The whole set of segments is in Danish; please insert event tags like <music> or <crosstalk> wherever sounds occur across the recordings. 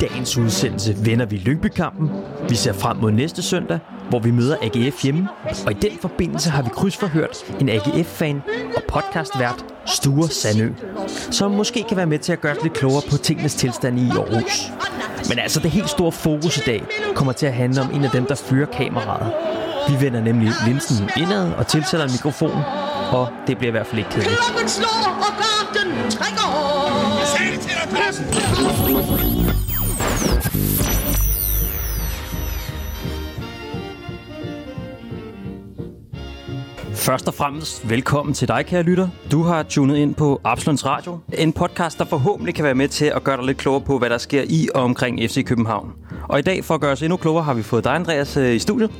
dagens udsendelse vender vi Lyngby-kampen. Vi ser frem mod næste søndag, hvor vi møder AGF hjemme. Og i den forbindelse har vi krydsforhørt en AGF-fan og podcastvært Sture Sandø, som måske kan være med til at gøre os lidt klogere på tingenes tilstand i Aarhus. Men altså det helt store fokus i dag kommer til at handle om en af dem, der fører kameraet. Vi vender nemlig linsen indad og tilsætter en mikrofon, og det bliver i hvert fald ikke kedeligt. Klokken slår, og garden trækker. Først og fremmest velkommen til dig, kære lytter. Du har tunet ind på Absalons Radio. En podcast, der forhåbentlig kan være med til at gøre dig lidt klogere på, hvad der sker i og omkring FC København. Og i dag, for at gøre os endnu klogere, har vi fået dig, Andreas, øh, i studiet.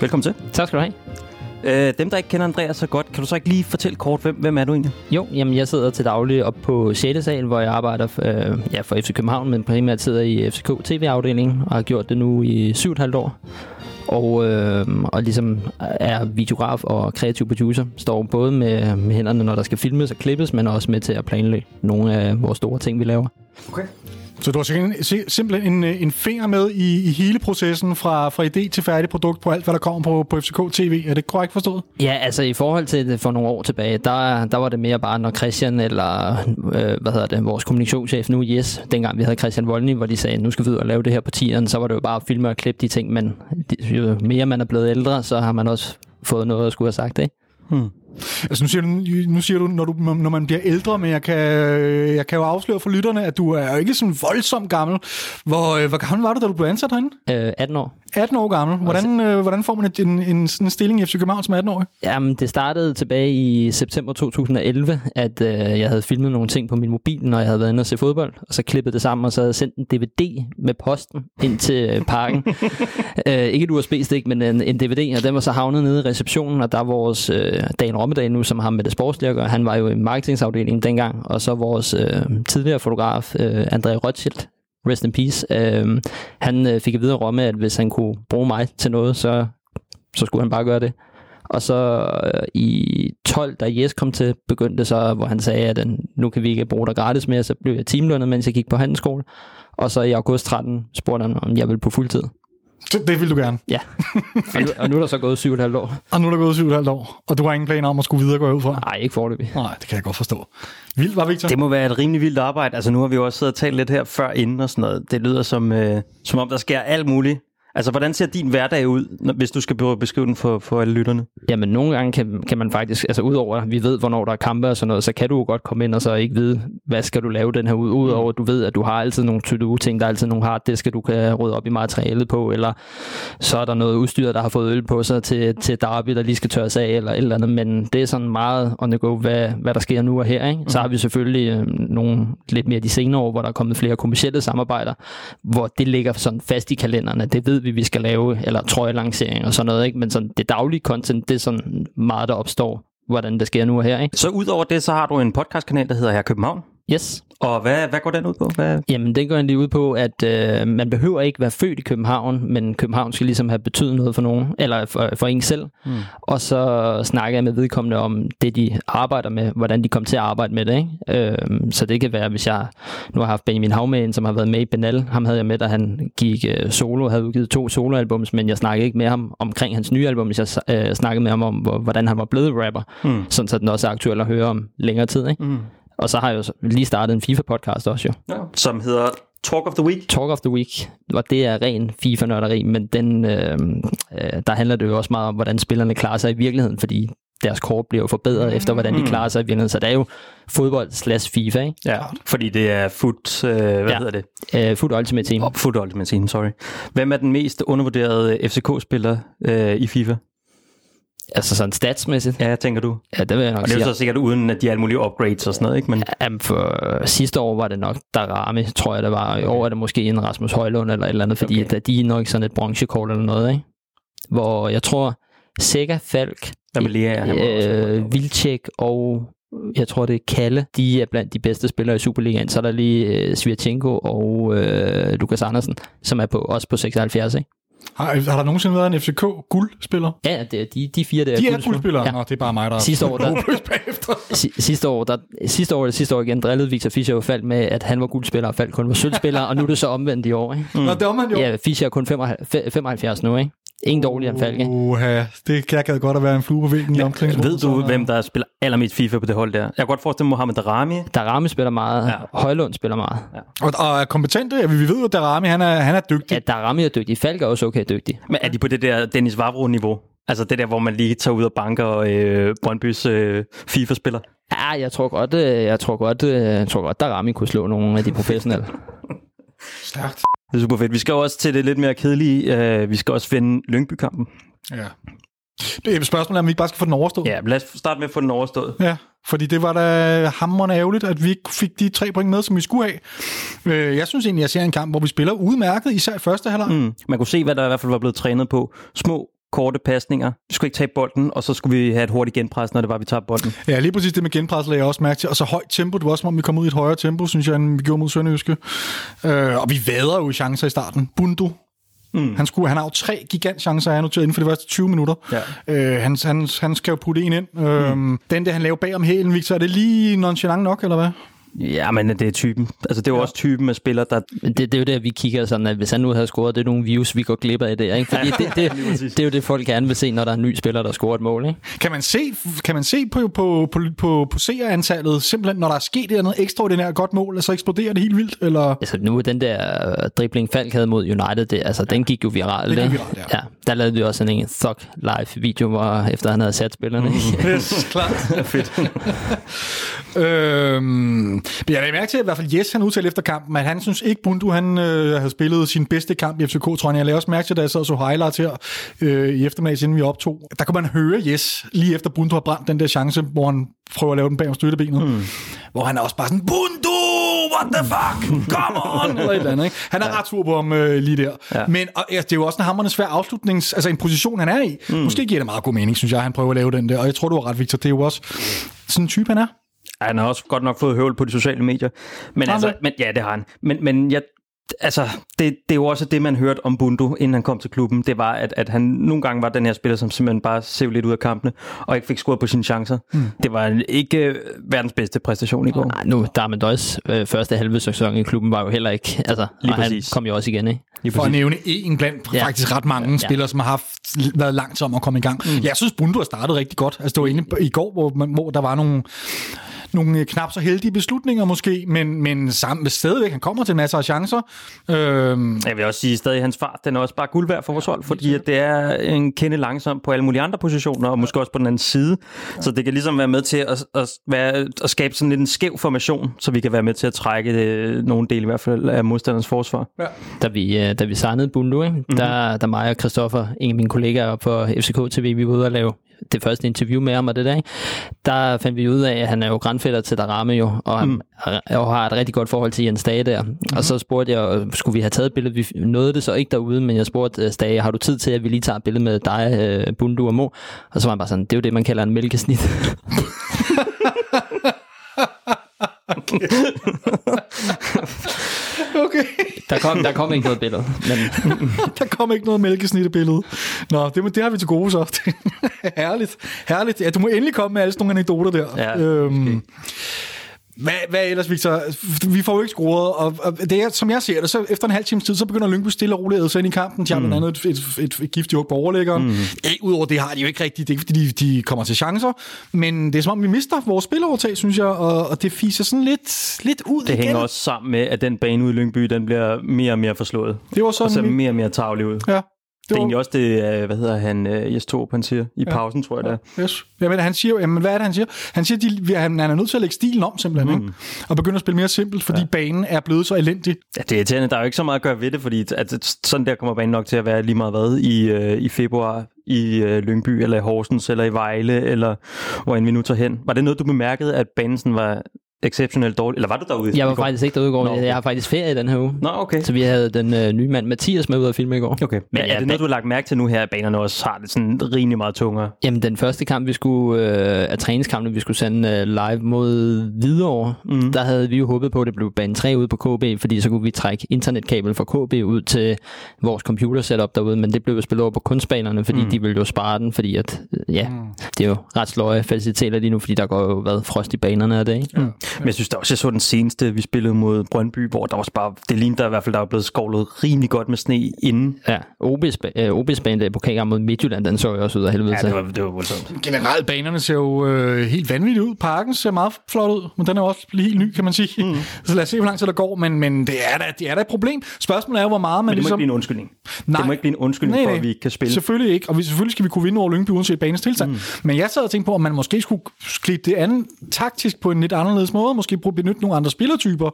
Velkommen til. Tak skal du have. Øh, dem, der ikke kender Andreas så godt, kan du så ikke lige fortælle kort, hvem, hvem er du egentlig? Jo, jamen jeg sidder til daglig op på 6. sal, hvor jeg arbejder øh, ja, for FC København, men primært sidder i FCK TV-afdelingen og har gjort det nu i 7,5 år. Og, øh, og ligesom er videograf og kreativ producer. Står både med, med hænderne, når der skal filmes og klippes, men også med til at planlægge nogle af vores store ting, vi laver. Okay. Så du har simpelthen- simpelthen en, en finger med i, i hele processen fra, fra idé til færdig produkt på alt, hvad der kommer på, på FCK TV. Er det korrekt forstået? Ja, altså i forhold til det for nogle år tilbage, der, der var det mere bare, når Christian eller, øh, hvad hedder det, vores kommunikationschef nu, Yes, dengang vi havde Christian Voldny, hvor de sagde, nu skal vi ud og lave det her på tieren, så var det jo bare at filme og klippe de ting, men jo mere man er blevet ældre, så har man også fået noget at skulle have sagt, ikke? Altså nu siger du, nu siger du når, du, når man bliver ældre, men jeg kan, jeg kan jo afsløre for lytterne, at du er jo ikke sådan voldsomt gammel. Hvor, øh, hvor gammel var du, da du blev ansat herinde? Øh, 18 år. 18 år gammel. Hvordan, øh, hvordan får man en, en, sådan en stilling i FC København som 18-årig? Jamen, det startede tilbage i september 2011, at øh, jeg havde filmet nogle ting på min mobil, når jeg havde været inde og se fodbold, og så klippet det sammen, og så havde jeg sendt en DVD med posten ind til øh, parken. <laughs> øh, ikke et USB-stik, men en, en DVD, og den var så havnet nede i receptionen, og der er vores øh, Dan Rommedal nu, som har med det sportslige at gøre, han var jo i marketingsafdelingen dengang, og så vores øh, tidligere fotograf, øh, André Rothschild, rest in peace, øh, han øh, fik at vide af Romme, at hvis han kunne bruge mig til noget, så, så skulle han bare gøre det. Og så øh, i 12, da Jes kom til, begyndte det så, hvor han sagde, at øh, nu kan vi ikke bruge dig gratis mere, så blev jeg timelønnet, mens jeg gik på handelsskole. Og så i august 13 spurgte han, om jeg ville på fuldtid. Det, det vil du gerne. Ja. <laughs> og, nu, og nu er der så gået 7,5 år. Og nu er der gået 7,5 år, og du har ingen planer om at skulle videre gå ud fra? Nej, ikke forløbig. Nej, det kan jeg godt forstå. Vildt, var Victor? Det må være et rimelig vildt arbejde. Altså nu har vi jo også siddet og talt lidt her før inden og sådan noget. Det lyder som, øh, som om, der sker alt muligt. Altså hvordan ser din hverdag ud, hvis du skal prøve beskrive den for, for alle lytterne? Jamen, nogle gange kan, kan man faktisk, altså udover at vi ved, hvornår der er kampe og sådan noget, så kan du jo godt komme ind og så ikke vide, hvad skal du lave den her ud. Udover at du ved, at du har altid nogle to ting der er altid nogle harddisker, du kan rydde op i materialet på, eller så er der noget udstyr, der har fået øl på sig til, til derby, der lige skal tørres af, eller et eller andet. Men det er sådan meget on the go, hvad, hvad der sker nu og her. Ikke? Så har vi selvfølgelig øh, nogle lidt mere de senere år, hvor der er kommet flere kommersielle samarbejder, hvor det ligger sådan fast i kalenderne. Det ved vi, vi skal lave, eller trøjelancering og sådan noget. Ikke? Men sådan, det daglige content, det er sådan meget, der opstår, hvordan det sker nu og her. Ikke? Så udover det, så har du en podcastkanal, der hedder Her København. Yes. Og hvad, hvad går den ud på? Hvad? Jamen, det går egentlig ud på, at øh, man behøver ikke være født i København, men København skal ligesom have betydet noget for nogen, eller for, for en selv. Mm. Og så snakker jeg med vedkommende om det, de arbejder med, hvordan de kom til at arbejde med det. Ikke? Øh, så det kan være, hvis jeg nu har haft Benjamin Havmæn, som har været med i Benal. Ham havde jeg med, da han gik øh, solo, havde udgivet to soloalbums, men jeg snakkede ikke med ham omkring hans nye album, jeg øh, snakkede med ham om, hvor, hvordan han var blevet rapper. Mm. Sådan så den også er aktuel at høre om længere tid. Ikke? Mm. Og så har jeg jo lige startet en FIFA-podcast også jo. Ja. Som hedder Talk of the Week. Talk of the Week, og det er ren FIFA-nørderi, men den, øh, øh, der handler det jo også meget om, hvordan spillerne klarer sig i virkeligheden, fordi deres kort bliver jo forbedret efter, hvordan de klarer sig i virkeligheden. Så det er jo fodbold slash FIFA, ikke? Ja, fordi det er foot, øh, hvad Ja. hedder det? Øh, Foot Ultimate Team. Oh, foot Ultimate Team, sorry. Hvem er den mest undervurderede FCK-spiller øh, i FIFA? Altså sådan statsmæssigt. Ja, tænker du? Ja, det vil jeg nok Og det er jo så sikkert uden, at de alle mulige upgrades og sådan noget, ikke? Men Jamen for sidste år var det nok Darami, tror jeg det var. Og I år er det måske en Rasmus Højlund eller et eller andet, fordi Okay. de er nok sådan et bronzekort eller noget, ikke? Hvor jeg tror, Sega Falk, med Lea? Øh, Vilcek og jeg tror det er Kalle, de er blandt de bedste spillere i Superligaen. Så er der lige øh, Svirchenko og øh, Lukas Andersen, som er på, også på 76, ikke? Har, har der nogensinde været en FCK-guldspiller? Ja, det er de, de fire der. De er guldspillere. guldspillere? Ja. Nå, det er bare mig, der Sidste år, der- bagefter. Si- sidste år, der, sidste år, sidste år igen, drillede Victor Fischer jo faldt med, at han var guldspiller, og faldt kun var sølvspiller, og nu er det så omvendt i år. Ikke? Mm. Nå, det var man jo. Ja, Fischer er kun 75, 75 nu, ikke? Ingen dårligere end Falk, ikke? Uha, det kan jeg godt at være en flue på væggen i omklædningsrummet. Ved du, hvem der spiller allermest FIFA på det hold der? Jeg kan godt forestille mig Mohamed Darami. Darami spiller meget, Ja. Højlund spiller meget. Ja, Og, og er kompetente. Ja, Vi ved jo, at Darami, han er, han er dygtig. ja Darami er dygtig. Falk er også okay dygtig. Men er de på det der Dennis Vavro-niveau? Altså det der, hvor man lige tager ud og banker øh, Brøndbys øh, FIFA-spiller? Ja, jeg tror godt, øh, jeg tror godt, øh, jeg tror godt, Darami kunne slå nogle af de professionelle. <laughs> Stærkt. Det er super fedt. Vi skal jo også til det lidt mere kedelige. Øh, vi skal også vinde Lyngby-kampen. Ja. Det er spørgsmålet, om vi ikke bare skal få den overstået. Ja, lad os starte med at få den overstået. Ja, fordi det var da hammerende ærgerligt, at vi ikke fik de tre point med, som vi skulle have. Øh, Jeg synes egentlig, jeg ser en kamp, hvor vi spiller udmærket, især i første halvleg. Mm. Man kunne se, hvad der i hvert fald var blevet trænet på. Små, korte pasninger. Vi skulle ikke tage bolden, og så skulle vi have et hurtigt genpres, når det var, vi tager bolden. Ja, lige præcis det med genpres lagde jeg også mærke til. Og så højt tempo, det var også som om, vi kom ud i et højere tempo, synes jeg, end vi gjorde mod Sønderjyske. Øh, og vi vader jo i chancer i starten. Bundu, Mm. Han, skulle, han har jo tre gigantchancer, jeg noteret inden for de første 20 minutter. Ja. Øh, han, han, han skal jo putte en ind. Mm. Øh, den der, han laver bag om hælen, Victor, er det lige nonchalant nok, eller hvad? Ja, men det er typen. Altså, det er jo ja. også typen af spillere, der... Men det, det er jo der, vi kigger sådan, at hvis han nu havde scoret, det er nogle views, vi går glip af det, ikke? Fordi det, det, <laughs> det, er jo det, folk gerne vil se, når der er en ny spiller, der scorer et mål, ikke? Kan man se, kan man se på, på, på, på, på seerantallet, simpelthen når der er sket et andet ekstraordinært godt mål, så eksploderer det helt vildt? Eller? Altså nu den der øh, dribling Falk havde mod United, det, altså den gik jo viralt. Det gik ikke? viralt, ja. ja. Der lavede vi også sådan en Thug live video, hvor efter han havde sat spillerne. Mm. <laughs> Yes, klart. <laughs> Fedt. øhm, men jeg lagde mærke til, at i hvert fald Jes, han udtalte efter kampen, at han synes ikke, Bundu han, øh, havde spillet sin bedste kamp i FCK, tror jeg. Jeg lagde også mærke til, da jeg sad og så highlights her øh, i eftermiddag, inden vi optog. Der kunne man høre Jes, lige efter Bundu har brændt den der chance, hvor han prøver at lave den bag om støttebenet. Mm. Hvor han er også bare sådan, Bundu, what the fuck, come on, <laughs> eller et eller andet. Ikke? Han er ja. ret sur på ham øh, lige der. Ja. Men og, ja, det er jo også en hammerende svær afslutnings, altså en position, han er i. Mm. Måske giver det meget god mening, synes jeg, han prøver at lave den der. Og jeg tror, du har ret, Victor, det er jo også sådan en type, han er. Han har også godt nok fået høvl på de sociale medier. Men han altså, men, ja, det har han. Men, men jeg, altså, det, det er jo også det, man hørte om Bundu, inden han kom til klubben. Det var, at, at han nogle gange var den her spiller, som simpelthen bare sev lidt ud af kampene, og ikke fik scoret på sine chancer. Mm. Det var ikke øh, verdens bedste præstation i går. Nej, nu, Darmen Døjs øh, første halve sæson i klubben var jo heller ikke, altså, Lige og han præcis. kom jo også igen, ikke? Lige For at præcis. nævne en blandt ja. Faktisk ret mange ja. Ja. spillere, som har haft, været langt om at komme i gang. Mm. Jeg synes, Bundu har startet rigtig godt. Altså, det var inde i går, hvor, man, hvor der var nogle, nogle knap så heldige beslutninger måske, men, men sammen, stadigvæk, han kommer til masser af chancer. Øhm, Jeg vil også sige, stadig hans fart, den er også bare guld værd for vores hold, fordi at det er en kende langsom på alle mulige andre positioner, og måske også på den anden side. Så det kan ligesom være med til at, at, være, at skabe sådan lidt en skæv formation, så vi kan være med til at trække øh, nogle dele i hvert fald af modstanderens forsvar. Da vi, øh, da vi signede Bundu, ikke? Mm-hmm. der, der mig og Christoffer, en af mine kollegaer på FCK TV, vi var ude at lave det første interview med ham og det der, ikke? der fandt vi ud af, at han er jo grandfætter til Darame jo, og han mm. og har et rigtig godt forhold til Jens Dage der. Mm. Og så spurgte jeg, øh, skulle vi have taget et billede? Vi nåede det så ikke derude, men jeg spurgte øh, Stage, har du tid til, at vi lige tager et billede med dig, øh, Bundu og Mo? Og så var han bare sådan, det er jo det, man kalder en mælkesnit. <laughs> okay, <laughs> <laughs> der, kom, der kom ikke noget billede, men <laughs> der kom ikke noget mælkesnittebillede. Nå, det, det har vi til gode så. <laughs> herligt, herligt. Ja, du må endelig komme med alle sådan nogle anekdoter der. Ja, øhm, hvad, hvad ellers, Victor? Vi får jo ikke scoret, og, og det er, som jeg ser det, så efter en halv times tid, så begynder Lyngby stille og roligt at sig ind i kampen. De har blandt andet et, et, et, et giftigt hug på overlæggeren. Mm. Ikke, Udover det har de jo ikke rigtigt, det er ikke fordi, de, de kommer til chancer, men det er som om, vi mister vores spilovertag, synes jeg, og, og det fiser sådan lidt, lidt ud Det igen. hænger også sammen med, at den bane ude i Lyngby, den bliver mere og mere forslået. Det var Og sådan, vi, mere og mere tavlig ud. ja, Det er egentlig også det, øh, hvad hedder han, øh, Jes Torp, han siger, i pausen, tror jeg det er. Yes. Jamen, han siger, jamen, hvad er det, han siger? Han siger, at de, han, han er nødt til at lægge stilen om, simpelthen, mm. ikke? og begynde at spille mere simpelt, fordi ja. banen er blevet så elendig. Ja, det er irriterende. Der er jo ikke så meget at gøre ved det, fordi at sådan der kommer banen nok til at være lige meget hvad i, øh, i februar i øh, Lyngby, eller i Horsens, eller i Vejle, eller hvor end vi nu tager hen. Var det noget, du bemærkede, at banen sådan var exceptionelt dårligt? Eller var du derude? Jeg var faktisk ikke derude i går. Nå, okay. Jeg har faktisk ferie den her uge. Nå, okay. Så vi havde den øh, nye mand Mathias med ud at filme i går. Okay. Men Men er ja, det noget, du har lagt mærke til nu her, at banerne også har det sådan rimelig meget tungere? Jamen, den første kamp, vi skulle, øh, af træningskampen, vi skulle sende øh, live mod Hvidovre, mm. der havde vi jo håbet på, at det blev bane 3 ude på KB, fordi så kunne vi trække internetkabel fra KB ud til vores computer setup derude, men det blev jo spillet over på kunstbanerne, fordi mm. de ville jo spare den, fordi at, øh, ja, mm. det er jo ret sløje faciliteter lige nu, fordi der går jo været frost i banerne af det, ikke? Mm. Men jeg synes da også, jeg så den seneste, vi spillede mod Brøndby, hvor der også bare, det lignede der i hvert fald, der var blevet skovlet rimelig godt med sne inden. Ja, OB's, øh, OB's bane der på pokalkamp mod Midtjylland, den så jo også ud af helvede Ja, det var, det var voldsomt. Generelt, banerne ser jo øh, helt vanvittigt ud. Parken ser meget flot ud, men den er jo også helt ny, kan man sige. Mm. <laughs> Så lad os se, hvor lang tid der går, men, men det, er da, det er da et problem. Spørgsmålet er, hvor meget man Men det må ligesom... ikke blive en undskyldning. Nej. Det må ikke blive en undskyldning for, at vi ikke kan spille. Selvfølgelig ikke, og vi, selvfølgelig skal vi kunne vinde over Lyngby uanset banens tilstand. Mm. Men jeg sad og tænkte på, om man måske skulle skride det andet taktisk på en lidt anderledes måde, måske benytte nogle andre spillertyper.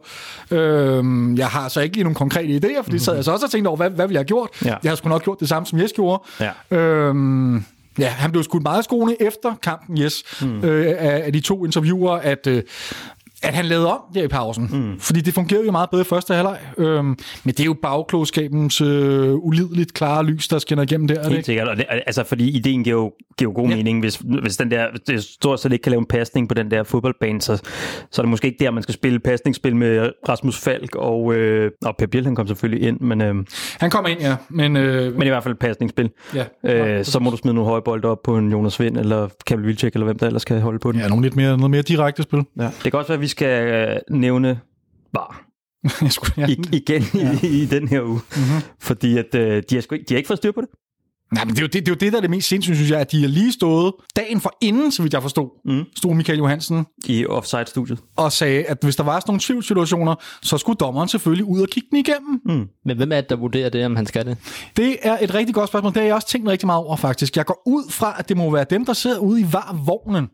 Øhm, jeg har så ikke lige nogle konkrete idéer, fordi mm. sad jeg så også og tænkte over, hvad, hvad ville jeg have gjort? Ja. Jeg har sgu nok gjort det samme, som Jes gjorde. Ja. Øhm, ja, han blev skudt meget skoene efter kampen, Jes, mm. øh, af, af de to interviewer, at... Øh, at han lavede om der i pausen. Mm. Fordi det fungerede jo meget bedre i første halvleg. Øhm, men det er jo bagklogskabens øh, ulideligt klare lys, der skinner igennem der. er det Helt ikke? sikkert, og det, altså fordi ideen giver jo, giver jo god Ja. mening, hvis, hvis den der, det stort set ikke kan lave en pasning på den der fodboldbane, så, så er det måske ikke der, man skal spille pasningsspil med Rasmus Falk, og, øh, og Per Biel, han kom selvfølgelig ind, men, øh, Han kommer ind, ja. Men, øh, men i hvert fald pasningsspil. ja. Øh, så må du smide nogle høje bolde op på en Jonas Vind, eller Kabel Vilcek, eller hvem der ellers kan holde på den. ja, nogle lidt mere, noget mere direkte spil. Ja. Det kan også være, at vi skal øh, nævne var <laughs> Jeg skulle, ja. I, igen ja. i, i den her uge. Mm-hmm. Fordi at, øh, de, har sgu ikke, de har ikke fået styr på det. Nej, men det er, jo det, det er jo det, der er det mest sindssyge, synes jeg, at de har lige stået dagen for inden, så vidt jeg forstod, mm. stod Michael Johansen I offside-studiet. og sagde, at hvis der var sådan nogle tvivlssituationer, så skulle dommeren selvfølgelig ud og kigge den igennem. Mm. Men hvem er det, der vurderer det, om han skal det? Det er et rigtig godt spørgsmål. Det har jeg også tænkt rigtig meget over, faktisk. Jeg går ud fra, at det må være dem, der sidder ude i var-vognen.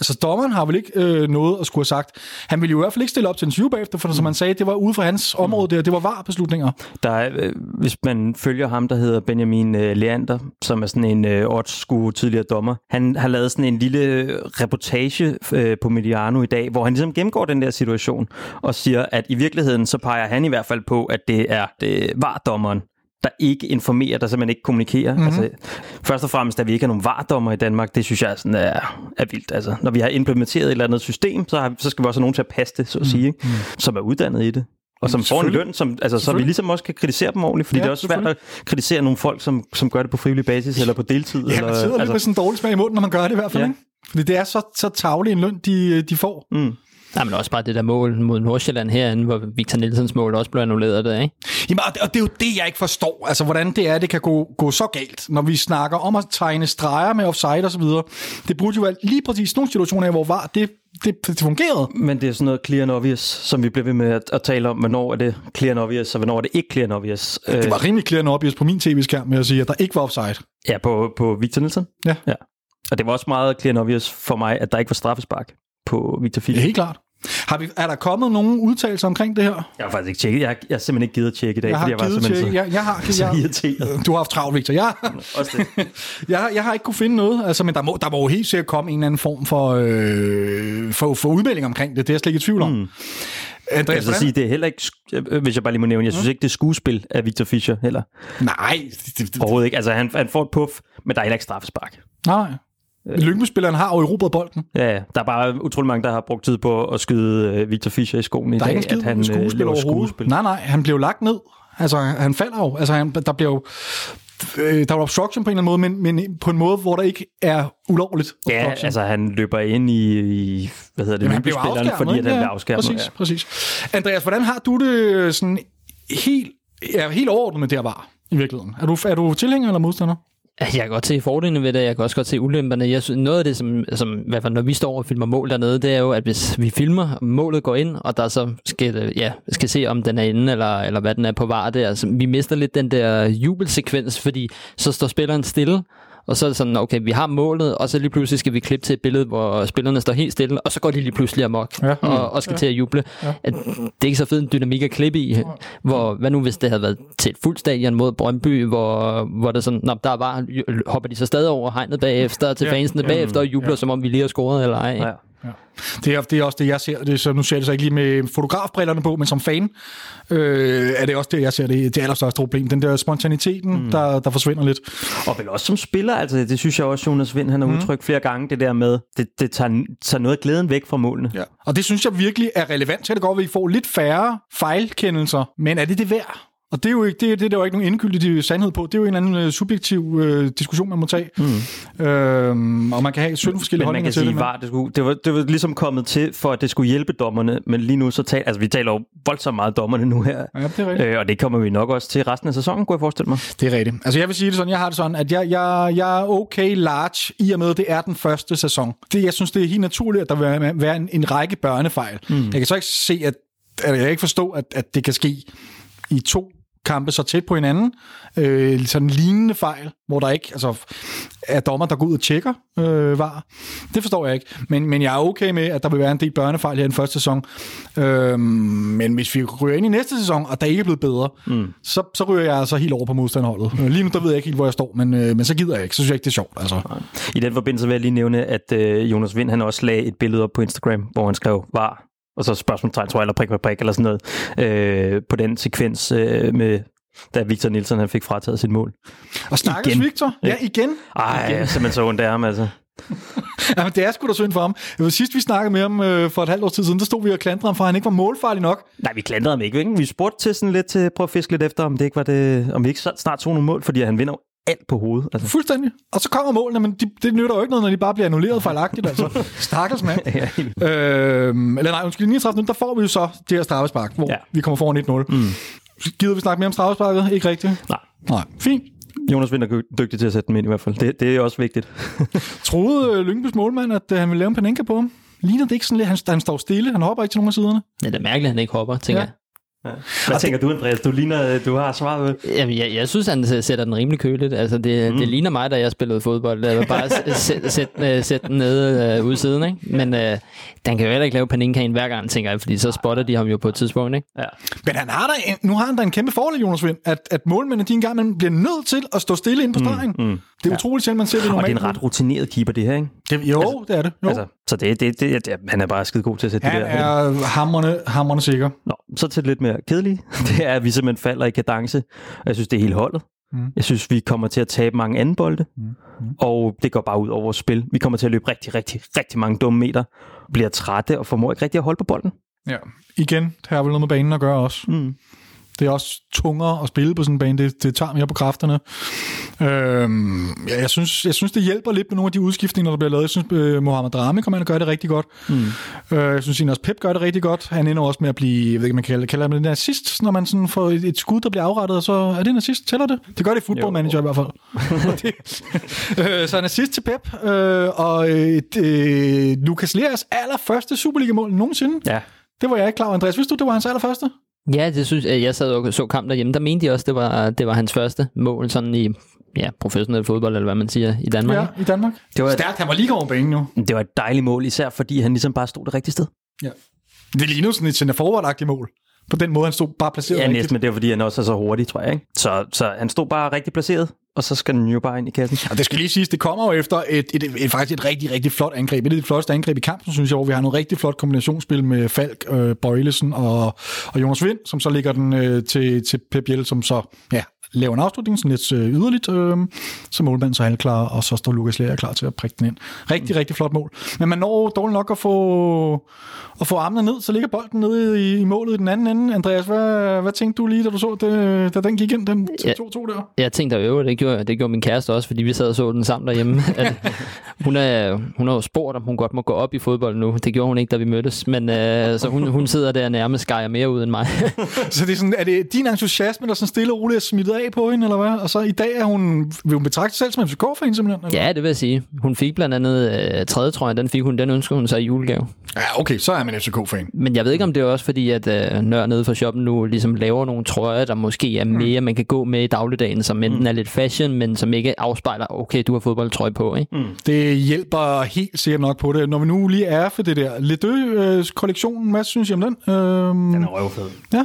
Altså, dommeren har vel ikke øh, noget at skulle have sagt. Han ville jo i hvert fald ikke stille op til en interview bagefter, for mm. som han sagde, det var ude for hans område der. Det var var-beslutninger. Der er, øh, hvis man følger ham, der hedder Benjamin øh, Leander, som er sådan en øh, odds tidligere dommer, han har lavet sådan en lille reportage øh, på Mediano i dag, hvor han ligesom gennemgår den der situation og siger, at i virkeligheden så peger han i hvert fald på, at det er det var dommeren, der ikke informerer, der simpelthen ikke kommunikerer. Mm-hmm. Altså, først og fremmest, at vi ikke har nogen vardommer i Danmark, det synes jeg sådan er, er vildt. Altså, når vi har implementeret et eller andet system, så, har, så skal vi også have nogen til at passe det, så at sige, ikke? som er uddannet i det. Og som får en løn, som, altså, så vi ligesom også kan kritisere dem ordentligt, fordi Ja, det er også svært at kritisere nogle folk, som, som gør det på frivillig basis eller på deltid. Ja, eller, man sidder lidt med sådan en dårlig smag i munden, når man gør det i hvert fald. Ja. Ikke? Fordi det er så, så tavlig en løn, de, de får. mm. Nej, men også bare det der mål mod Nordsjælland herinde, hvor Victor Nielsens mål også blev annulleret der, ikke? Jamen, og det, og det er jo det, jeg ikke forstår. Altså, hvordan det er, det kan gå, gå så galt, når vi snakker om at tegne streger med offside og så videre. Det burde jo være lige præcis nogle situationer, hvor var det, det, det fungerede. Men det er sådan noget clear and obvious, som vi bliver ved med at, at tale om, hvornår er det clear and obvious, og hvornår er det ikke clear and obvious. Det var rimelig clear obvious på min tv-skærm med at sige, at der ikke var offside. Øh, ja, på, på Victor Nielsen. Ja. ja. Og det var også meget clear and obvious for mig, at der ikke var straffespark på Victor Det Fischer. er helt klart. Har vi, er der kommet nogen udtalelser omkring det her? Jeg har faktisk ikke tjekket. Jeg, har- jeg har simpelthen ikke givet at tjekke i dag, Jeg har fordi jeg var simpelthen tjekke. Jeg, jeg har, så, <laughs> så jeg, irriteret. du har haft travlt, Victor. Jeg, <laughs> Også det. <laughs> jeg, har- jeg har ikke kunne finde noget, altså, men der må, der må jo helt sikkert komme en eller anden form for, øh, for, for udmelding omkring det. Det er jeg slet ikke i tvivl om. Mm. Andreas, Jeg vil så sige, det er heller ikke, sk- hvis jeg bare lige må nævne, jeg synes ikke, det er skuespil af Victor Fischer heller. Nej, det, det, Overhovedet ikke. Altså, han, han får et puff, men der er heller ikke straffespark. nej. Lyngby-spilleren har jo erobret bolden. Ja, ja. der er bare utrolig mange, der har brugt tid på at skyde øh, Victor Fischer i skoen i Der er dag, ikke en skid at han øh, skuespil overhovedet. skuespil. Nej, nej, han blev lagt ned. Altså, han falder jo. Altså, han, der bliver jo... Øh, der var obstruction på en eller anden måde, men, men på en måde, hvor der ikke er ulovligt. Ja, obstruction. altså han løber ind i, i hvad hedder det, Jamen, afskærmet, fordi at ikke? han Ja, bliver afskærmet. Præcis, præcis. Andreas, hvordan har du det sådan helt, ja, helt overordnet med det her var i virkeligheden? Er du, er du tilhænger eller modstander? Jeg kan godt se fordelene ved det, jeg kan også godt se ulemperne. Jeg synes, noget af det, som, som i hvert fald, når vi står og filmer mål dernede, det er jo, at hvis vi filmer, målet går ind, og der så skal, ja, skal se, om den er inde, eller, eller hvad den er på var der. Altså, vi mister lidt den der jubelsekvens, fordi så står spilleren stille, og så er det sådan, okay, vi har målet, og så lige pludselig skal vi klippe til et billede, hvor spillerne står helt stille, og så går de lige pludselig amok, Ja. ja. og, og skal ja. til at juble. Ja. At, det er ikke så fed en dynamik at klippe i. Hvor, hvad nu, hvis det havde været til et fuldt stadion mod Brøndby, hvor, hvor det sådan, Nå, der var, hopper de så stadig over hegnet bagefter, til Ja. fansene bagefter, og jubler, som om vi lige har scoret, eller ej. Ja. Ja. Det, er, det er også det, jeg ser. Det, så nu ser jeg det så ikke lige med fotografbrillerne på, men som fan øh, er det også det, jeg ser det, det allerstørste problem. Den der spontaniteten, mm. der, der forsvinder lidt. Og vel også som spiller, altså det synes jeg også, Jonas Vind han har udtrykt flere gange, det der med, det, det tager, tager noget af glæden væk fra målene. Ja. Og det synes jeg virkelig er relevant til, at det går, at vi får lidt færre fejlkendelser. Men er det det værd? Og det er jo ikke, det, det er der jo ikke nogen endegyldig sandhed på. Det er jo en eller anden øh, subjektiv øh, diskussion, man må tage. Mm. Øhm, og man kan have 17 forskellige Men man holdninger kan til sige, det. men- var, det, skulle, det, var, det var ligesom kommet til, for at det skulle hjælpe dommerne, men lige nu så taler, altså vi taler jo voldsomt meget dommerne nu her. Ja, det er rigtigt. Øh, og det kommer vi nok også til resten af sæsonen, kunne jeg forestille mig. Det er rigtigt. Altså jeg vil sige det sådan, jeg har det sådan, at jeg, jeg, jeg er okay large, i og med, at det er den første sæson. Det, jeg synes, det er helt naturligt, at der vil være- en, en række børnefejl. Mm. Jeg kan så ikke se, at, at jeg kan ikke forstå, at, at det kan ske i to kampe så tæt på hinanden. Øh, sådan lignende fejl, hvor der ikke altså, er dommer, der går ud og tjekker øh, var. Det forstår jeg ikke. Men, men jeg er okay med, at der vil være en del børnefejl her i den første sæson. Øh, men hvis vi ryger ind i næste sæson, og der ikke er blevet bedre, mm. så, så ryger jeg altså helt over på modstanderholdet. Lige nu, der ved jeg ikke helt, hvor jeg står, men, øh, men så gider jeg ikke. Så synes jeg ikke, det er sjovt. Altså. I den forbindelse vil jeg lige nævne, at øh, Jonas Vind han også lagde et billede op på Instagram, hvor han skrev var, og så spørgsmålstegn, tror jeg, eller prik, prik, prik, eller sådan noget, øh, på den sekvens øh, med, da Victor Nielsen han fik frataget sit mål. Og stakkels Igen. Victor. Ja, igen. Ej, jeg er simpelthen så ondt af ham, altså. <laughs> Jamen, det er sgu da synd for ham. Sidst, vi snakkede med ham øh, for et halvt års tid siden, der stod vi og klandrede ham for, han ikke var målfarlig nok. Nej, vi klandrede ham ikke. ikke? Vi spurgte til sådan lidt til at prøve at fiske lidt efter, om det ikke var det, om vi ikke snart tog nogle mål, fordi han vinder alt på hovedet. Altså. Fuldstændig. Og så kommer målene, men de, det nytter jo ikke noget, når de bare bliver annulleret fejlagtigt. Altså. <laughs> Stakkels mand. Ja, øhm, eller nej, undskyld, 39 minutter, der får vi jo så det her straffespark, hvor ja. Ja. vi kommer foran 1-0. Mm. Gider vi snakke mere om straffesparket? Ikke rigtigt? Nej. Nej. Fint. Jonas Vind er dygtig til at sætte dem ind i hvert fald. Det, det er også vigtigt. <laughs> Troede øh, Lyngbys målmand, at øh, han ville lave en panenka på ham? Ligner det ikke sådan lidt? Han, han står stille, han hopper ikke til nogen af siderne. Det er mærkeligt, at han ikke hopper, tænker Ja. Ja. Hvad tænker du, Andreas? Du ligner, du har svaret. Jamen, jeg, jeg synes, han sætter den rimelig køligt. Altså, det, mm. det ligner mig, da jeg spillede fodbold. Jeg vil bare s- sæt, sæt, øh, sætte den nede øh, ude siden, ikke? Men øh, den kan jo heller ikke lave paninkaen hver gang, tænker jeg, fordi så spotter de ham jo på et tidspunkt, ikke? Ja. Men han har da en, nu har han da en kæmpe fordel, Jonas Vind, at, at målmændene, de engang imellem bliver nødt til at stå stille inde på stregen. Mm, mm. Det er ja. utroligt sjældent, man ser det Og normalt. det er en ret rutineret keeper, det her, ikke? Det, jo, altså, det er det. Jo. Altså, så det, det, det, det, han er bare skide god til at sætte han det der. er hamrende, hamrende sikker. Nå, så til det lidt mere kedelige. <laughs> Det er, at vi simpelthen falder i kadence. Og jeg synes, det er helt holdet. Mm. Jeg synes, vi kommer til at tabe mange anden bolde. Mm. Og det går bare ud over vores spil. Vi kommer til at løbe rigtig, rigtig, rigtig mange dumme meter. Bliver trætte og formår ikke rigtig at holde på bolden. Ja. Igen, det har vel noget med banen at gøre også. Mm. Det er også tungere at spille på sådan en bane. Det, det tager mere på kræfterne. Øhm, ja, jeg, synes, jeg synes, det hjælper lidt med nogle af de udskiftninger, der bliver lavet. Jeg synes, øh, Mohamed Rami kommer ind og gør det rigtig godt. Mm. Øh, jeg synes, at også Pep gør det rigtig godt. Han ender også med at blive, jeg ved ikke, man kalder, kalder det en assist, når man sådan får et, et skud, der bliver afrettet, så er det en assist. Tæller det? Det gør det i Football Jo. Manager i hvert fald. <laughs> Øh, så en assist til Pep, øh, og et, øh, Lucas Leas allerførste Superliga-mål nogensinde. Ja. Det var jeg ikke klar over. Andreas, vidste du, det var hans allerførste? Ja, det synes jeg. Jeg sad og så kamp derhjemme. Der mente de også, det var, det var hans første mål sådan i ja, professionel fodbold, eller hvad man siger, i Danmark. Ja, i Danmark. Det var, Stærkt, han var lige over banen jo. det var et dejligt mål, især fordi han ligesom bare stod det rigtige sted. Ja. Det ligner sådan et center forward mål. På den måde, han stod bare placeret Ja, næsten, men det er fordi, han også er så hurtig, tror jeg. Ikke? Så, så han stod bare rigtig placeret, og så skal den jo bare ind i kassen. Og det skal lige siges, det kommer jo efter et, et, et, et faktisk et rigtig, rigtig flot angreb. Et af de flotteste angreb i kampen, synes jeg, hvor vi har noget rigtig flot kombinationsspil med Falk, øh, Bøjlesen og, og Jonas Vind, som så ligger den øh, til, til Pep Biel, som så ja, laver en afslutning, sådan lidt øh, yderligt, øh, så målmanden så er han klar, og så står Lukas Lea klar til at prikke den ind. Rigtig, rigtig flot mål. Men man når dårligt nok at få, at få armene ned, så ligger bolden nede i, i målet i den anden ende. Andreas, hvad, hvad tænkte du lige, da du så det, da den gik ind, den Ja. 2-2 der? Jeg tænkte at øve, det gjorde, det gjorde min kæreste også, fordi vi sad og så den sammen derhjemme. <laughs> At hun, er, hun har jo spurgt, om hun godt må gå op i fodbold nu. Det gjorde hun ikke, da vi mødtes. Men øh, så hun, hun sidder der nærmest skærer mere ud end mig. <laughs> Så det er, sådan, er det din entusiasme, der sådan stille og roligt er smittet af på hende, eller hvad? Og så i dag er hun, vil hun betragte sig selv som FCK-fan simpelthen? Eller? ja, det vil jeg sige. Hun fik blandt andet øh, tredje trøje, den fik hun, den ønsker hun sig i julegave. ja, okay, så er man FCK-fan. Men jeg ved ikke, om det er også fordi, at øh, Nør nede for shoppen nu ligesom laver nogle trøjer, der måske er mere, man kan gå med i dagligdagen, som enten er lidt fashion, men som ikke afspejler, okay, du har fodboldtrøje på, ikke? Mm. Det hjælper helt sikkert nok på det. Når vi nu lige er for det der Ledø-kollektionen, hvad synes I om den? Øhm, Den er røvfed. ja,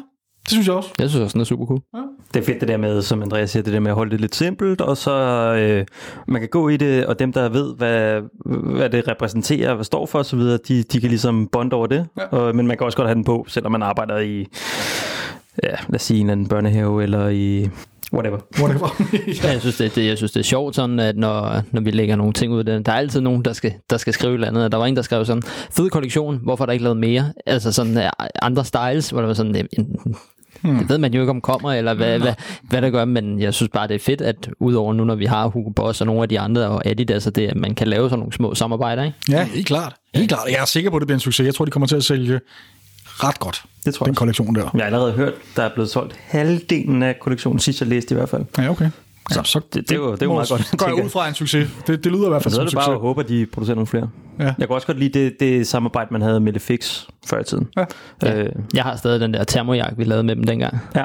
Det synes jeg også. Jeg synes også, den er super cool. Det er fedt det der med, som Andreas siger, det der med at holde det lidt simpelt, og så øh, man kan gå i det, og dem, der ved, hvad, hvad det repræsenterer, hvad står for osv., de, de kan ligesom bonde over det, Ja. ja. og, men man kan også godt have den på, selvom man arbejder i, ja, lad os sige, en eller anden børnehave, eller i whatever. Whatever. <laughs> Ja. Jeg, synes, det, det, jeg synes, det er sjovt, sådan, at når, når vi lægger nogle ting ud af der er altid nogen, der skal, der skal skrive et eller andet. Der var en, der skrev sådan, fed kollektion, hvorfor er der ikke lavet mere? Altså sådan øh, andre styles, hvor der var sådan, Hmm. Det ved man jo ikke, om kommer, eller hvad, hvad, hvad der gør, men jeg synes bare, det er fedt, at udover nu, når vi har Hugo Boss og nogle af de andre, og Adidas, så det, at man kan lave sådan nogle små samarbejder, ikke? ja, helt klart. Helt klart. Jeg er sikker på, at det bliver en succes. Jeg tror, de kommer til at sælge ret godt. Det tror Den jeg. kollektion der. Jeg har allerede hørt, der er blevet solgt halvdelen af kollektionen, sidst jeg læste i hvert fald. Ja, okay. Så, så det- det det er jo må- meget godt, Går jeg ud fra en succes. Det, det lyder i hvert fald Så som er en det bare succes. at håbe, at de producerer nogle flere. Ja. Jeg kunne også godt lide det, det samarbejde, man havde med Lefix før i tiden. Ja. Øh, Jeg har stadig den der termojak, vi lavede med dem dengang. ja.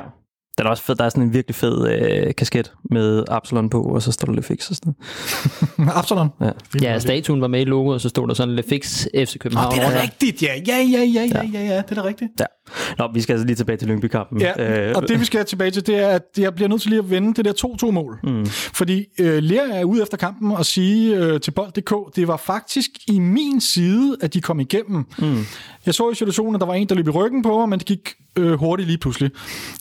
Den er også fed. Der er sådan en virkelig fed øh, kasket med Absalon på, og så står der Lefix og sådan <laughs> Absalon. noget. Ja. Ja, statuen var med i logoet, og så stod der sådan Lefix FC København. Det er da rigtigt, ja. Ja, ja, ja, ja, ja, ja. Det er da rigtigt. ja. Nå, vi skal altså lige tilbage til Lyngby-kampen. Ja, Øh, og det vi skal tilbage til, det er, at jeg bliver nødt til lige at vende det der 2-2-mål. Mm. Fordi øh, Lea er ude efter kampen og sige øh, til bold.dk, det var faktisk i min side, at de kom igennem. Mm. Jeg så i situationen, at der var en, der løb i ryggen på mig, men det gik øh, hurtigt lige pludselig.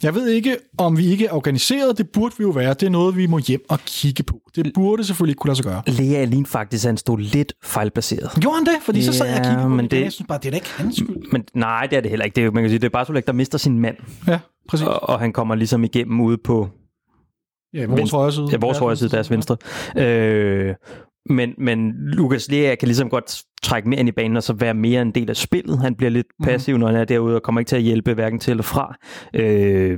Jeg ved ikke, om vi ikke er organiseret. Det burde vi jo være. Det er noget, vi må hjem og kigge på. Det burde selvfølgelig kunne lade sig gøre. Lea Alin faktisk, han stod lidt fejlplaceret. Gjorde han det? Fordi så sad jeg og kiggede på men det. det- Jeg synes bare, det er da ikke hans skyld. Men nej, det er det heller ikke. Det er, man kan sige, det er Bartolek, der mister sin mand, Ja, præcis. og, og han kommer ligesom igennem ude på Ja, vores højre side. Ja, vores højre side, deres venstre. Øh, men, men Lukas Lea kan ligesom godt trække mere ind i banen, og så være mere en del af spillet. Han bliver lidt passiv, når han er derude, og kommer ikke til at hjælpe hverken til eller fra. Øh,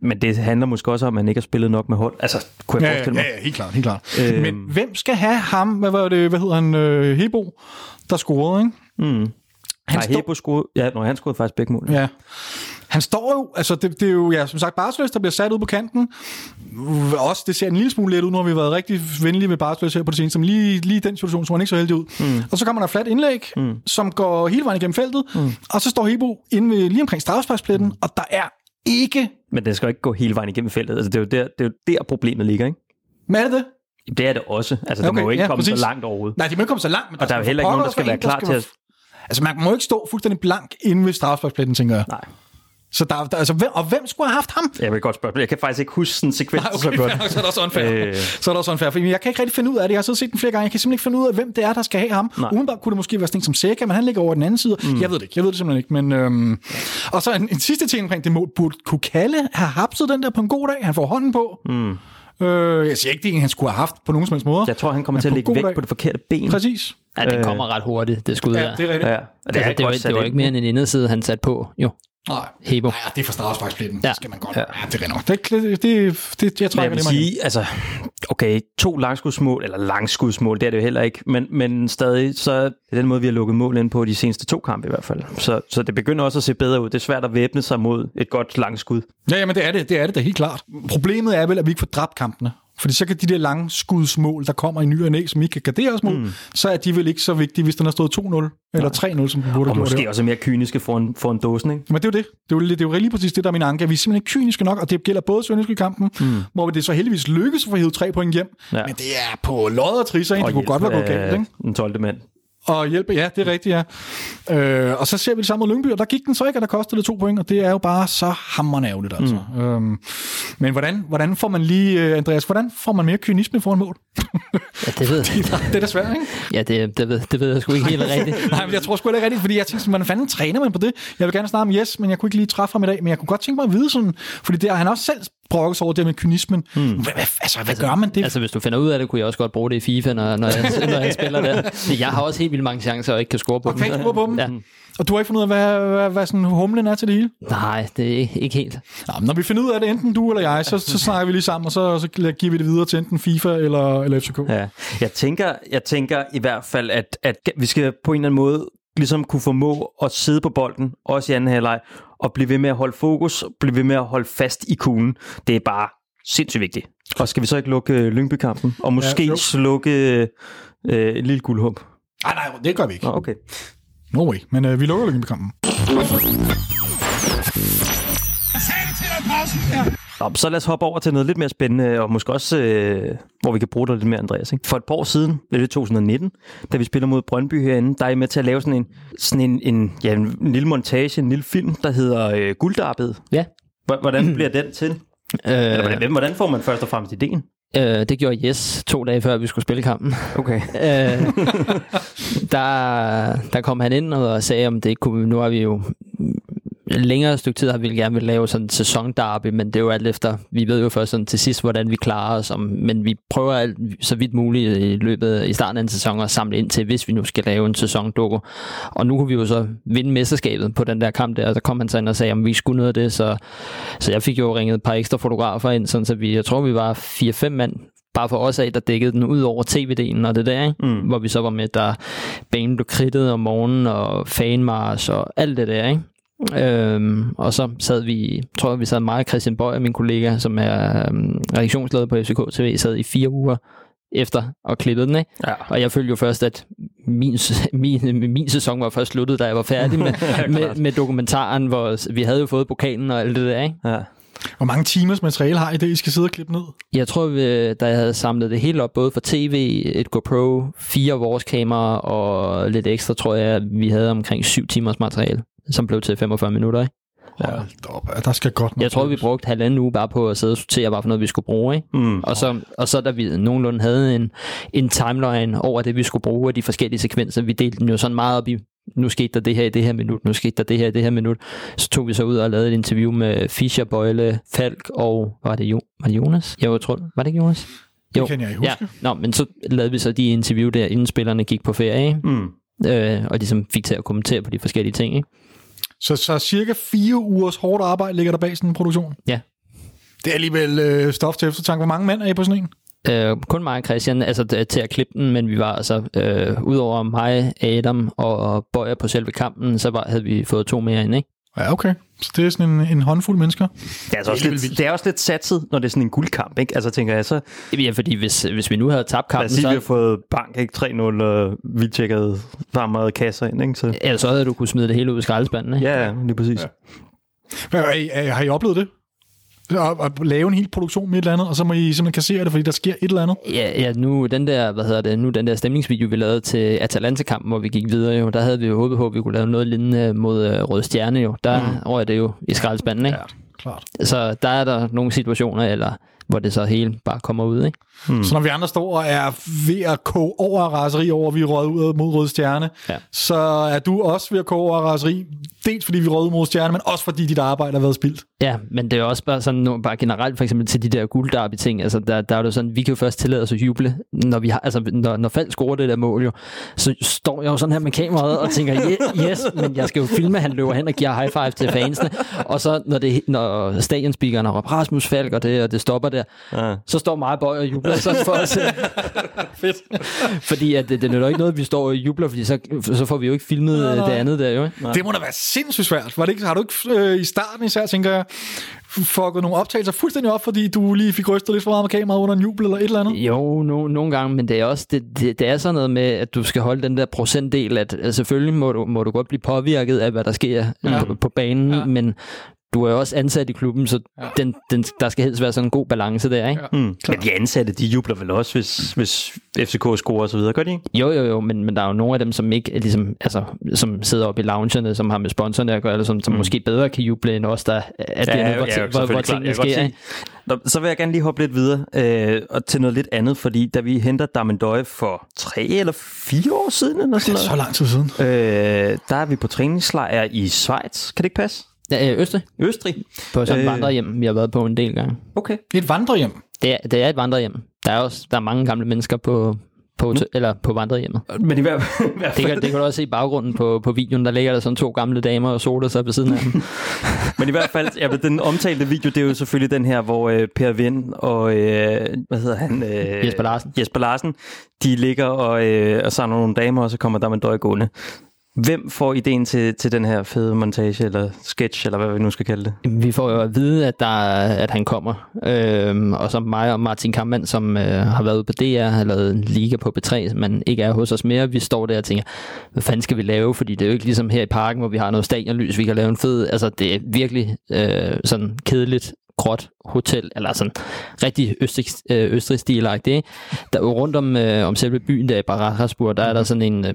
men det handler måske også om, at han ikke har spillet nok med hold. Altså, kunne jeg Ja, forestille mig. ja, ja, helt klart, helt klart. Øhm. Men hvem skal have ham? Hvad var det? Hvad hedder han? Øh, Hebo, der scorede, ikke? Mm. Han Nej, står- Hebo scorede, ja, når han scorede faktisk begge mål. Ja. Han står jo, altså det, det er jo, ja, som sagt, Barceløs, der bliver sat ud på kanten. Også, det ser en lille smule let ud, nu har vi været rigtig venlige ved Barceløs her på det seneste, men lige, lige den situation så han ikke så heldig ud. Mm. Og så kommer der et fladt indlæg, mm. som går hele vejen igennem feltet, mm. og så står Hebo inde ved, lige omkring straffesparkspletten, mm. og der er ikke... Men det skal jo ikke gå hele vejen igennem feltet. Altså, det, er jo der, det er jo der, problemet ligger, ikke? Hvad er det det? Det er det også. Altså, det Okay, må jo ikke ja, komme præcis. så langt overhovedet. Nej, de må ikke komme så langt. Men Og der er jo heller ikke nogen, der skal være klar til at... Altså, man må ikke stå fuldstændig blank inde ved straffesparkspletten, tænker jeg. Nej. Så der, der, altså, hvem, og hvem skulle have haft ham? Jeg vil godt spørge. Jeg kan faktisk ikke huske sådan en sekvens Nej, så okay, godt. fair <laughs> nok, så er det også unfair. Øh. Så er det også unfair, for jeg kan ikke rigtig finde ud af det. Jeg har siddet og set den flere gange. Jeg kan simpelthen ikke finde ud af, hvem det er, der skal have ham. Nej. Umiddelbart kunne det måske være sådan en som Seca, men han ligger over den anden side. Mm. Jeg ved det ikke. Jeg ved det simpelthen ikke. Men, øhm, og så en, en, sidste ting omkring det mål. Burde kunne Kalle have hapset den der på en god dag? Han får hånden på. Mm. Øh, jeg siger ikke, det er en, han skulle have haft på nogen som helst måde. Jeg tror, han kommer til at ligge væk dag. på det forkerte ben. Præcis. Ja, det kommer ret hurtigt, det skud Ja, der. det er rigtigt. Ja, og det, Det, er altså, det, var, godt det var ikke mere end en inderside, han satte på. Jo, Nej. Hebo. Nej, det er for straffesparkspletten. Ja. Det skal man godt. Ja. Ja, ja det er nok. Det, det, det, det, jeg Men trækker jeg vil det sige, altså, okay, to langskudsmål, eller langskudsmål, det er det jo heller ikke, men, men stadig, så er den måde, vi har lukket mål ind på de seneste to kampe i hvert fald. Så, så det begynder også at se bedre ud. Det er svært at væbne sig mod et godt langskud. Ja, jamen det er det, det er det da helt klart. Problemet er vel, at vi ikke får dræbt kampene. Fordi så kan de der langskudsmål, der kommer i ny og næ, som ikke kan gardere os mod, mm. så er de vel ikke så vigtige, hvis den har stået 2-0 eller 3-0, som den burde Og måske det. også mere kyniske foran, foran dåsen, ikke? Men det er jo det. Det er jo, det er jo lige præcis det, der er min anke. Vi er simpelthen kyniske nok, og det gælder både Sønderjyske kampen, mm. hvor det så heldigvis lykkes at få hævet tre point hjem. Ja. Men det er på lodder og trisser, ikke? det kunne godt være gået galt. Ikke? Den 12. mand. Og hjælpe, ja, det er rigtigt, ja. Øh, og så ser vi det samme mod Lyngby, og der gik den så ikke, og der kostede det to point, og det er jo bare så hammerende ærgerligt, altså. Mm. Øhm, men hvordan, hvordan får man lige, øh, Andreas, hvordan får man mere kynisme foran mål? Ja, det ved, <laughs> det er da svært, ikke? ja, det, det, ved, det ved jeg sgu ikke helt rigtigt. <laughs> Nej, men jeg tror sgu ikke rigtigt, fordi jeg tænkte, hvordan fanden træner man på det? Jeg vil gerne snakke om Yes, men jeg kunne ikke lige træffe ham i dag, men jeg kunne godt tænke mig at vide sådan, fordi det har han også selv brokket sig over det med kynismen. Mm. Hvad, hvad, altså, hvad gør man det? Altså, hvis du finder ud af det, kunne jeg også godt bruge det i FIFA, når, når, jeg, <laughs> når jeg spiller. Men jeg har også helt vildt mange chancer, og ikke kan score på Og kan ikke score på dem? Ja. Og du har ikke fundet ud af, hvad, hvad, hvad sådan humlen er til det hele? Nej, det er ikke, helt. Nå, når vi finder ud af det, enten du eller jeg, så, så snakker vi lige sammen, og så, så giver vi det videre til enten FIFA eller, eller FCK. Ja. Jeg, tænker, jeg tænker i hvert fald, at, at vi skal på en eller anden måde ligesom kunne formå at sidde på bolden, også i anden halvleg, og blive ved med at holde fokus, blive ved med at holde fast i kuglen. Det er bare sindssygt vigtigt. Og skal vi så ikke lukke øh, Lyngby-kampen? Og måske jo. ja, slukke øh, et lille guldhåb? Nej, nej, det gør vi ikke. Nå, okay. No way. Men øh, vi lukker lykken på kampen. Nå, så lad os hoppe over til noget lidt mere spændende, og måske også, øh, hvor vi kan bruge dig lidt mere, Andreas. Ikke? For et par år siden, det er 2019, da vi spiller mod Brøndby herinde, der er I med til at lave sådan en, sådan en, en, ja, en lille montage, en lille film, der hedder øh, Guldarbet. Ja. Hvordan bliver den til? Eller Øh, hvordan, hvordan får man først og fremmest ideen? øh, det gjorde Jes to dage før vi skulle spille kampen. Okay. øh, der, der kom han ind og sagde, om det kunne, nu har vi jo længere stykke tid har vi gerne vil lave sådan en sæsonderby, men det er jo alt efter, vi ved jo først sådan til sidst, hvordan vi klarer os, om, men vi prøver alt, så vidt muligt i løbet i starten af en sæson at samle ind til, hvis vi nu skal lave en sæsondukke. Og nu kunne vi jo så vinde mesterskabet på den der kamp der, og så kom han så ind og sagde, om vi skulle noget af det, så, så jeg fik jo ringet et par ekstra fotografer ind, sådan så vi, jeg tror vi var 4-5 mand bare for os af, der dækkede den ud over tv-delen og det der, ikke? Mm. hvor vi så var med, der banen blev kridtet om morgenen, og fanmars og alt det der, ikke? Øhm, og så sad vi, tror jeg, vi sad og Christian Bøj, min kollega, som er øhm, redaktionsleder på FCK TV, sad i fire uger efter og klippede den, ikke? Ja. Og jeg følte jo først, at min, <laughs> min, min sæson var først sluttet, da jeg var færdig med, <laughs> med, med dokumentaren, hvor vi havde jo fået pokalen og alt det der, ikke? Ja. Hvor mange timers materiale har I det, I skal sidde og klippe ned? Jeg tror, vi, da jeg havde samlet det hele op, både for tv, et GoPro, fire vores kameraer og lidt ekstra, tror jeg, vi havde omkring syv timers materiale, som blev til 45 minutter. Ikke? Da op, ja, der skal godt nok Jeg tror, vi brugte halvanden uge bare på at sidde og sortere, bare for noget, vi skulle bruge. Ikke? Mm. Og, så, og så da vi nogenlunde havde en, en timeline over det, vi skulle bruge af de forskellige sekvenser, vi delte dem jo sådan meget op i, nu skete der det her i det her minut, nu skete der det her i det her minut. Så tog vi så ud og lavede et interview med Fischer, Bøjle, Falk og, var det, jo, var det Jonas? Jo, jeg tror, var det ikke Jonas? Det kan jeg ikke huske. Ja, Nå, men så lavede vi så de interview der, inden spillerne gik på ferie? Mm. Øh, og ligesom fik til at kommentere på de forskellige ting. Ikke? Så, så cirka fire ugers hårdt arbejde ligger der bag sådan en produktion? Ja. Det er alligevel øh, stof til eftertanke. Hvor mange mænd er I på sådan en? Øh, kun mig og Christian altså, t- til at klippe den, men vi var altså, øh, udover mig, Adam og Bøjer på selve kampen, så var, havde vi fået to mere ind, ikke? Ja, okay. Så det er sådan en, en håndfuld mennesker. Det er, altså også lidt, det er også lidt satset, når det er sådan en guldkamp, ikke? Altså tænker jeg så, Ja, fordi hvis, hvis vi nu havde tabt kampen, sige, så, vi har fået bank, ikke? 3-0, og vi tjekkede varmere kasser ind, ikke? Så, ja, så havde du kunne smide det hele ud i skraldespanden, ikke? ja, lige præcis. Ja. Har, I, har I oplevet det? At, at lave en hel produktion med et eller andet, og så må I simpelthen kassere det, fordi der sker et eller andet? Ja, ja, nu den der, hvad hedder det, nu den der stemningsvideo, vi lavede til Atalanta-kampen, hvor vi gik videre jo, der havde vi jo håbet på, at vi kunne lave noget lignende mod uh, Røde Stjerne jo. Der mm. røg det jo i skraldespanden, ikke? Ja, klart. Så der er der nogle situationer, eller hvor det så hele bare kommer ud, ikke? Mm. Så når vi andre står og er ved at koge over raseri over, at vi er røget ud mod Røde Stjerne, Ja. så er du også ved at koge over raseri, dels fordi vi er ud mod Stjerne, men også fordi dit arbejde har været spildt. Ja, men det er også bare sådan, bare generelt for eksempel til de der guldderby ting, altså der, der er det sådan, vi kan jo først tillade os at juble, når vi har, altså når, når Falk scorer det der mål jo, så står jeg jo sådan her med kameraet og tænker, "Ye- yes, men jeg skal jo filme, at han løber hen og giver high five til fansene, og så når, det, når stadionspeakeren har råbt Rasmus Falk, og det, og det stopper der, Ja. så står mig og Bøj og jubler sådan for os. <laughs> Fedt. fordi at det, det er jo ikke noget, vi står og jubler, fordi så, så får vi jo ikke filmet øh, det andet der jo. Ikke? Det må da være sindssygt svært. Var det ikke, har du ikke øh, i starten især, tænker jeg, fucket nogle optagelser fuldstændig op, fordi du lige fik rystet lidt for meget med kameraet under en jubel eller et eller andet? Jo, no, nogle gange, men det er også det, det, det er sådan noget med, at du skal holde den der procentdel, at altså, selvfølgelig må du, må du godt blive påvirket af, hvad der sker Ja. på, på banen, ja. men du er jo også ansat i klubben, så Ja. ja. den, den, der skal helst være sådan en god balance der, ikke? Ja. Ja. Mm. Men de ansatte, de jubler vel også, hvis, hvis FCK scorer og så videre, gør de ikke? Jo, jo, jo, men, men der er jo nogle af dem, som ikke er ligesom, altså, som sidder oppe i loungerne, som har med sponsorerne at gøre, eller som, som mm. måske bedre kan juble end os, der er ja, dernede, hvor, ja, hvor, hvor tingene sker. ikke? Nå, så vil jeg gerne lige hoppe lidt videre øh, og til noget lidt andet, fordi da vi henter Damendøje for tre eller fire år siden, eller Det er sådan så noget, lang tid siden. øh, der er vi på træningslejr i Schweiz. Kan det ikke passe? Ja, øh, Østrig, Østrig. på sådan et Øh. vandrehjem, vi har været på en del gange. Okay. Et vandrehjem. Det er, det er et vandrehjem. Der er også der er mange gamle mennesker på, på, hotel, eller på vandrehjemmet. Men i hvert, <laughs> i hvert Det fald, kan, det kan du også se i baggrunden på, på videoen. Der ligger der sådan to gamle damer og soler sig ved siden af dem. <laughs> men i hvert fald ja, den omtalte video, det er jo selvfølgelig den her, hvor øh, Per Vind og, øh, hvad hedder han? Øh, Jesper Larsen. Jesper Larsen, de ligger og, øh, og samler nogle damer, og så kommer Damendøje gående. Hvem får ideen til, til den her fede montage, eller sketch, eller hvad vi nu skal kalde det? Vi får jo at vide, at, der, at han kommer. Øhm, og så mig og Martin Kampmann, som øh, har været ude på DR, har lavet en liga på B3, men ikke er hos os mere. Vi står der og tænker, hvad fanden skal vi lave? Fordi det er jo ikke ligesom her i parken, hvor vi har noget stadionlys, vi kan lave en fed... Altså, det er virkelig øh, sådan kedeligt gråt hotel, eller sådan rigtig østrig, øh, østrig stil ikke? Der rundt om, øh, om selve byen der i Barakaspur, der er der sådan en, øh,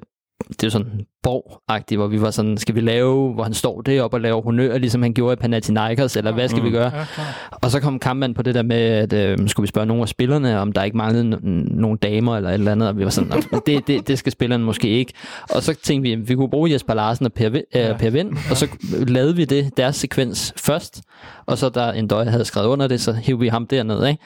det er sådan borg hvor vi var sådan, skal vi lave, hvor han står deroppe og laver honør, ligesom han gjorde i Panathinaikos, eller hvad skal mm. vi gøre? Ja, og så kom kampen på det der med, at øh, skulle vi spørge nogle af spillerne, om der ikke manglede n- nogle damer eller et eller andet, og vi var sådan, det, det, det skal spillerne måske ikke. Og så tænkte vi, at vi kunne bruge Jesper Larsen og Per, øh, ja. per Vind, og så lavede vi det, deres sekvens først, og så da en døj havde skrevet under det, så hævde vi ham derned, ikke?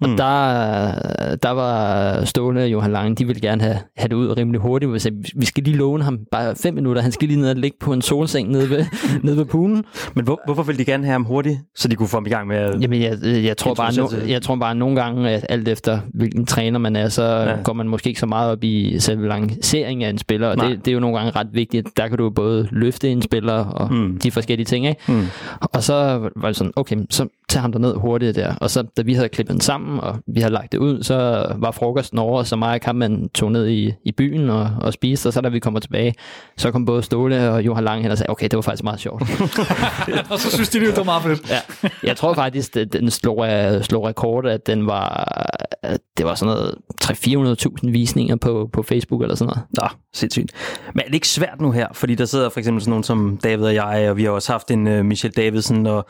Og mm. der, der var Ståle og Johan Lange, de ville gerne have, have det ud rimelig hurtigt. Vi, sagde, vi skal lige låne ham bare fem minutter. Han skal lige ned og ligge på en solseng nede ved, <laughs> nede ved poolen. Men hvor, hvorfor ville de gerne have ham hurtigt, så de kunne få ham i gang med at... Jamen, jeg, jeg, tror bare, no, jeg tror bare nogle gange, at alt efter hvilken træner man er, så ja. går man måske ikke så meget op i selve lancering af en spiller. Og det, det, er jo nogle gange ret vigtigt. Der kan du både løfte en spiller og mm. de forskellige ting. Ikke? Mm. Og så var det sådan, okay, så tag ham ned hurtigt der. Og så da vi havde klippet den sammen, og vi havde lagt det ud, så var frokosten over, så mig og Kampmann tog ned i, i byen og, og spiste, og så da vi kommer tilbage, så kom både Ståle og Johan Lange hen og sagde, okay, det var faktisk meget sjovt. <laughs> og så synes de, det var meget fedt. ja. Jeg tror faktisk, at den slog, slog rekord, at den var, at det var sådan noget 300-400.000 visninger på, på Facebook eller sådan noget. Nå, sindssygt. Men er det ikke svært nu her? Fordi der sidder for eksempel sådan nogen som David og jeg, og vi har også haft en uh, Michel Davidsen og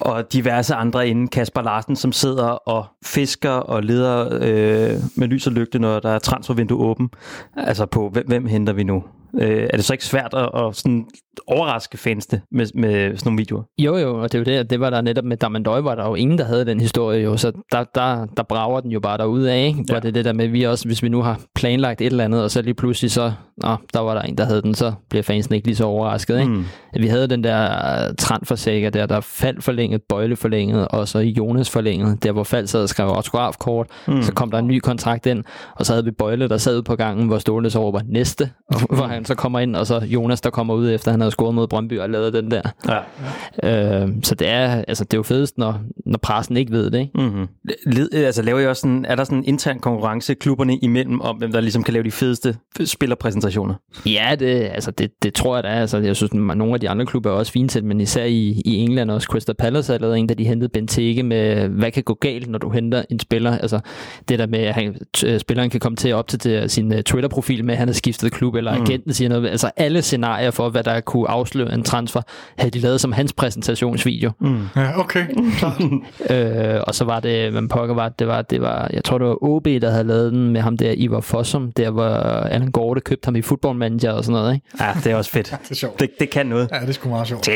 og diverse andre inden Kasper Larsen, som sidder og fisker og leder øh, med lys og lygte, når der er transfervindue åben. Altså på, hvem, hvem henter vi nu? Øh, er det så ikke svært at, at sådan overraske fansene med, med sådan nogle videoer? Jo, jo, og det er jo det, det var der netop med Damandøj, var der jo ingen, der havde den historie jo, så der, der, der brager den jo bare derude af, ikke? Ja. Var det det der med, vi også, hvis vi nu har planlagt et eller andet, og så lige pludselig så, nå, der var der en, der havde den, så bliver fansene ikke lige så overrasket, ikke? Mm. Vi havde den der transfersager der, der faldt forlænget, Bøjle forlænget, og så Jonas forlænget, der hvor faldt sad og skrev autografkort, mm. så kom der en ny kontrakt ind, og så havde vi Bøjle, der sad på gangen, hvor Ståle så var næste, <laughs> hvor han så kommer ind, og så Jonas, der kommer ud efter, han havde scoret mod Brøndby og lavet den der. Ja. Øh, så det er, altså, det er jo fedest, når, når pressen ikke ved det. Ikke? Mm-hmm. Led, altså, laver I også sådan, er der sådan en intern konkurrence klubberne imellem, om hvem der ligesom kan lave de fedeste spillerpræsentationer? Ja, det, altså, det, det tror jeg, der er. Altså, jeg synes, nogle af de andre klubber er også fint til, men især i, i England også. Crystal Palace har lavet en, da de hentede Benteke med, hvad kan gå galt, når du henter en spiller. Altså, det der med, at han, spilleren kan komme til at opdatere sin uh, Twitter-profil med, at han har skiftet klub, eller mm. Siger noget. Altså, alle scenarier for, hvad der kunne afsløre en transfer, havde de lavet som hans præsentationsvideo. Mm. Ja, okay, klart. <laughs> øh, og så var det, hvad pokker var det, var, det var, jeg tror det var OB, der havde lavet den med ham der, Ivar Fossum, der hvor Allan Gorte købte ham i Football Manager og sådan noget, ikke? Ja, det er også fedt. Ja, det er sjovt. Det, det kan noget. Ja, det er sgu meget sjovt.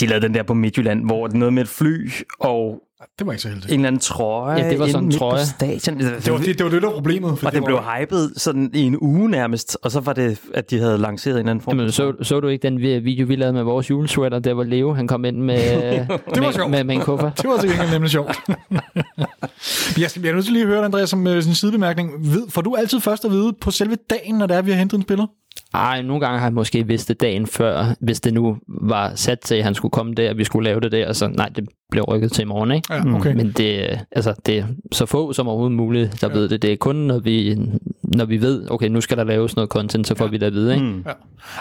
De lavede den der på Midtjylland, hvor det noget med et fly, og det var ikke så heldigt. En eller anden trøje. Ja, det var sådan en trøje. På stadion. Det var det, det, var det der var problemet. For og det, det blev var... hypet sådan i en uge nærmest, og så var det, at de havde lanceret en eller anden form. Jamen, så, så du ikke den video, vi lavede med vores julesweater, der var Leo, han kom ind med, <laughs> det var med, sjovt. med, med en kuffer. det var gengæld nemlig sjovt. <laughs> jeg skal jeg nødt til lige at høre, Andreas, som uh, sin sidebemærkning. Ved, får du altid først at vide på selve dagen, når det er, vi har hentet en spiller? Ej, nogle gange har jeg måske vidst det dagen før, hvis det nu var sat til, at han skulle komme der, og vi skulle lave det der, så nej, det blev rykket til i morgen, ikke? Ja, okay. Men det, altså, det er så få som overhovedet muligt, der ja. ved det. Det er kun, når vi, når vi ved, okay, nu skal der laves noget content, så får ja. vi det at vide, ikke? Mm. Ja.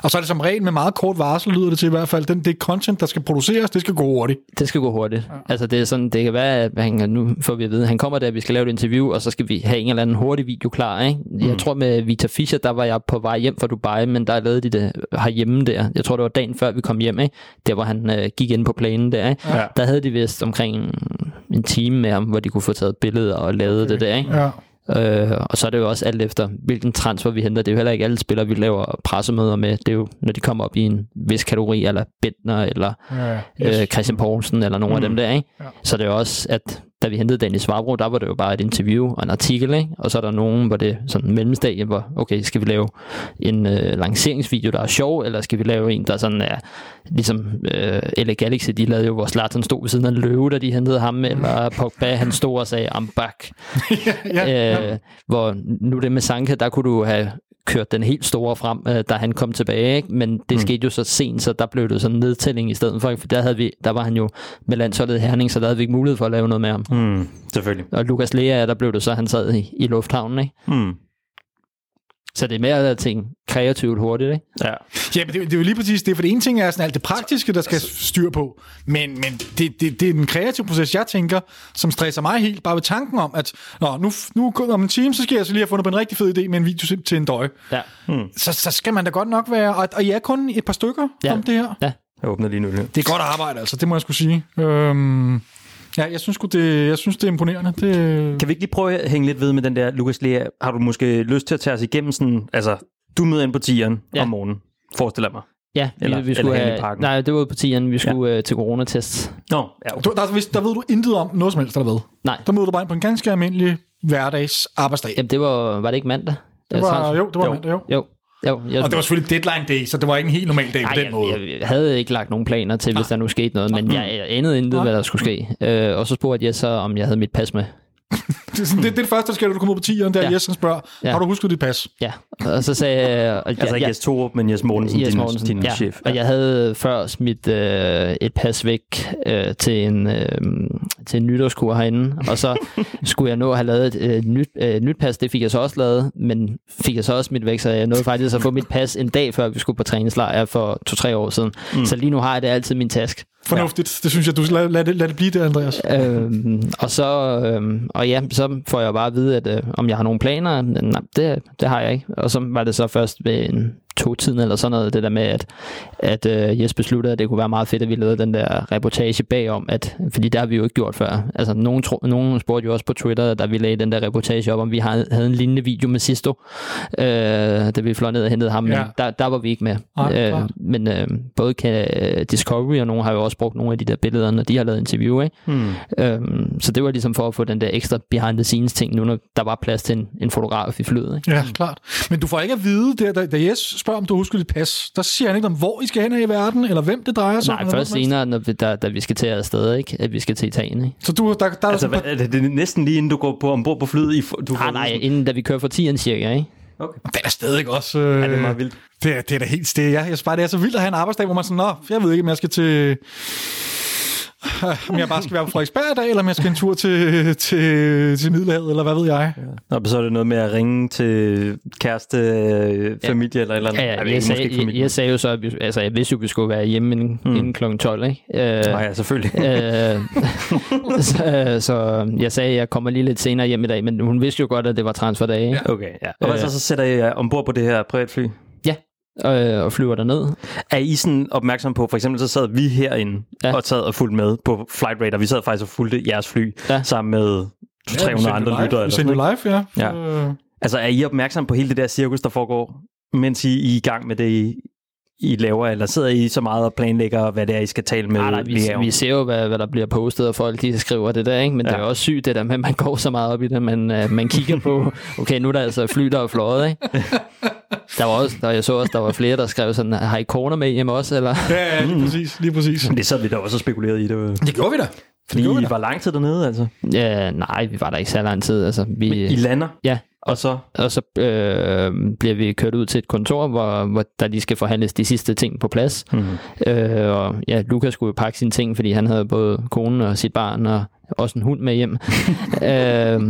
Og så er det som regel med meget kort varsel, lyder det til i hvert fald. Den, det content, der skal produceres, det skal gå hurtigt. Det skal gå hurtigt. Ja. Altså, det er sådan, det kan være, at han, nu får vi at vide, han kommer der, vi skal lave et interview, og så skal vi have en eller anden hurtig video klar, ikke? Mm. Jeg tror med Vita Fischer, der var jeg på vej hjem fra Dubai, men der lavede de det herhjemme der. Jeg tror, det var dagen før vi kom hjem, ikke? Der, hvor han øh, gik ind på planen der, ikke? Ja. Der havde de vist omkring en time med ham, hvor de kunne få taget billeder og lavet okay. det der, ikke? Ja. Øh, og så er det jo også alt efter, hvilken transfer vi henter. Det er jo heller ikke alle spillere, vi laver pressemøder med. Det er jo, når de kommer op i en vis kategori, eller Bentner, eller ja, yes. øh, Christian Poulsen, eller nogle mm. af dem der. Ikke? Ja. Så det er jo også, at da vi hentede Dennis Svarbro, der var det jo bare et interview og en artikel, ikke? og så er der nogen, hvor det er sådan en mellemstadie, hvor, okay, skal vi lave en øh, lanceringsvideo, der er sjov, eller skal vi lave en, der sådan er, ligesom øh, LA Galaxy, de lavede jo, hvor Zlatan stod ved siden af løve, da de hentede ham, eller Pogba, han stod og sagde, I'm back. ja, <laughs> ja, ja. Øh, hvor nu det med Sanka, der kunne du have kørt den helt store frem, øh, da han kom tilbage, ikke? men det mm. skete jo så sent, så der blev det sådan en nedtælling i stedet for, for der, havde vi, der var han jo med landsholdet Herning, så der havde vi ikke mulighed for at lave noget med ham. Mm, selvfølgelig. Og Lukas Lea, der blev det så, han sad i, i lufthavnen, ikke? Mm. Så det er mere at tænke kreativt hurtigt, ikke? Ja. Ja, men det, det er jo lige præcis det, for det ene ting er sådan alt det praktiske, der skal styr på, men, men det, det, det er den kreative proces, jeg tænker, som stresser mig helt, bare ved tanken om, at Nå, nu, nu om en time, så skal jeg så lige have fundet på en rigtig fed idé med en video til en døje. Ja. Så, så skal man da godt nok være, og, og I er kun et par stykker Ja. om det her. Ja. Jeg åbner lige nu. Det er godt arbejde, altså, det må jeg skulle sige. Øhm, ja, jeg synes, det, jeg synes, det er imponerende. Det, Kan vi ikke lige prøve at hænge lidt ved med den der, Lukas Lea? Har du måske lyst til at tage os igennem sådan, altså, du møder ind på tieren ja. Om morgenen, forestiller mig. Ja, vi, Eller- vi skulle eller have, parken. nej, det var på tieren, vi skulle ja. øh, til coronatest. Nå, ja, okay. du, der, der, der ved du intet om noget som helst, eller hvad? Nej, Der møder du bare ind på en ganske almindelig hverdags arbejdsdag. Jamen, det var, var det ikke mandag? Det var, jo, det var Jo. mandag, jo. Jo. Jo jeg, Og det var selvfølgelig deadline day, så det var ikke en helt normal dag på den jeg, måde. jeg, jeg havde ikke lagt nogen planer til, hvis der nu skete noget, men jeg, jeg anede intet, hvad der skulle ske. Øh, og så spurgte jeg så, om jeg havde mit pas med. <laughs> Det, er sådan, det, det er det første, der sker, når du kommer ud på tieren, der ja. Ja. Jes han spørger, ja. Ja. har du husket dit pas? Ja, og så sagde jeg... <laughs> Og Altså jeg, ikke Jes Torup, men Jes Mortensen, Jes din, Mortensen, din ja. chef. Og jeg havde før smidt øh, et pas væk øh, til, en, øh, til en nytårskur herinde, og så <laughs> skulle jeg nå at have lavet et øh, nyt, øh, nyt pas, det fik jeg så også lavet, men fik jeg så også smidt væk, så jeg nåede faktisk at få mit pas en dag før vi skulle på træningslejr for to-tre år siden. Mm. Så lige nu har jeg det altid i min taske. Fornuftigt. Ja. Det synes jeg, du skal lade, lade, det, lade det blive det, Andreas. Øhm, og så øhm, og ja, så får jeg bare at vide, at øh, om jeg har nogle planer. Nej, det, det har jeg ikke. Og så var det så først ved en to-tiden eller sådan noget, det der med, at, at øh, Jes besluttede, at det kunne være meget fedt, at vi lavede den der reportage bagom, at, fordi det har vi jo ikke gjort før. Altså, nogen, tro, nogen spurgte jo også på Twitter, da vi lagde den der reportage op, om vi havde, havde en lignende video med Sisto, øh, da vi fløj ned og hentede ham, men Ja. der, der var vi ikke med. Nej, klart. men øh, både kan, Discovery og nogen har jo også brugt nogle af de der billeder, når de har lavet interview, ikke? Hmm. Øhm, så det var ligesom for at få den der ekstra behind the scenes ting, nu når der var plads til en, en fotograf i flyet. Ikke? Ja, klart. Men du får ikke at vide, der, da, da Jes spørger, om du husker dit pas, der siger han ikke om, hvor I skal hen i verden, eller hvem det drejer sig om. Nej, eller først senere, når vi, der, da vi skal til afsted, ikke? at vi skal til Italien. Ikke? Så du, der, der Altså, er hvad, er det, det er næsten lige inden du går på ombord på flyet? I, du Ah, nej, sådan- inden da vi kører for 10'eren cirka. Ikke? Okay. det er stadig også... Øh, Ja, det er meget vildt. Det er, det er da helt sted. Jeg, jeg synes bare, det er så vildt at have en arbejdsdag, hvor man sådan, nå, jeg ved ikke, om jeg skal til... <laughs> Om jeg bare skal være på Frederiksberg i dag, eller om jeg skal en tur til, til, til Middelhavet, eller hvad ved jeg. Nå, så er det noget med at ringe til kæreste, øh, familie eller et eller andet. Ja, Jeg ja, ved jeg, ikke sagde, jeg, jeg sagde jo så, at vi, altså, jeg vidste jo, at vi skulle være hjemme inden, mm. inden kl. 12. Ikke? Øh, Nej, ja, selvfølgelig. øh, <laughs> så, så jeg sagde, at jeg kommer lige lidt senere hjem i dag, men hun vidste jo godt, at det var transferdag. Ikke? Okay, ja. Og hvad så, Øh. så sætter I jer ombord på det her privatfly? Øh, og flyver derned. Er I sådan opmærksom på, for eksempel så sad vi herinde ja. Og sad og fulgte med på Flight Radar. Vi sad faktisk og fulgte jeres fly ja. Sammen med 300 Ja, andre sendte lyttere. live. Vi sendte live, ja. Ja. Øh, altså er I opmærksom på hele det der cirkus, der foregår, mens I, I er i gang med det, I, I laver? Eller sidder I så meget og planlægger, hvad det er, I skal tale med Nej, nej, vi, vi ser jo, hvad, hvad der bliver postet, og folk de skriver det der, ikke? men ja. det er også sygt det der med, at man går så meget op i det, men uh, man kigger på, <laughs> okay, nu er der altså fly, der er fløjet, ikke? <laughs> Der var også, der, jeg så også, der var flere, der skrev sådan, har I corner med hjemme også, eller? ja, ja, lige præcis. Lige præcis. Men det sad vi da også og spekulerede i. Det Det gjorde vi da. fordi I var lang tid dernede, altså. Ja, nej, vi var der ikke så lang tid, altså. Vi, I lander, ja, og så... og så øh, bliver vi kørt ud til et kontor, hvor, hvor der lige skal forhandles de sidste ting på plads. Hmm. Øh, og ja, Lukas skulle jo pakke sine ting, fordi han havde både konen og sit barn og også en hund med hjem. <laughs> øh,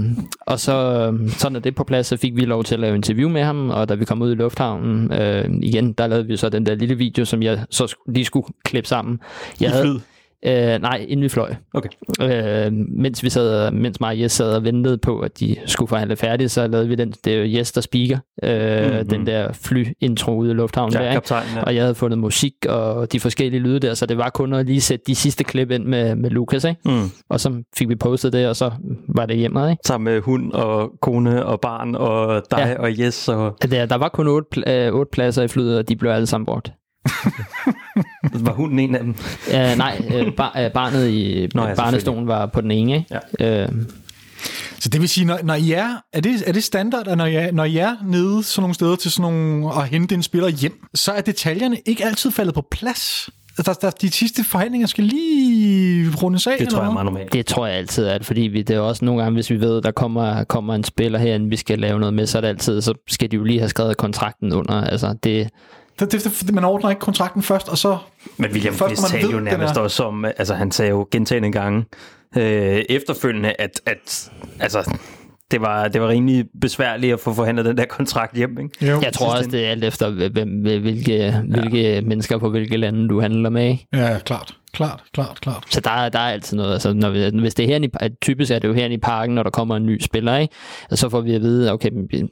og så, øh, så når det er på plads, så fik vi lov til at lave interview med ham, og da vi kom ud i lufthavnen, øh, igen, der lavede vi så den der lille video, som jeg så lige skulle klippe sammen. Jeg I flyet? Øh, nej, inden vi fløj. Okay. Øh, mens vi sad, mens mig og Jes sad og ventede på, at de skulle forhandle færdigt, så lavede vi den, det er jo Jes, der speaker, øh, Mhm. mm-hmm. den der fly-intro ude i lufthavnen. der, Ja, ikke? kaptajn, ja. Og jeg havde fundet musik og de forskellige lyde der, så det var kun at lige sætte de sidste klip ind med, med Lukas, ikke? Mm. Og så fik vi postet det, og så var det hjemme, ikke? Sammen med hund og kone og barn og dig. Ja. og Jes. Og... Der, der var kun otte, pl- øh, otte pladser i flyet, og de blev alle sammen brugt. <laughs> Var hunden en af dem? Uh, nej, uh, bar, uh, barnet i Nå ja, barnestolen var på den ene, ikke? Ja. Uh, Så det vil sige, når, når I er, er det, er det standard, at når I, er, når I er nede sådan nogle steder til sådan nogle, at hente en spiller hjem, så er detaljerne ikke altid faldet på plads? Der, der, de sidste forhandlinger skal lige rundes af? Det tror jeg er meget normalt. Det tror jeg altid, at fordi vi, det er også nogle gange, hvis vi ved, at der kommer, kommer en spiller herinde, vi skal lave noget med, så er det altid, så skal de jo lige have skrevet kontrakten under. Altså, det, Det, det, det, man ordner ikke kontrakten først, og så... Men William Først, man talte ved, jo nærmest også om, altså han sagde jo gentagende gange øh, efterfølgende, at, at altså, det var, det var rimelig besværligt at få forhandlet den der kontrakt hjem, ikke? Jo. Jeg tror også, det er alt efter, hvem, hvilke, ja. hvilke mennesker på hvilke lande du handler med. Ja, klart. Klart, klart, klart. Så der, er- der er altid noget. Altså, når vi, hvis det er herinde, i- typisk er det jo herinde i parken, når der kommer en ny spiller, ikke? Og så får vi at vide, okay, vi,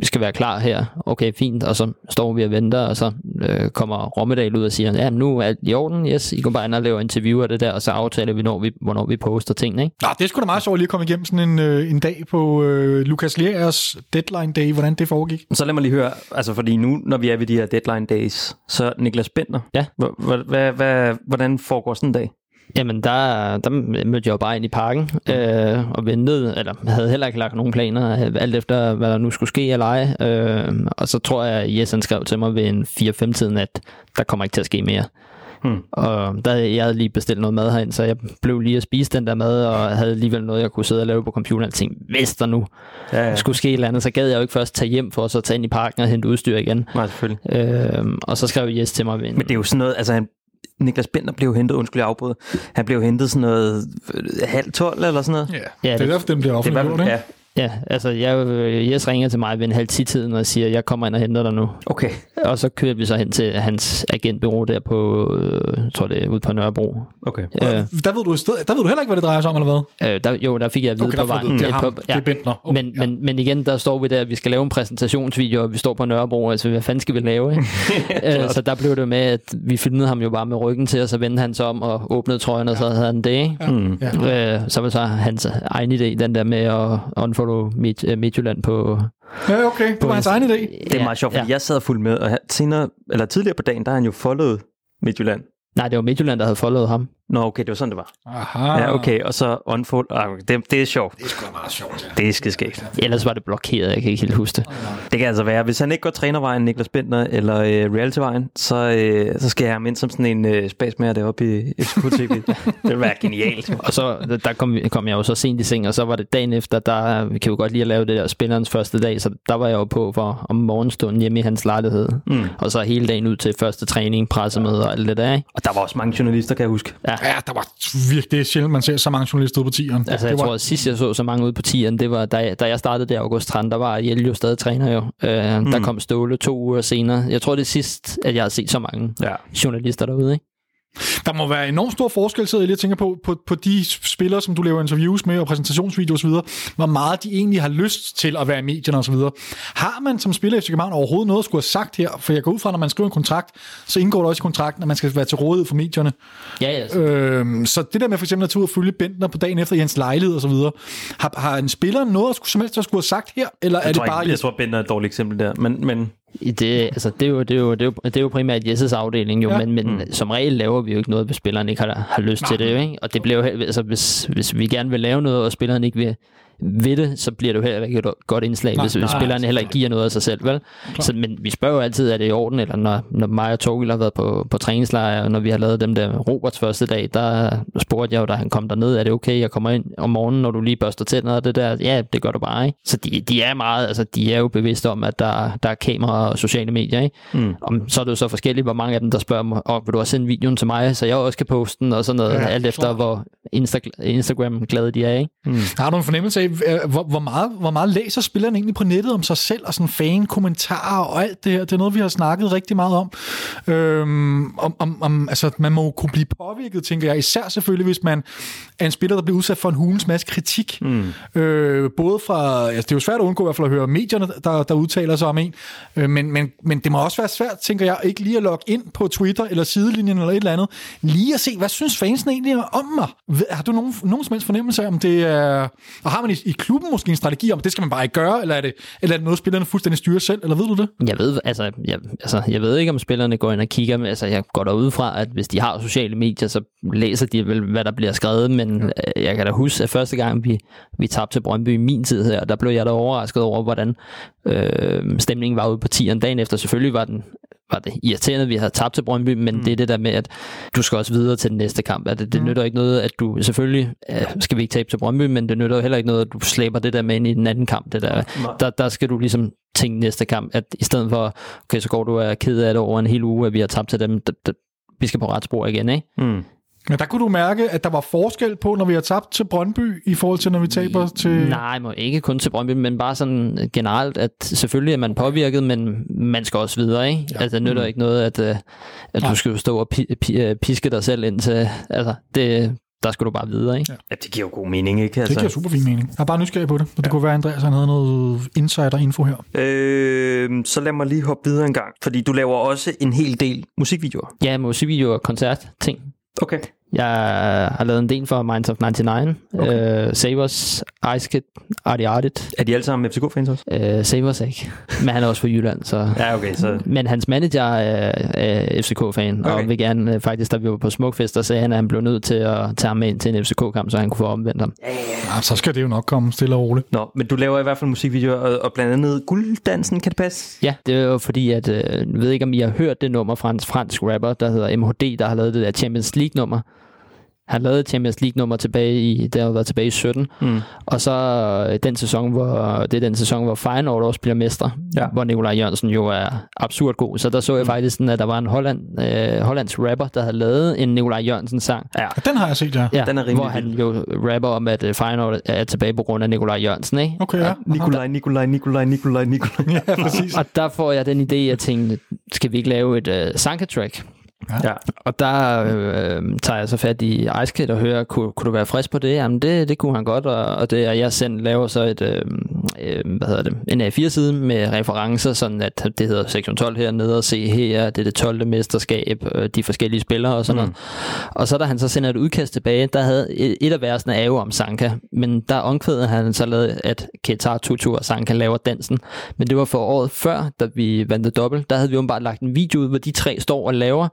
vi skal være klar her. Okay, fint. Og så står vi og venter, og så øh, kommer Rommedal ud og siger, ja, nu er alt i orden. Yes, I går bare ind og laver interview af det der, og så aftaler vi, når vi, hvornår vi poster tingene, ikke? Nå, det er sgu da meget sjovt lige at komme igennem sådan en, øh, en dag på øh, Lukas Leriers deadline day, hvordan det foregik. Så lad mig lige høre, altså fordi nu, når vi er ved de her deadline days, så Niklas Bender, Ja. Hvad, hvad, hvad, hvordan foregår sådan en dag? Jamen, der, der mødte jeg jo bare ind i parken øh, og ventede, eller havde heller ikke lagt nogen planer, øh, alt efter hvad der nu skulle ske eller ej. Øh, og så tror jeg, at Jes han skrev til mig ved en 4-5-tiden, at der kommer ikke til at ske mere. Hmm. Og der, jeg havde lige bestilt noget mad herind, så jeg blev lige at spise den der mad, og havde alligevel noget, jeg kunne sidde og lave på computeren. Jeg tænkte, hvis der nu Ja, ja. skulle ske et eller andet, så gad jeg jo ikke først tage hjem for at så tage ind i parken og hente udstyr igen. Nej, selvfølgelig. Øh, og så skrev Jes til mig Men det er jo sådan noget, altså han, Niklas Bender blev hentet, undskyld jeg afbryder, han blev hentet sådan noget øh, halv tolv eller sådan noget. Ja, Ja, det er det- derfor, dem bliver offentliggjort, ikke? ja, Ja, altså jeg, øh, Jes ringer til mig ved en halv tiden og siger, jeg kommer ind og henter dig nu. okay. Og så kører vi så hen til hans agentbureau der på, øh, jeg tror det er ude på Nørrebro. okay. Øh, Der ved, du, i stedet- der ved du heller ikke, hvad det drejer sig om, eller hvad? øh, der, jo, der fik jeg at vide Okay, på vejen. det på- det er Bentner. Okay, men, men, men igen, der står vi der, vi skal lave en præsentationsvideo, og vi står på Nørrebro, altså hvad fanden skal vi lave? Ikke? <laughs> øh, så der blev det med, at vi filmede ham jo bare med ryggen til, og så vendte han sig om og åbnede trøjen, og så havde han det. Ikke? Mm. Ja. Øh, så var så hans egen idé, den der med at unfollow Mid- øh, Midtjylland på... Ja, okay. Det var hans egen idé. Det er meget sjovt, fordi ja. jeg sad og fulgte med, og senere, eller tidligere på dagen, der har han jo followet Midtjylland. Nej, det var Midtjylland, der havde followet ham. Nå, okay, det var sådan, det var. Aha. Ja, okay, og så unfold. Ah, okay, det, det er sjovt. Det er sgu meget sjovt, ja. Det er skidskægt. Ellers var det blokeret, jeg kan ikke helt huske det. Det kan altså være, hvis han ikke går trænervejen, Niklas Bentner, eller øh, reality-vejen, så, øh, så skal jeg have ham ind som sådan en øh, spasmager deroppe i FCK TV. <laughs> det vil være genialt. Og så der kom, kom jeg jo så sent i seng, og så var det dagen efter, der vi kan jo godt lide at lave det der spillerens første dag, så der var jeg jo på for om morgenstunden hjemme i hans lejlighed. Mm. Og så hele dagen ud til første træning, pressemøde og alt det der, ikke? Og der var også mange journalister, kan jeg huske. Ja, der var virkelig, det er sjældent, man ser så mange journalister ude på tieren. Altså, det jeg var, tror, at sidst jeg så så mange ude på tieren, det var, da jeg, da jeg startede der august 13, der var Jelle jo stadig træner jo. Øh, mm. Der kom Ståle to uger senere. Jeg tror, det er sidst, at jeg har set så mange Ja. journalister derude, ikke? Der må være enormt stor forskel, sidder jeg lige og tænker på, på, på de spillere, som du laver interviews med, og præsentationsvideoer osv., hvor meget de egentlig har lyst til at være i medierne osv. Har man som spiller i FC København overhovedet noget at skulle have sagt her? For jeg går ud fra, når man skriver en kontrakt, så indgår der også i kontrakten, at man skal være til rådighed for medierne. Ja, ja. Øhm, så det der med for eksempel at tage ud og følge Bentner på dagen efter i hans lejlighed osv., har, har en spiller noget at skulle, som helst at skulle have sagt her? Eller er Jeg det tror, bare... ikke, jeg tror, Bender er et dårligt eksempel der. Men, men Det, altså, det, er jo, det, er jo, det, er jo, det er jo primært Jesses afdeling, jo, Ja. men, men mm. som regel laver vi jo ikke noget, hvis spilleren ikke har, har lyst Nej. til det. jo, Ikke? Og det bliver jo, altså, hvis, hvis vi gerne vil lave noget, og spilleren ikke vil, ved det, så bliver det jo heller ikke et godt indslag, Nej, nej, hvis, nej, spilleren heller ikke giver noget af sig selv. Vel? Så, men vi spørger jo altid, er det i orden, eller når, når mig og Torgild har været på, på træningslejr, og når vi har lavet dem der Roberts første dag, der spurgte jeg jo, da han kom derned, er det okay, jeg kommer ind om morgenen, når du lige børster tænder og det der? Ja, det gør du bare, ikke? Så de, de er meget, altså de er jo bevidste om, at der, der er kamera og sociale medier, ikke? Mm. Om, så er det jo så forskelligt, hvor mange af dem, der spørger mig, oh, vil du også sende videoen til mig, så jeg også kan poste den, og sådan noget, Ja, alt efter, hvor Insta- Instagram-glade de er, ikke? Har du en fornemmelse af, hvor, hvor, meget, hvor meget læser spilleren egentlig på nettet om sig selv, og sådan fan-kommentarer og alt det her? Det er noget, vi har snakket rigtig meget om. Øhm, om, om, om altså, man må kunne blive påvirket, tænker jeg, især selvfølgelig, hvis man er en spiller, der bliver udsat for en hulens masse kritik. Mm. Øh, både fra, altså, det er jo svært at undgå i hvert fald at høre medierne, der, der udtaler sig om en, øh, men, men, men det må også være svært, tænker jeg, ikke lige at logge ind på Twitter eller sidelinjen eller et eller andet, lige at se, hvad synes fansene egentlig om mig? Har du nogen, nogen som helst fornemmelse af, om det er... Og har man i, i klubben måske en strategi om, det skal man bare ikke gøre, eller er det, eller er det noget, spillerne fuldstændig styrer selv, eller ved du det? Jeg ved, altså, jeg, altså, jeg ved ikke, om spillerne går ind og kigger, men altså, jeg går derud fra, at hvis de har sociale medier, så læser de vel, hvad der bliver skrevet, men øh, jeg kan da huske, at første gang, vi, vi tabte til Brøndby i min tid her, der blev jeg da overrasket over, hvordan øh, stemningen var ude på tieren. Dagen efter selvfølgelig var den var det irriterende, at vi havde tabt til Brøndby, men mm. det er det der med, at du skal også videre til den næste kamp. At det, det nytter ikke noget, at du selvfølgelig øh, skal vi ikke tabe til Brøndby, men det nytter jo heller ikke noget, at du slæber det der med ind i den anden kamp. Det der, der, der skal du ligesom tænke næste kamp, at i stedet for, okay, så går du og er ked af det over en hel uge, at vi har tabt til dem, d- d- vi skal på ret spor igen, ikke? Mm. Men der kunne du mærke, at der var forskel på, når vi har tabt til Brøndby, i forhold til, når vi taber til... Nej, må ikke kun til Brøndby, men bare sådan generelt, at selvfølgelig er man påvirket, men man skal også videre, ikke? Ja. Altså, det nytter ikke noget, at, øh, at du skal stå og pi- pi- øh, piske dig selv ind til... Altså, det, der skal du bare videre, ikke? Ja, det giver jo god mening, ikke? Altså, Det giver super fin mening. Jeg er bare nysgerrig på det. Og det kunne være, at Andreas han havde noget insider-info her. Øh, så lad mig lige hoppe videre en gang, fordi du laver også en hel del musikvideoer. Ja, musikvideo og koncert, ting. Okay. Jeg har lavet en del for Minds of 99, okay. uh, Savers, Ice Kid, Artie Artit. Er de alle sammen FCK-fans også? Uh, Savers ikke, men han er også fra Jylland, så... Ja, okay, så... Men hans manager er, er FCK-fan, okay. Og vil gerne, øh, faktisk, da vi var på Smukfest, der sagde han, at han blev nødt til at tage ham med ind til en FCK-kamp, så han kunne få omvendt ham. Ja, så skal det jo nok komme stille og roligt. Nå, men du laver i hvert fald musikvideoer, og, og blandt andet Gulddansen, kan det passe? Ja, det er jo fordi, at øh, jeg ved ikke, om I har hørt det nummer fra en fransk rapper, der hedder MHD, der har lavet det der Champions League-nummer. Han lavede et Champions League-nummer tilbage i, det har været tilbage i 17. Mm. Og så øh, den sæson, hvor, det er den sæson, hvor Feyenoord også bliver mestre, Ja. hvor Nikolaj Jørgensen jo er absurd god. Så der så jeg faktisk sådan, at der var en Holland, øh, hollandsk rapper, der havde lavet en Nikolaj Jørgensen-sang. Ja. Ja, den har jeg set, ja. Ja, Den er rimelig hvor han jo rapper om, at øh, Feyenoord er tilbage på grund af Nikolaj Jørgensen, ikke? Okay, ja. Nikolaj, Nikolaj, Nikolaj, Nikolaj, Nikolaj. <laughs> Ja, præcis. Og der får jeg den idé, at jeg tænkte, skal vi ikke lave et øh, Sanka-track? Ja. Og der øh, tager jeg så fat i Ice Kid og hører, kunne, kunne du være frisk på det? Jamen det, det kunne han godt, og, og det, og jeg selv laver så et, øh, øh, hvad hedder det, en A4-side med referencer, sådan at det hedder sektion 12 hernede, og se her, det er det 12. mesterskab, de forskellige spillere og sådan noget. Og så da han så sender et udkast tilbage, der havde et, et af versene er jo om Sanka, men der omkvædet han så lavet, at Ketar Tutu og Sanka laver dansen. Men det var for året før, da vi vandt det dobbelt, der havde vi jo bare lagt en video ud, hvor de tre står og laver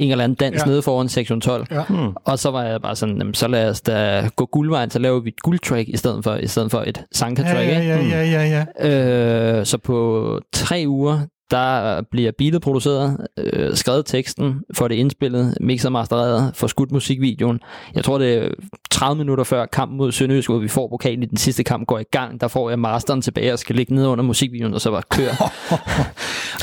en eller anden dans Ja. ja. nede foran sektion 12. Ja. Hmm. Og så var jeg bare sådan, jamen, så lad os da gå guldvejen, så laver vi et guldtrack i stedet for, i stedet for et Sanka-track. Ja, ikke? ja, ja, ja, ja. Øh, så på tre uger, der bliver beatet produceret, øh, skrevet teksten, får det indspillet, mixet mastereret, får skudt musikvideoen. Jeg tror, det er 30 minutter før kampen mod Sønderjysk, hvor vi får pokalen i den sidste kamp, går i gang. Der får jeg masteren tilbage og skal ligge ned under musikvideoen, og så bare køre. <laughs>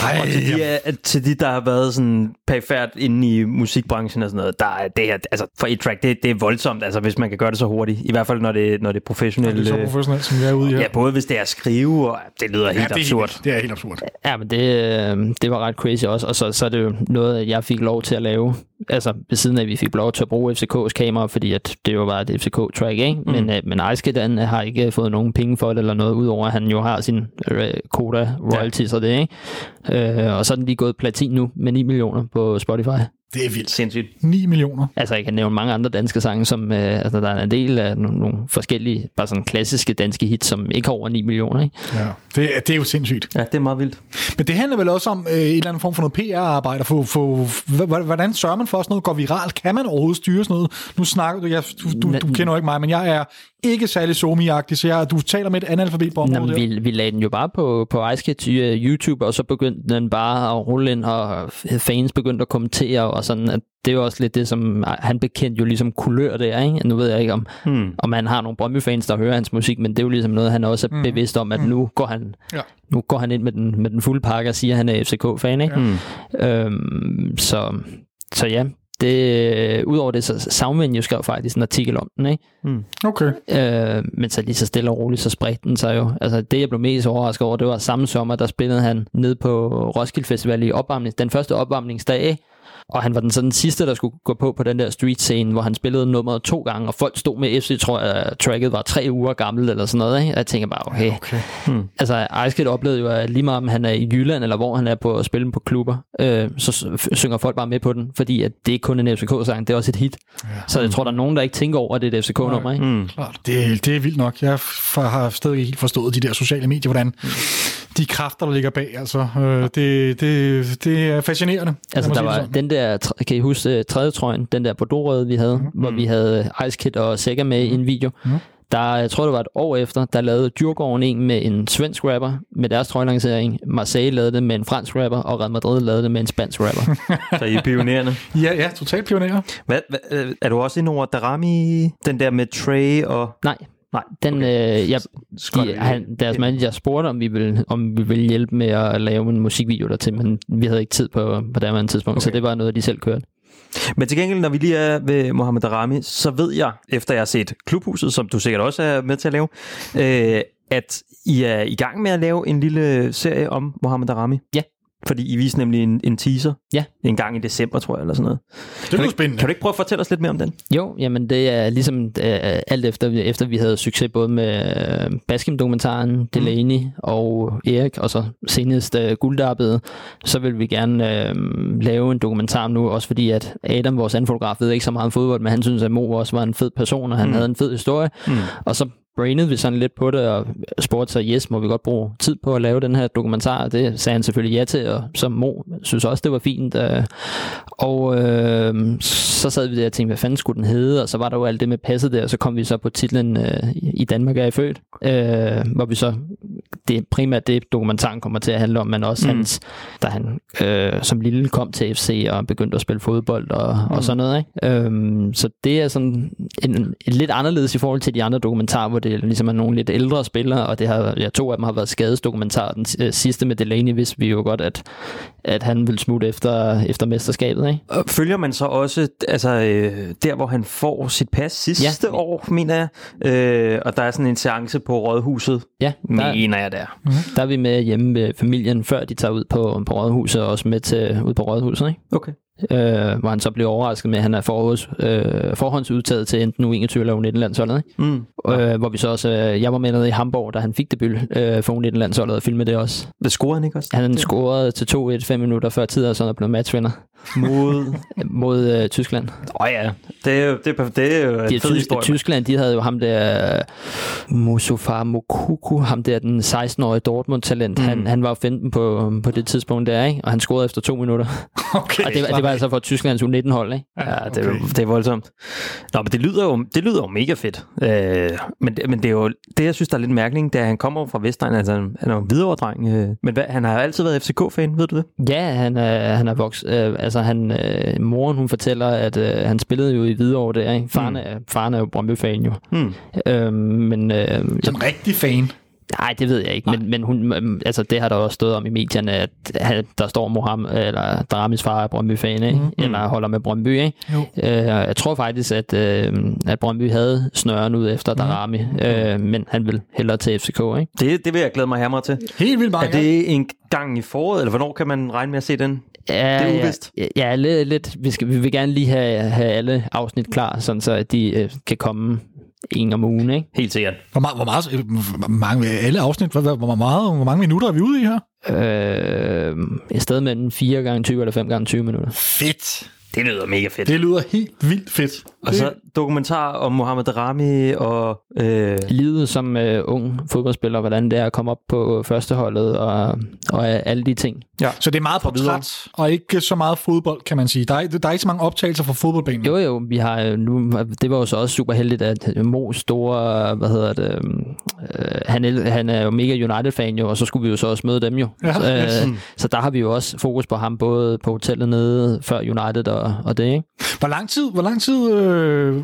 Ej, Og til de, er, til de, der har været sådan perifært inde i musikbranchen og sådan noget, der er det her, altså for et track, det, det er voldsomt, altså hvis man kan gøre det så hurtigt. I hvert fald, når det, når det er det professionelle. er så professionelt, som vi er ude i her. Ja, både hvis det er at skrive, og det lyder helt det er absurd. Helt, det er helt absurd. Ja, men det, øh, det var ret crazy også, og så, så er det jo noget, jeg fik lov til at lave, altså ved siden af, at vi fik lov til at bruge FCK's kamera, fordi at det jo var et FCK-track, ikke? Mm. Men, øh, men Ice Kid, han har ikke fået nogen penge for det eller noget, udover at han jo har sin øh, quota royalties og det, ikke? Øh, og så er den lige gået platin nu med 9 millioner på Spotify. Det er vildt. Sindssygt. 9 millioner. Altså, jeg kan nævne mange andre danske sange, som øh, altså, der er en del af nogle, nogle forskellige, bare sådan klassiske danske hits, som ikke har over 9 millioner, ikke? Ja. Det, er- det er jo sindssygt. Ja, det er meget vildt. Men det handler vel også om øh, en eller anden form for noget PR-arbejde. For, for, hvordan sørger man for, at sådan noget går viralt? Kan man overhovedet styre sådan noget? Nu snakker du, jeg, du, du, du kender jo ikke mig, men jeg er ikke særlig somi så jeg, du taler med et analfabet på området. Jamen, vi, vi lagde den jo bare på, på Kids uh, YouTube, og så begyndte den bare at rulle ind, og fans begyndte at kommentere, og sådan, at det er jo også lidt det, som han bekendte jo ligesom kulør der, ikke? Nu ved jeg ikke, om, Hmm. om han har nogle Brøndby-fans, der hører hans musik, men det er jo ligesom noget, han også er Mhm. bevidst om, at nu går han, Ja. nu går han ind med den, med den fulde pakke og siger, at han er FCK-fan, ikke? Hmm. Øhm, så, så ja, det, udover det, så Soundvenue jo skrev faktisk en artikel om den, ikke? Okay. Øh, men så lige så stille og roligt, så spredte den sig jo. Altså det, jeg blev mest overrasket over, det var samme sommer, der spillede han ned på Roskilde Festival i opvarmning, den første opvarmningsdag? Og han var den sådan sidste, der skulle gå på på den der street scene, hvor han spillede nummeret to gange, og folk stod med FC, tror jeg, tracket var tre uger gammel eller sådan noget, ikke? og jeg tænker bare, okay, okay. Hmm. Altså, Ice Kid oplevede jo, at lige meget om han er i Jylland, eller hvor han er på at spille på klubber, øh, så synger folk bare med på den, fordi at det er ikke kun en FCK-sang, det er også et hit. Ja. Så jeg tror, der er nogen, der ikke tænker over, at det er et FCK-nummer. Ikke? Hmm. Klart. Det, det er vildt nok. Jeg har stadig ikke helt forstået de der sociale medier, hvordan de kræfter, der ligger bag. Altså, øh, det, det, det er fascinerende. Altså, der var den der, tr- kan I huske øh, tredje trøjen, den der Bordeaux-røde, vi havde, mm. hvor vi havde Ice Kid og Sega med i en video. Mm. Der, jeg tror, det var et år efter, der lavede Djurgården en med en svensk rapper med deres trøjelancering. Marseille lavede det med en fransk rapper, og Real Madrid lavede det med en spansk rapper. <laughs> Så I er pionerende. Ja, ja, totalt pionerer. Hvad, hvad, øh, er du også inde over Darami, den der med Trey og... Nej, Nej, den, okay. øh, jeg, de, han, deres manager spurgte, om vi, ville, om vi ville hjælpe med at lave en musikvideo dertil, men vi havde ikke tid på, på det tidspunkt, okay. så det var noget, de selv kørte. Men til gengæld, når vi lige er ved Mohamed Darami, så ved jeg, efter jeg har set Klubhuset, som du sikkert også er med til at lave, øh, at I er i gang med at lave en lille serie om Mohamed Darami. Ja. Fordi I viste nemlig en, en teaser Ja. en gang i december, tror jeg, eller sådan noget. Det Kan er du, jo ikke- spændende. kan du ikke prøve at fortælle os lidt mere om den? Jo, jamen det er ligesom øh, alt efter, efter vi havde succes både med øh, Baskim-dokumentaren, Delaney og Erik, og så senest øh, Guldarbet, så vil vi gerne øh, lave en dokumentar nu, også fordi at Adam, vores anden fotograf, ved ikke så meget om fodbold, men han synes, at Mo også var en fed person, og han mm. havde en fed historie, mm. og så brainede vi sådan lidt på det, og spurgte så, yes, må vi godt bruge tid på at lave den her dokumentar? Og Det sagde han selvfølgelig ja til, og så Mo synes også, det var fint. øh. Og øh, så sad vi der og tænkte, hvad fanden skulle den hedde? Og så var der jo alt det med passet der, og så kom vi så på titlen øh, I Danmark er jeg født, øh, hvor vi så, det er primært det, dokumentaren kommer til at handle om, men også mm. hans, da han øh, som lille kom til FC og begyndte at spille fodbold og, mm. og sådan noget. Ikke? Øhm, så det er sådan en, en, lidt anderledes i forhold til de andre dokumentarer, hvor det ligesom er nogle lidt ældre spillere, og det har, ja, to af dem har været skadesdokumentar. Den øh, sidste med Delaney vidste vi jo godt, at, at han ville smutte efter, efter mesterskabet. Ikke? Og følger man så også altså, øh, der, hvor han får sit pas sidste Ja. år, mener jeg, øh, og der er sådan en seance på Rådhuset, Ja, der, mener jeg der. der er vi med hjemme med familien, før de tager ud på, på Rådhuset, og også med til, ud på Rådhuset. Ikke? Okay. Øh, hvor han så bliver overrasket med, at han er forhånds, øh, forhåndsudtaget til enten U21 eller U19-landsholdet. Ikke? Mm. Øh, hvor vi så også, øh, jeg var med nede i Hamburg, da han fik debut øh, for U19-landsholdet og filmede det også. Det scorede han ikke også? Han scorede til 2-1 fem minutter før tid, og så er blevet matchvinder Mod... <laughs> mod øh, Tyskland. Åh oh, ja, det er det er, det er jo en De, fed Tysk, historie. Tyskland, de havde jo ham der, øh, Mustafa Mokuku, ham der, den 16-årige Dortmund-talent. Mm. Han, han var jo 15 på, på det tidspunkt der, ikke? og han scorede efter to minutter. <laughs> Okay, og det, var- det var altså for Tysklands U19-hold, ikke? Ja, det, Okay. det er voldsomt. Nå, men det lyder jo, det lyder jo mega fedt. Øh, men, det- men det er jo, det jeg synes, der er lidt mærkeligt, det er, at han kommer fra Vestegn, altså han er jo en videreoverdreng. Øh, men hvad, han har jo altid været FCK-fan, ved du det? Ja, han er, han er vokset. Øh, altså, han, øh, moren, hun fortæller, at øh, han spillede jo i Hvidovre der, ikke? Faren, Mm. er, faren er jo Brøndby-fan jo. Hmm. Øh, men øh, Som rigtig fan. Nej, det ved jeg ikke, men, men hun, altså, det har der også stået om i medierne, at han- der står Mohammed, eller Daramis far er Brøndby-fan, ikke? Mm. eller holder med Brøndby. Ikke? Jo. Øh, jeg tror faktisk, at, øh, at Brøndby havde snøren ud efter Darami, øh, men han vil hellere til FCK. Ikke? Det, det vil jeg glæde mig hammer til. Helt vildt mange. Er det en gang i foråret, eller hvornår kan man regne med at se den? Ja, Det er uvist. Ja, ja lidt, lidt. Vi, skal, vi vil gerne lige have, have alle afsnit klar, sådan så at de øh, kan komme en om ugen. Ikke? Helt sikkert. Hvor, meget, hvor, meget, hvor mange, alle afsnit, hvor, hvor, meget, hvor mange minutter er vi ude i her? Øh, et sted mellem 4 gange 20 eller 5 gange 20 minutter. Fedt. Det lyder mega fedt. Det lyder helt vildt fedt. Og så dokumentar om Mohamed Darami og... Øh, livet som øh, ung fodboldspiller, hvordan det er at komme op på førsteholdet og, og alle de ting. ja. Så det er meget portræt, og ikke så meget fodbold, kan man sige. Der er, der er ikke så mange optagelser fra fodboldbanen. Jo jo, vi har øh, nu, det var jo så også super heldigt, at Mo store, hvad hedder det, øh, han, han er jo mega United-fan jo, og så skulle vi jo så også møde dem jo. Ja, så, yes. øh, så der har vi jo også fokus på ham, både på hotellet nede før United og, og det, ikke? Hvor lang tid, hvor lang tid øh,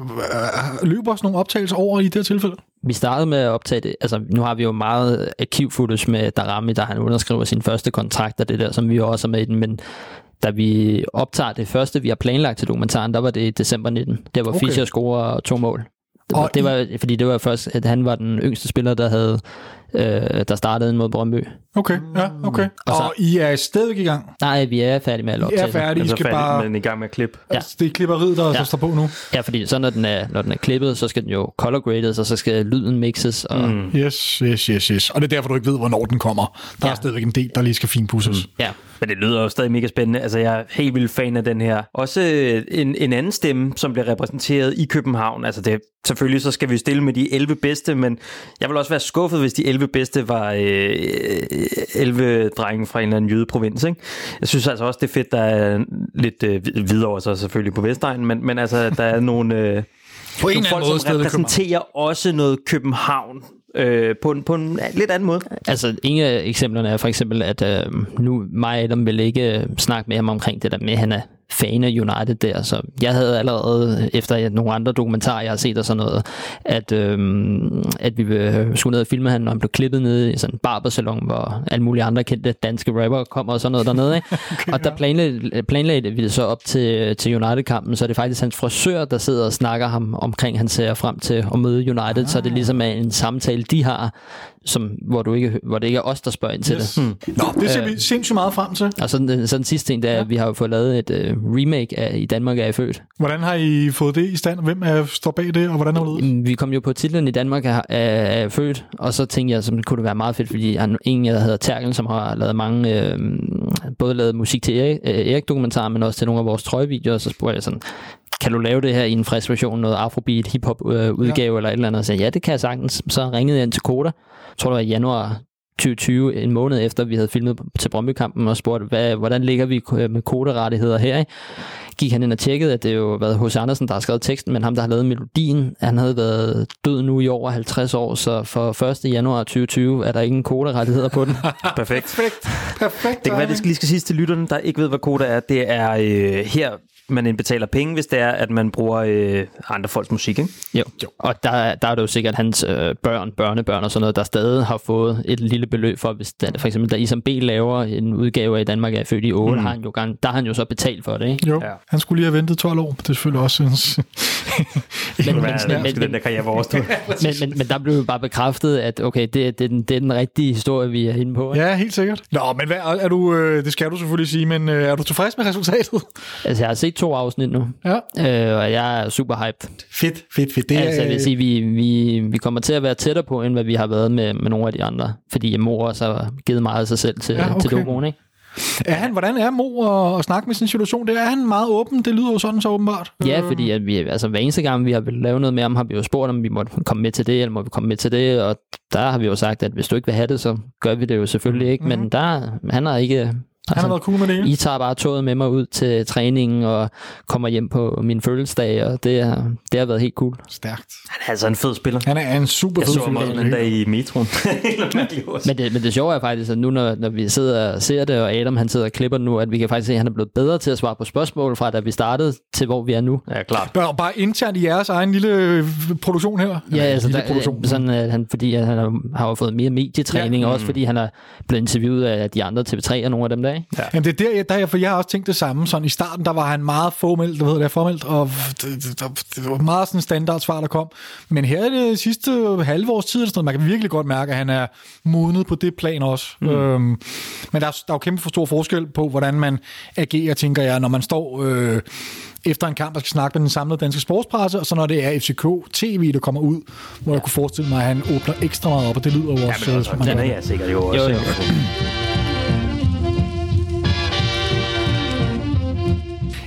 løber sådan nogle optagelser over i det her tilfælde? Vi startede med at optage det, altså nu har vi jo meget arkivfootage med Darami, der han underskriver sin første kontrakt og det der, som vi også er med i den, men da vi optager det første, vi har planlagt til dokumentaren, der var det i december 19. Der var Okay. okay. Fischer scorer to mål. Det var, Og det var, fordi det var først, at han var den yngste spiller, der havde øh, der startede mod Brøndby. Okay, ja, okay. Og, så- og I er stadig i gang? Nej, vi er færdige med at I er optage færdige, I skal færdig, bare... men i gang med at klippe. Ja. Altså, det er klipperiet, der, ja. Der står på nu. Ja, fordi så når den er, når den er klippet, så skal den jo color grades, og så skal lyden mixes. Og, mm. Yes, yes, yes, yes. Og det er derfor, du ikke ved, hvornår den kommer. Der ja. er stadigvæk en del, der lige skal finpudses. Mm. Ja, Men det lyder jo stadig mega spændende. Altså, jeg er helt vildt fan af den her. Også øh, en, en anden stemme, som bliver repræsenteret i København. Altså, det, selvfølgelig så skal vi stille med de 11 bedste, men jeg vil også være skuffet, hvis de 11 bedste var øh, 11 drenge fra en eller anden jydeprovins. Ikke? Jeg synes altså også, det er fedt, der er lidt øh, videre så selvfølgelig på Vestegnen, men, men altså, der er <laughs> nogle, øh, På en eller folk, anden måde som repræsenterer også noget København øh, på, en, på en lidt anden måde. Altså, en af eksemplerne er for eksempel, at øh, nu mig og Adam vil ikke øh, snakke med ham omkring det der med, at han er fan af United der, så jeg havde allerede, efter nogle andre dokumentarer, jeg har set og sådan noget, at, øhm, at vi skulle ned og filme han, når han blev klippet ned i sådan en barbersalon, hvor alle mulige andre kendte danske rapper kommer og sådan noget dernede, ikke? <laughs> okay, og der planlagde, planlagde vi det så op til, til United-kampen, så er det faktisk hans frisør, der sidder og snakker ham omkring, han ser frem til at møde United, ah. så det ligesom er en samtale, de har, som, hvor, du ikke, hvor det ikke er os, der spørger ind til yes. det. Hmm. Nå, det ser vi sindssygt meget frem til. Og så den, så den sidste ting, det er, ja. vi har jo fået lavet et uh, remake af I Danmark er I født. Hvordan har I fået det i stand? Hvem er, står bag det, og hvordan har det Vi kom jo på titlen I Danmark er, er, er født, og så tænkte jeg, som kunne det være meget fedt, fordi jeg en, jeg hedder Terkel, som har lavet mange, øh, både lavet musik til Erik, øh, Erik dokumentar, men også til nogle af vores trøjevideoer, så spurgte jeg sådan, kan du lave det her i en frisk version, noget afrobeat, hiphop øh, udgave ja. eller et eller andet? Og sagde, ja, det kan jeg sagtens. Så ringede jeg ind til Koda, jeg tror det var i januar 2020, en måned efter vi havde filmet til Brøndby-kampen, og spurgte, hvad, hvordan ligger vi med koderettigheder her? Ikke? Gik han ind og tjekkede, at det jo været H.C. Andersen, der har skrevet teksten, men ham, der har lavet melodien, han havde været død nu i over 50 år, så for 1. januar 2020 er der ingen koderettigheder på den. <laughs> Perfekt. Perfekt. Perfekt. Det kan være, det skal lige skal siges til lytterne, der ikke ved, hvad koda er. Det er øh, her man indbetaler penge, hvis det er, at man bruger øh, andre folks musik, ikke? Jo, jo. og der, der er det jo sikkert hans øh, børn, børnebørn og sådan noget, der stadig har fået et lille beløb for, hvis der, for eksempel, da Isam B laver en udgave i Danmark af Født i 8, mm. har han jo, der har han jo så betalt for det, ikke? Jo, ja. han skulle lige have ventet 12 år, det er selvfølgelig også synes. <laughs> men, men, men, men, den der karriere men, <laughs> men, men, men der blev jo bare bekræftet, at okay, det, det, er den, det er den rigtige historie, vi er inde på. Ikke? Ja, helt sikkert. Nå, men hvad, er du, øh, det skal du selvfølgelig sige, men øh, er du tilfreds med resultatet? Altså, jeg har set to afsnit nu, ja. øh, og jeg er super hyped. Fedt, fedt, fedt. Det altså, jeg vil sige, vi, vi, vi kommer til at være tættere på, end hvad vi har været med, med nogle af de andre, fordi mor også har givet meget af sig selv til, ja, okay. til domoen, ikke? Er han, hvordan er Mo at, at snakke med sin situation? Det er han meget åben, det lyder jo sådan så åbenbart. Ja, fordi at vi, altså, hver eneste gang, vi har lavet noget med ham, har vi jo spurgt, om vi måtte komme med til det, eller må vi komme med til det, og der har vi jo sagt, at hvis du ikke vil have det, så gør vi det jo selvfølgelig ikke, mm-hmm. men der, han har ikke Altså, han har været cool med det hele. I tager bare toget med mig ud til træningen og kommer hjem på min fødselsdag, og det, er, det har været helt cool. Stærkt. Han er altså en fed spiller. Han er en super fed spiller. Jeg så ham dag i metroen. <laughs> men, det, men det sjove er faktisk, at nu når, når vi sidder og ser det, og Adam han sidder og klipper nu, at vi kan faktisk se, at han er blevet bedre til at svare på spørgsmål fra da vi startede til hvor vi er nu. Ja, klart. Bare, bare internt i jeres egen lille øh, produktion her. Ja, altså der, produktion. sådan, at han, fordi at han har, har jo fået mere medietræning, ja. og også fordi han er blevet interviewet af de andre TV3 og nogle af dem der. Ikke? Ja. Jamen det er der, der, for jeg har også tænkt det samme. Sådan, I starten, der var han meget formelt, du ved det, formelt, og det, det, det var meget sådan standard svar, der kom. Men her i det sidste halve års tid, sådan man kan virkelig godt mærke, at han er modnet på det plan også. Mm. Øhm, men der, der er jo kæmpe for stor forskel på, hvordan man agerer, tænker jeg, når man står... Øh, efter en kamp, der skal snakke med den samlede danske sportspresse, og så når det er FCK TV, der kommer ud, hvor ja. jeg kunne forestille mig, at han åbner ekstra meget op, og det lyder jo også... Ja, men også, den er jeg sikkert jo også. Jo, jo.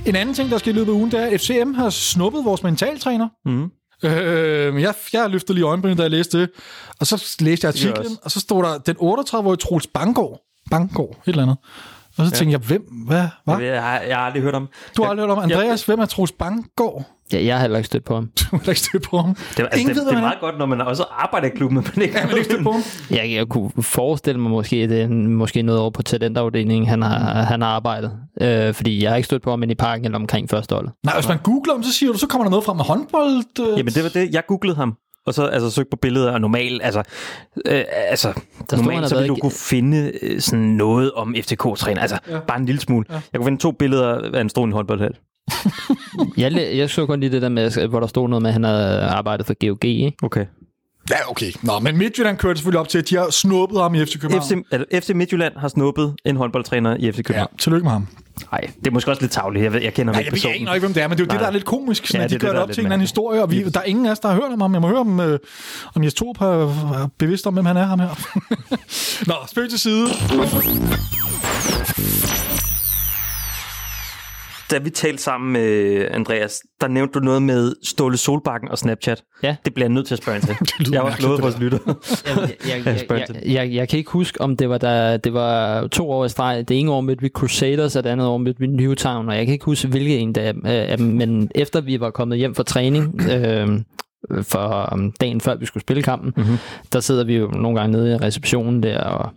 En anden ting, der skal i løbet af ugen, det er, at FCM har snuppet vores mentaltræner. Mm. Øh, jeg, jeg løftede lige øjenbrynene, da jeg læste det. Og så læste jeg artiklen, og så stod der, den 38-årige Troels Bangård, Bangård, et eller andet. Og så ja. tænkte jeg, hvem, hvad, hvad? Jeg, jeg, har, jeg har aldrig hørt om. Du har aldrig hørt om Andreas, hvem er Troels Bangård? Ja, jeg har heller ikke stødt på ham. <laughs> Du har heller ikke stødt på ham? Det, altså, Ingen det, ved, det er meget godt, når man også arbejder i klubben, men man ikke, ja, man ikke stødt på ham. Jeg, jeg kunne forestille mig måske, at det er måske noget over på talentafdelingen, han har, han har arbejdet. Øh, fordi jeg har ikke stødt på ham i parken eller omkring første hold. Nej, hvis man googler ham, så siger du, så kommer der noget frem med håndbold. Øh. Jamen det var det, jeg googlede ham og så altså, søg på billeder, og normalt, altså, øh, altså der normalt, så vil du ikke... kunne finde øh, sådan noget om FCK-træner, altså ja. bare en lille smule. Ja. Jeg kunne finde to billeder af en stor håndboldhal. <laughs> jeg, jeg så kun lige det der med, hvor der stod noget med, at han havde arbejdet for GOG, ikke? Okay. Ja, okay. Nå, men Midtjylland kørte selvfølgelig op til, at de har snuppet ham i FC København. FC, altså, FC Midtjylland har snuppet en håndboldtræner i FC København. Ja, tillykke med ham. Nej, det er måske også lidt tavligt. Jeg, ved, jeg kender ham ikke personen. Jeg aner ikke, hvem det er, men det er jo Nej. det, der er lidt komisk, sådan, ja, at de gør det op til en eller anden historie, og vi, der er ingen af os, der har hørt om ham. Jeg må høre, om, øh, om Jes Torp er bevidst om, hvem han er, ham her. <laughs> Nå, spøg til side da vi talte sammen med Andreas, der nævnte du noget med Ståle Solbakken og Snapchat. Ja. Det bliver jeg nødt til at spørge ind til. <laughs> jeg har også lovet vores lytter. <laughs> jeg, jeg, jeg, <laughs> jeg, jeg, kan ikke huske, om det var, der, det var to år i streg. Det ene år mødte vi Crusaders, og det andet år mødte vi Newtown, og jeg kan ikke huske, hvilket en af dem. Men efter vi var kommet hjem fra træning, <clears throat> øh, for dagen før vi skulle spille kampen, mm-hmm. der sidder vi jo nogle gange nede i receptionen der, og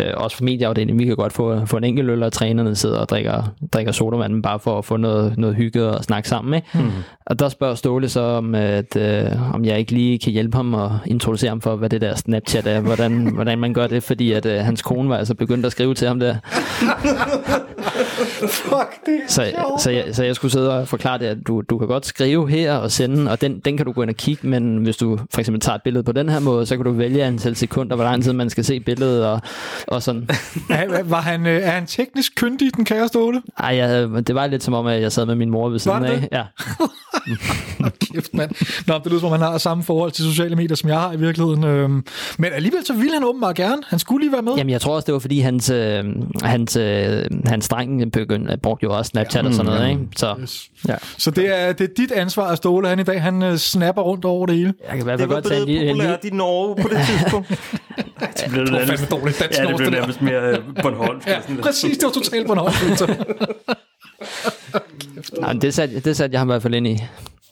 øh, også for medieafdelingen, vi kan godt få, få en enkelt øl, og trænerne sidder og drikker, drikker sodavand, bare for at få noget, noget hygge og snakke sammen. Ikke? Mm. Og der spørger Ståle så, om, at, øh, om jeg ikke lige kan hjælpe ham og introducere ham for, hvad det der Snapchat er, hvordan, <laughs> hvordan man gør det, fordi at øh, hans kone var altså begyndt at skrive til ham der. Fuck, det Så, så, jeg, så jeg skulle sidde og forklare det, at du, du kan godt skrive her og sende, og den, den kan du gå ind og kigge, men hvis du for eksempel tager et billede på den her måde, så kan du vælge antal sekunder, hvor lang tid man skal se billedet og, og sådan. <laughs> Er, var han, øh, er han teknisk kyndig, den kære Ståle? Ej, jeg, det var lidt som om, at jeg sad med min mor ved siden af. Ja. <laughs> Kæft, mand. Nå, det lyder som om, han har samme forhold til sociale medier, som jeg har i virkeligheden. Øhm, men alligevel så ville han åbenbart gerne. Han skulle lige være med. Jamen, jeg tror også, det var fordi, hans, øh, hans, øh, hans dreng begyndte, brugte jo også Snapchat og sådan noget. Ikke? Så Yes. ja. Så det er, det er dit ansvar at Ståle, han i dag, han øh, snapper rundt over det hele. jeg kan i hvert Det fald var godt tage en blevet lille... en lille populært i Norge på det tidspunkt. <laughs> det blev Det var fandme dårligt dansk Ja, det blev det nærmest mere øh, Bornholm. Ja, præcis, det var totalt håndfølelse. Nej, men det satte, det satte jeg ham i hvert fald ind i,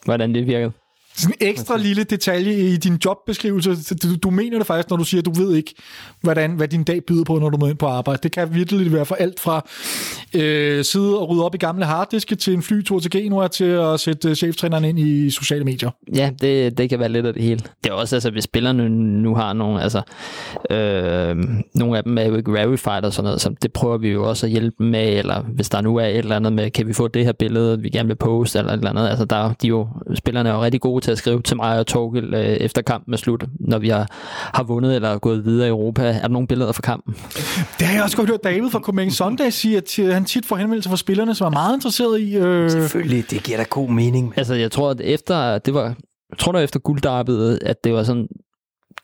hvordan det virkede. Sådan en ekstra lille detalje i din jobbeskrivelse. Du, du mener det faktisk, når du siger, at du ved ikke, hvordan, hvad din dag byder på, når du møder ind på arbejde. Det kan virkelig være for alt fra øh, sidde og rydde op i gamle harddiske til en flytur til Genua til at sætte øh, cheftræneren ind i sociale medier. Ja, det, det kan være lidt af det hele. Det er også, altså, hvis spillerne nu har nogle, altså, øh, nogle af dem er jo ikke verified og sådan noget, så det prøver vi jo også at hjælpe dem med, eller hvis der nu er et eller andet med, kan vi få det her billede, vi gerne vil poste, eller et eller andet. Altså, der, de jo, spillerne er jo rigtig gode til at skrive til mig og Torgild øh, efter kampen er slut, når vi har, har vundet eller gået videre i Europa. Er der nogle billeder fra kampen? Det har jeg også godt hørt David fra Copenhagen Sunday sige, at han tit får henvendelser fra spillerne, som er meget interesseret i... Øh, Selvfølgelig, det giver da god mening. Altså, jeg tror, at efter, det var, jeg tror, det var efter gulddarbedet, at det var sådan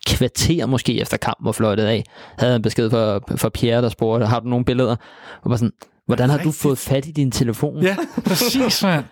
kvarter måske efter kampen var fløjtet af, havde han besked for, for Pierre, der spurgte, har du nogle billeder? Og var sådan, hvordan har du fået fat i din telefon? ja, <laughs> præcis, mand.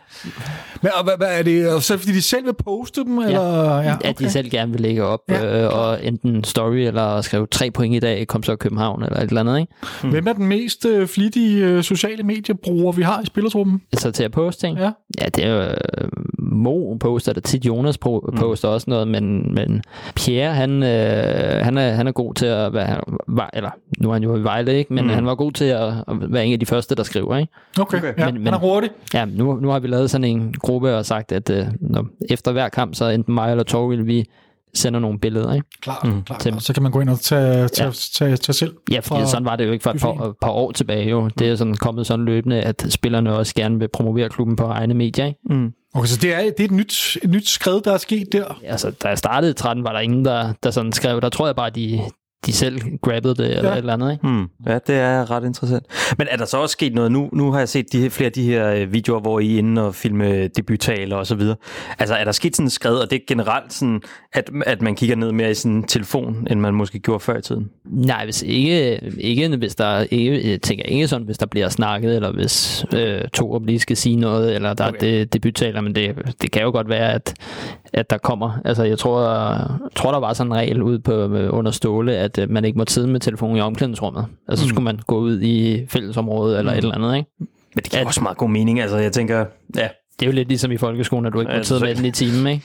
Men og hvad, hvad er det? Så fordi de selv vil poste dem? Eller? Ja, At de selv gerne vil lægge op, Ja, ja, øh, og enten story, eller skrive tre point i dag, kom så København, eller et eller andet, ikke? Hvem er den mest øh, flittige øh, sociale mediebruger, vi har i spillertruppen? Så til at poste ting. Ja. Ja, det er jo, øh, Mo poster det tit, Jonas pro- poster også noget, men, men Pierre, han, øh, han, er, han er god til at være, var, eller nu er han jo i Vejle, ikke? men mm. han var god til at, at være en af de første, der skriver, ikke? Okay, Okay. Ja, Men- men, men- han er hurtig. Ja, nu, nu har vi lavet sådan en gruppe og sagt, at øh, når, efter hver kamp, så enten mig eller Torvild, vi sender nogle billeder, ikke? Klart, mm, klart, klart. Så kan man gå ind og tage, tage, Ja. tage, tage selv. Ja, fra- sådan var det jo ikke for et par, par år tilbage, jo. Det er sådan kommet sådan løbende, at spillerne også gerne vil promovere klubben på egne medier, ikke? Mm. Okay, så det er, det er et, nyt, et nyt skred, der er sket der. altså, da jeg startede i 13, var der ingen, der, der sådan skrev, der tror jeg bare, de, de selv grabbede det, eller Ja. et eller andet, ikke? Hmm. Ja, det er ret interessant. Men er der så også sket noget? Nu, nu har jeg set de, her- flere af de her øh, videoer, hvor I er inde og filme debuttaler og så videre. Altså, er der sket sådan et skred, og det er generelt sådan, at, at man kigger ned mere i sin telefon, end man måske gjorde før i tiden? Nej, hvis ikke, ikke hvis der ikke, tænker ikke sådan, hvis der bliver snakket, eller hvis øh, Torup lige skal sige noget, eller der okay. er det, debuttaler, men det, det kan jo godt være, at, at der kommer. Altså, jeg tror, jeg tror, der var sådan en regel ude på øh, under Ståle, at øh, man ikke må sidde med telefonen i omklædningsrummet. Altså, så skulle man gå ud i fællesområdet, eller et eller andet, ikke? Men det giver At- også meget god mening. Altså, jeg tænker, ja, Det er jo lidt ligesom i folkeskolen, at du ikke må sidde så- med den i timen, ikke?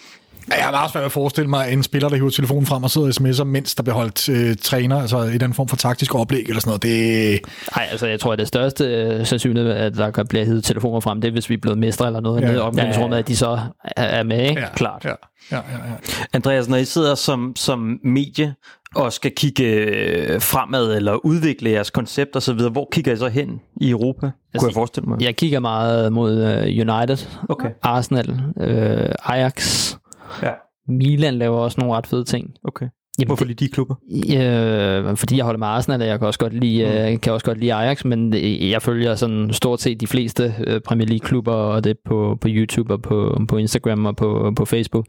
Ja, Jeg har meget svært ved at forestille mig en spiller, der hiver telefonen frem og sidder og sms'er, mens der bliver holdt øh, træner, altså i den form for taktisk oplæg eller sådan noget. Det, Nej, altså jeg tror, at det største øh, sandsynlighed, at der kan blive hivet telefoner frem, det er, hvis vi er blevet mestre eller noget Ja. ja. nede i omklædningsrummet, Ja. at de så er, er med, ikke? ja, klart. Ja, ja, ja, ja. Andreas, når I sidder som, som medie og skal kigge øh, fremad eller udvikle jeres koncept og så videre, hvor kigger I så hen i Europa, kunne jeg forestille mig? Jeg kigger meget mod øh, United, Okay. Arsenal, øh, Ajax, Ja. Milan laver også nogle ret fede ting. Okay. Jamen, Hvorfor lige de klubber? Øh, fordi jeg holder med Arsenal, og jeg kan også godt lide, øh, kan også godt lide Ajax, men øh, jeg følger sådan stort set de fleste øh, Premier League-klubber, og det på, på YouTube og på, på Instagram og på, på Facebook.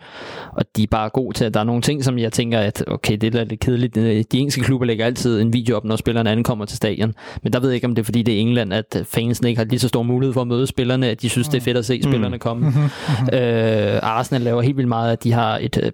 Og de er bare gode til, at der er nogle ting, som jeg tænker, at okay, det er lidt kedeligt. De engelske klubber lægger altid en video op, når spillerne ankommer til stadion. Men der ved jeg ikke, om det er, fordi det er England, at fansene ikke har lige så stor mulighed for at møde spillerne, at de synes, det er fedt at se spillerne komme. Øh, Arsenal laver helt vildt meget, at de har et øh,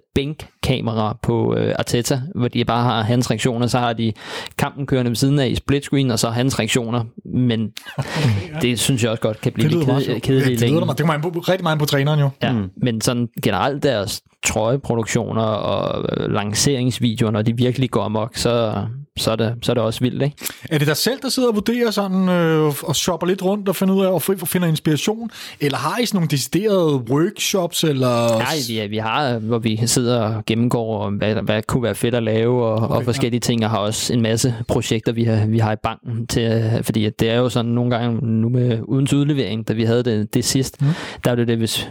bænkkamera på øh, Arteta, hvor de bare har hans reaktioner, så har de kampen kørende ved siden af i split screen, og så hans reaktioner, men <laughs> det synes jeg også godt kan blive Det lyder lidt ked- kedeligt i Det, lyder der, det kommer på, rigtig meget på træneren jo. Ja, mm. men sådan generelt deres trøjeproduktioner og lanceringsvideoer, når de virkelig går amok, så, så, er det, så er det også vildt, ikke? Er det dig selv, der sidder og vurderer sådan, øh, og shopper lidt rundt og finder ud af, og finder inspiration? Eller har I sådan nogle deciderede workshops? Eller... Nej, vi, vi har, hvor vi sidder og gennemgår, hvad, hvad kunne være fedt at lave, og, okay, og forskellige ja. ting, og har også en masse projekter, vi har, vi har i banken, til, fordi det er jo sådan nogle gange nu med uden udlevering, da vi havde det, det sidst, mm. der er det det, hvis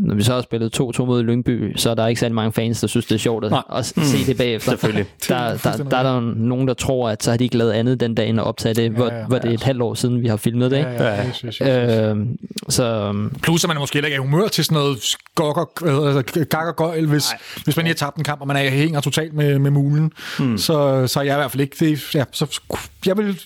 når vi så har spillet 2-2 mod Lyngby, så er der ikke særlig mange fans, der synes, det er sjovt at, at se det bagefter. Selvfølgelig. <laughs> Der, der, der, der er der nogen, der tror, at så har de ikke lavet andet den dag, end at optage det, hvor, Ja, ja, hvor det er et halvt år siden, vi har filmet det. Ikke? Ja, ja, yes. Øh, så Plus, at man måske heller ikke er i humør til sådan noget skok og, altså, gak og gøjl, hvis, hvis man lige har tabt en kamp, og man er, hænger totalt med, med mulen. Mm. Så, så er jeg i hvert fald ikke det. Ja, så jeg vil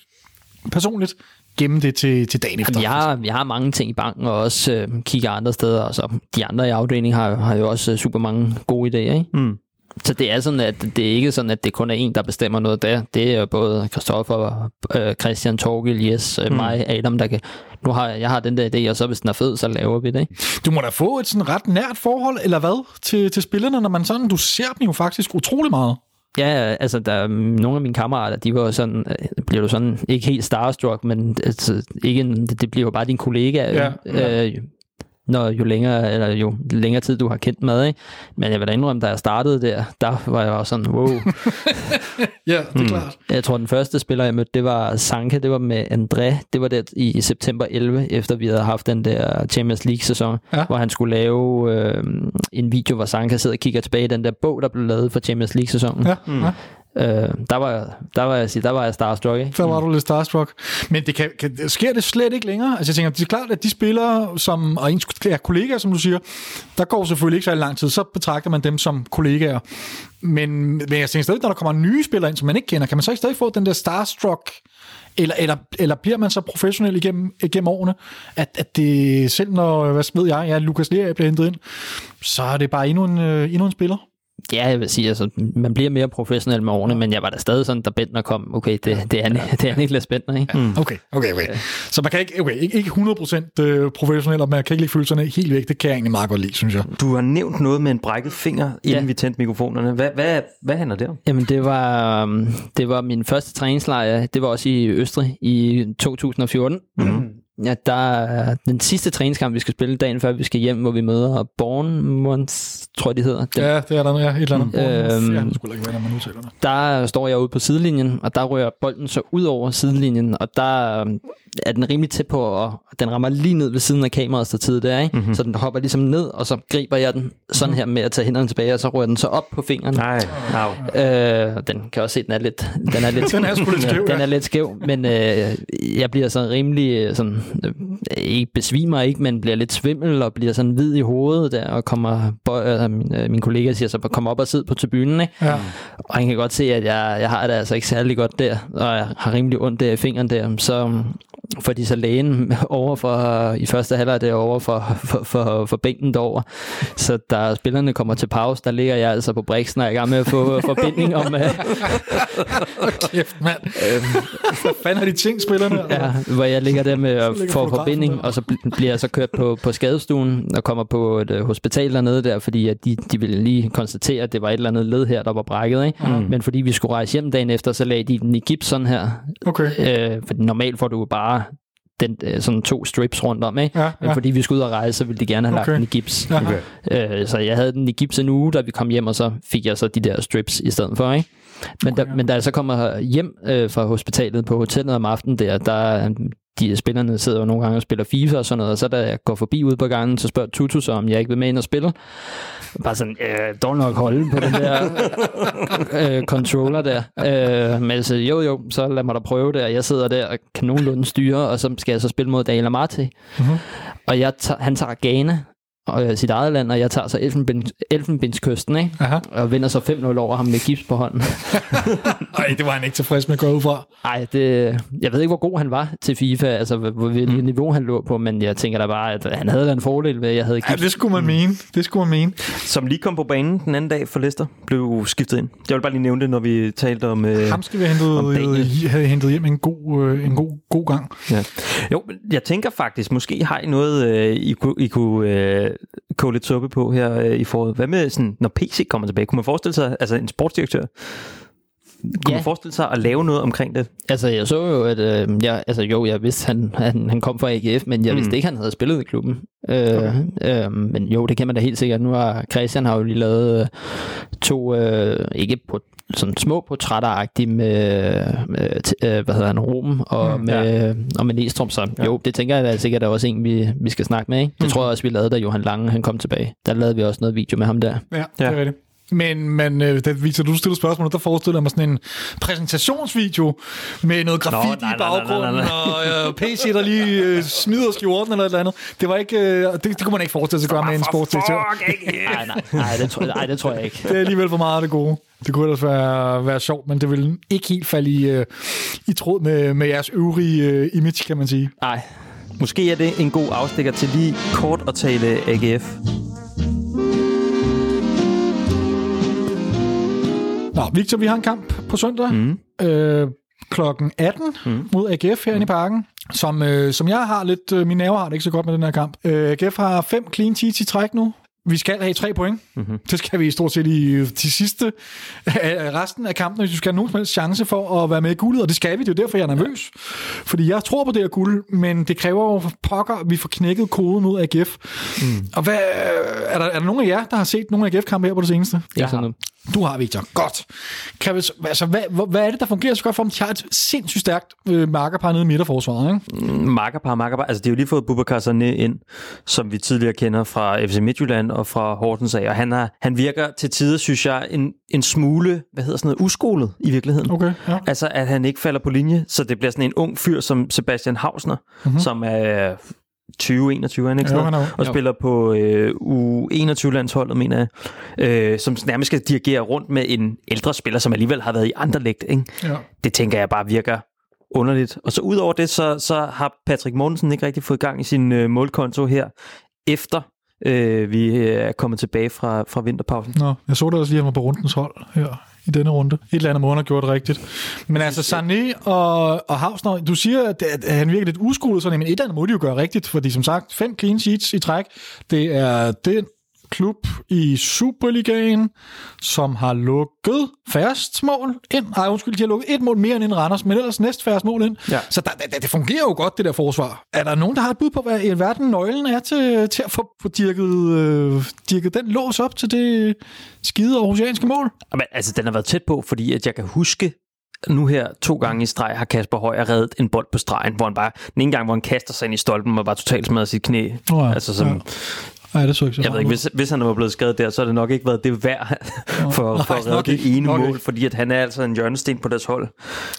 personligt gemme det til, til dagen efter. Vi har, vi har mange ting i banken, og også øh, kigger andre steder, og så de andre i afdelingen har, har jo også øh, super mange gode idéer, ikke? Mm. Så det er sådan, at det er ikke sådan, at det kun er en, der bestemmer noget der. Det er både Christoffer, øh, Christian, Torgild, Jes, øh, mig, Adam, der kan... Nu har jeg, jeg har den der idé, og så hvis den er fed, så laver vi det, ikke? Du må da få et sådan ret nært forhold, eller hvad, til, til spillerne, når man sådan, du ser dem jo faktisk utrolig meget. Ja, altså, der, er nogle af mine kammerater, de var jo sådan, øh, bliver du sådan, ikke helt starstruck, men altså, ikke en, det bliver jo bare din kollega, Ja, ja, øh, når jo længere, eller jo længere tid du har kendt med, ikke? Men jeg vil da indrømme, da jeg startede der, der var jeg også sådan, wow. <laughs> Ja, det er mm. klart. Jeg tror, den første spiller, jeg mødte, det var Sanke, det var med André. Det var det i september 11, efter vi havde haft den der Champions League-sæson, Ja. ja. hvor han skulle lave øh, en video, hvor Sanke sidder og kigger tilbage i den der bog, der blev lavet for Champions League-sæsonen. Ja, mm. ja. Øh, der, var, der, var jeg, der var jeg starstruck, ikke? Så var du lidt starstruck. Men det kan, kan, sker det slet ikke længere? Altså jeg tænker, det er klart, at de spillere, som, og ens ja, kollegaer, som du siger, der går selvfølgelig ikke så lang tid, så betragter man dem som kollegaer. Men, men jeg tænker stadig, når der kommer nye spillere ind, som man ikke kender, kan man så ikke stadig få den der starstruck eller, eller, eller bliver man så professionel igennem, igennem årene, at, at det selv når, hvad ved jeg, ja, Lukas Lea bliver hentet ind, så er det bare endnu en, øh, endnu en spiller. Ja, jeg vil sige, altså, man bliver mere professionel med årene, men jeg var da stadig sådan, da Bentner kom, okay, det, det, er, det er Niklas Bentner, ikke? Mm. Okay, okay, okay. Så man kan ikke, okay, ikke, ikke 100% øh, professionel, og man kan ikke lægge følelserne helt væk. Det kan jeg egentlig meget godt lide, synes jeg. Du har nævnt noget med en brækket finger, inden Ja. vi tændte mikrofonerne. Hvad, hvad, hvad handler det om? Jamen, det var, øhm, det var min første træningslejr. Det var også i Østrig i 2014. Mm. Ja, der er den sidste træningskamp, vi skal spille dagen før vi skal hjem, hvor vi møder Bournemouth, tror jeg, de hedder. Dem. Ja, det er der ja, et eller andet. Øhm, ja, det skulle ikke være, når man udtaler det. Der står jeg ude på sidelinjen, og der rører bolden så ud over sidelinjen, og der er den rimelig tæt på, og den rammer lige ned ved siden af kameraet stativet der, ikke? Mm-hmm. Så den hopper ligesom ned, og så griber jeg den sådan her med at tage hænderne tilbage, og så rører den så op på fingeren. Nej. Øh, den kan også se, den er lidt, den er lidt, <laughs> Den er lidt skæv, den ja. er lidt skæv, men øh, jeg bliver så rimelig øh, sådan, øh, ikke besvimer ikke, men bliver lidt svimmel og bliver sådan hvid i hovedet der, og kommer, bøj, øh, min, øh, min kollega siger så, kom op og sid på tribunen, ikke? Ja. Og han kan godt se, at jeg, jeg har det altså ikke særlig godt der, og jeg har rimelig ondt der i fingeren der, så de så lægen <laughs> over for, i første halvleg derovre for, for, for, for bænken derovre. Så da spillerne kommer til pause, der ligger jeg altså på briksen og er i gang med at få <laughs> forbinding om, <laughs> uh, Kæft, mand. Hvad fanden har de ting, spillerne? ja, hvor jeg ligger der med at få forbinding, og så bl- bliver jeg så kørt på, på skadestuen og kommer på et uh, hospital dernede der, fordi at de, de ville lige konstatere, at det var et eller andet led her, der var brækket. Ikke? Mm. Men fordi vi skulle rejse hjem dagen efter, så lagde de den i gips sådan her, Okay. Øh, for normalt får du bare den, øh, sådan to strips rundt om, ikke? Ja, Men ja. fordi vi skulle ud og rejse, så ville de gerne have lagt Okay. den i gips. Ja. Okay. Øh, så jeg havde den i gips en uge, da vi kom hjem, og så fik jeg så de der strips i stedet for, ikke? Men, da, men da jeg så kommer hjem øh, fra hospitalet på hotellet om aftenen der, der de spillerne sidder jo nogle gange og spiller FIFA og sådan noget, og så da jeg går forbi ude på gangen, så spørger Tutu så, om jeg ikke vil med ind og spille. Bare sådan, øh, dog nok holde på den der <laughs> øh, controller der. Øh, men altså, jo jo, så lad mig da prøve det, og jeg sidder der og kan nogenlunde styre, og så skal jeg så spille mod Daniel Amate. Mhm. Og jeg tager, han tager Ghana, og øh, sit eget land, og jeg tager så Elfenben, Elfenbenskysten, ikke? Aha. Og vinder så 5-0 over ham med gips på hånden. <laughs> Ej, det var han ikke tilfreds med at gå ud fra. Ej, det, jeg ved ikke, hvor god han var til FIFA, altså hvilket mm. niveau han lå på, men jeg tænker da bare, at han havde da en fordel ved, at jeg havde Ja, gips. det skulle man mene. Det skulle man mene. Som lige kom på banen den anden dag for Leicester, blev skiftet ind. Jeg vil bare lige nævne det, når vi talte om... Øh, Ham skal vi hentet, Daniel. have hentet hjem en god, øh, en god, god gang. Ja. Jo, men jeg tænker faktisk, måske har I noget, øh, I kunne, I kunne øh, koge lidt suppe på her øh, i foråret. Hvad med, sådan, når PC kommer tilbage? Kunne man forestille sig, altså en sportsdirektør? Kunne Ja. man forestille sig at lave noget omkring det? Altså, jeg så jo, at øh, jeg, altså, jo, jeg vidste, han, han, han kom fra AGF, men jeg mm. vidste ikke, han havde spillet i klubben. Øh, øh, men jo, det kan man da helt sikkert. Nu har Christian har jo lige lavet øh, to, øh, ikke på sådan små portrætter med, med t- øh, hvad hedder han, Rom og, mm, med, ja. og med Næstrup, så ja. jo, det tænker jeg da sikkert er også en, vi, vi skal snakke med, ikke? Det mm. tror jeg også, vi lavede, da Johan Lange han kom tilbage. Der lavede vi også noget video med ham der. Ja, det er Ja. rigtigt. Men, men øh, da Victor, du stillede spørgsmål, der forestiller jeg mig sådan en præsentationsvideo med noget Nå, nej, i nej, nej, baggrunden, nej, og øh, PC, der lige øh, smider skjorten eller et eller andet. Det var ikke, øh, det, det kunne man ikke forestille sig at gøre med en sportsdirektør. <laughs> Nej, nej, nej, det, tror, nej, det tror jeg ikke. <laughs> Det er alligevel for meget af det gode. Det kunne ellers være, være sjovt, men det ville ikke helt falde i, øh, i tråd med, med jeres øvrige øh, image, kan man sige. Nej, Måske er det en god afstikker til lige kort at tale AGF. Nå, Victor, vi har en kamp på søndag. Mm. øh, klokken 18 mm. mod AGF herinde mm. i parken, som, øh, som jeg har lidt, øh, min nerve har det ikke så godt med den her kamp. Øh, AGF har fem clean sheets i træk nu. Vi skal have tre point. Mm-hmm. Det skal vi stort set i de sidste af resten af kampen, hvis vi skal have nogen som helst chance for at være med i guldet, og det skal vi. Det er jo derfor, jeg er nervøs. Fordi jeg tror på det her guld, men det kræver jo pokker, at vi får knækket koden ud af AGF. Mm. Og hvad, er, der, er der nogen af jer, der har set nogle AGF-kampe her på det seneste? ikke sådan noget. Du har, Victor. Godt. Kan vi, altså, hvad, hvad, er det, der fungerer så godt for dem? De har et sindssygt stærkt øh, markerpar nede i midterforsvaret, ikke? Makkerpar, makkerpar. Altså, det er jo lige fået Bubakar Sané ind, som vi tidligere kender fra FC Midtjylland og fra Horsens af. Og han, har, han virker til tider, synes jeg, en, en smule, hvad hedder sådan noget, uskolet i virkeligheden. Okay, ja. Altså, at han ikke falder på linje, så det bliver sådan en ung fyr som Sebastian Hausner, mm-hmm. som er 20-21, han ikke Jo, sådan han noget, er- og jo. spiller på øh, U21-landsholdet, mener jeg, øh, som nærmest skal dirigere rundt med en ældre spiller, som alligevel har været i andre lægt. Ikke? ja. Det tænker jeg bare virker underligt. Og så ud over det, så, så har Patrick Mortensen ikke rigtig fået gang i sin øh, målkonto her, efter øh, vi øh, er kommet tilbage fra, fra vinterpausen. Nå, jeg så da også lige, at han var på rundens hold her i denne runde. Et eller andet måde, han har gjort rigtigt. Men altså, Sané og, og Hausner, du siger, at, at han virker lidt uskolet, sådan, men et eller andet må de jo gøre rigtigt, fordi som sagt, fem clean sheets i træk. Det er den klub i Superligaen, som har lukket færrest mål ind. Ej, undskyld, de har lukket et mål mere end Randers, men ellers næst færrest mål ind. Ja. Så der, der, det fungerer jo godt, det der forsvar. Er der nogen, der har et bud på, hvad i verden nøglen er til, til at få, få dirket, øh, dirket den lås op til det skide aarhusianske mål? Men, altså, den har været tæt på, fordi at jeg kan huske, nu her to gange i streg har Kasper Højer reddet en bold på stregen, hvor han bare, den ene gang, hvor han kaster sig ind i stolpen og bare totalt smadrer sit knæ. Nå ja, altså, som, ja. Nej, det så ikke så Jeg ved ikke, hvis, hvis han var blevet skadet der, så har det nok ikke været det værd for, for at redde det ene Nok mål, ikke. fordi at han er altså en hjørnesten på deres hold.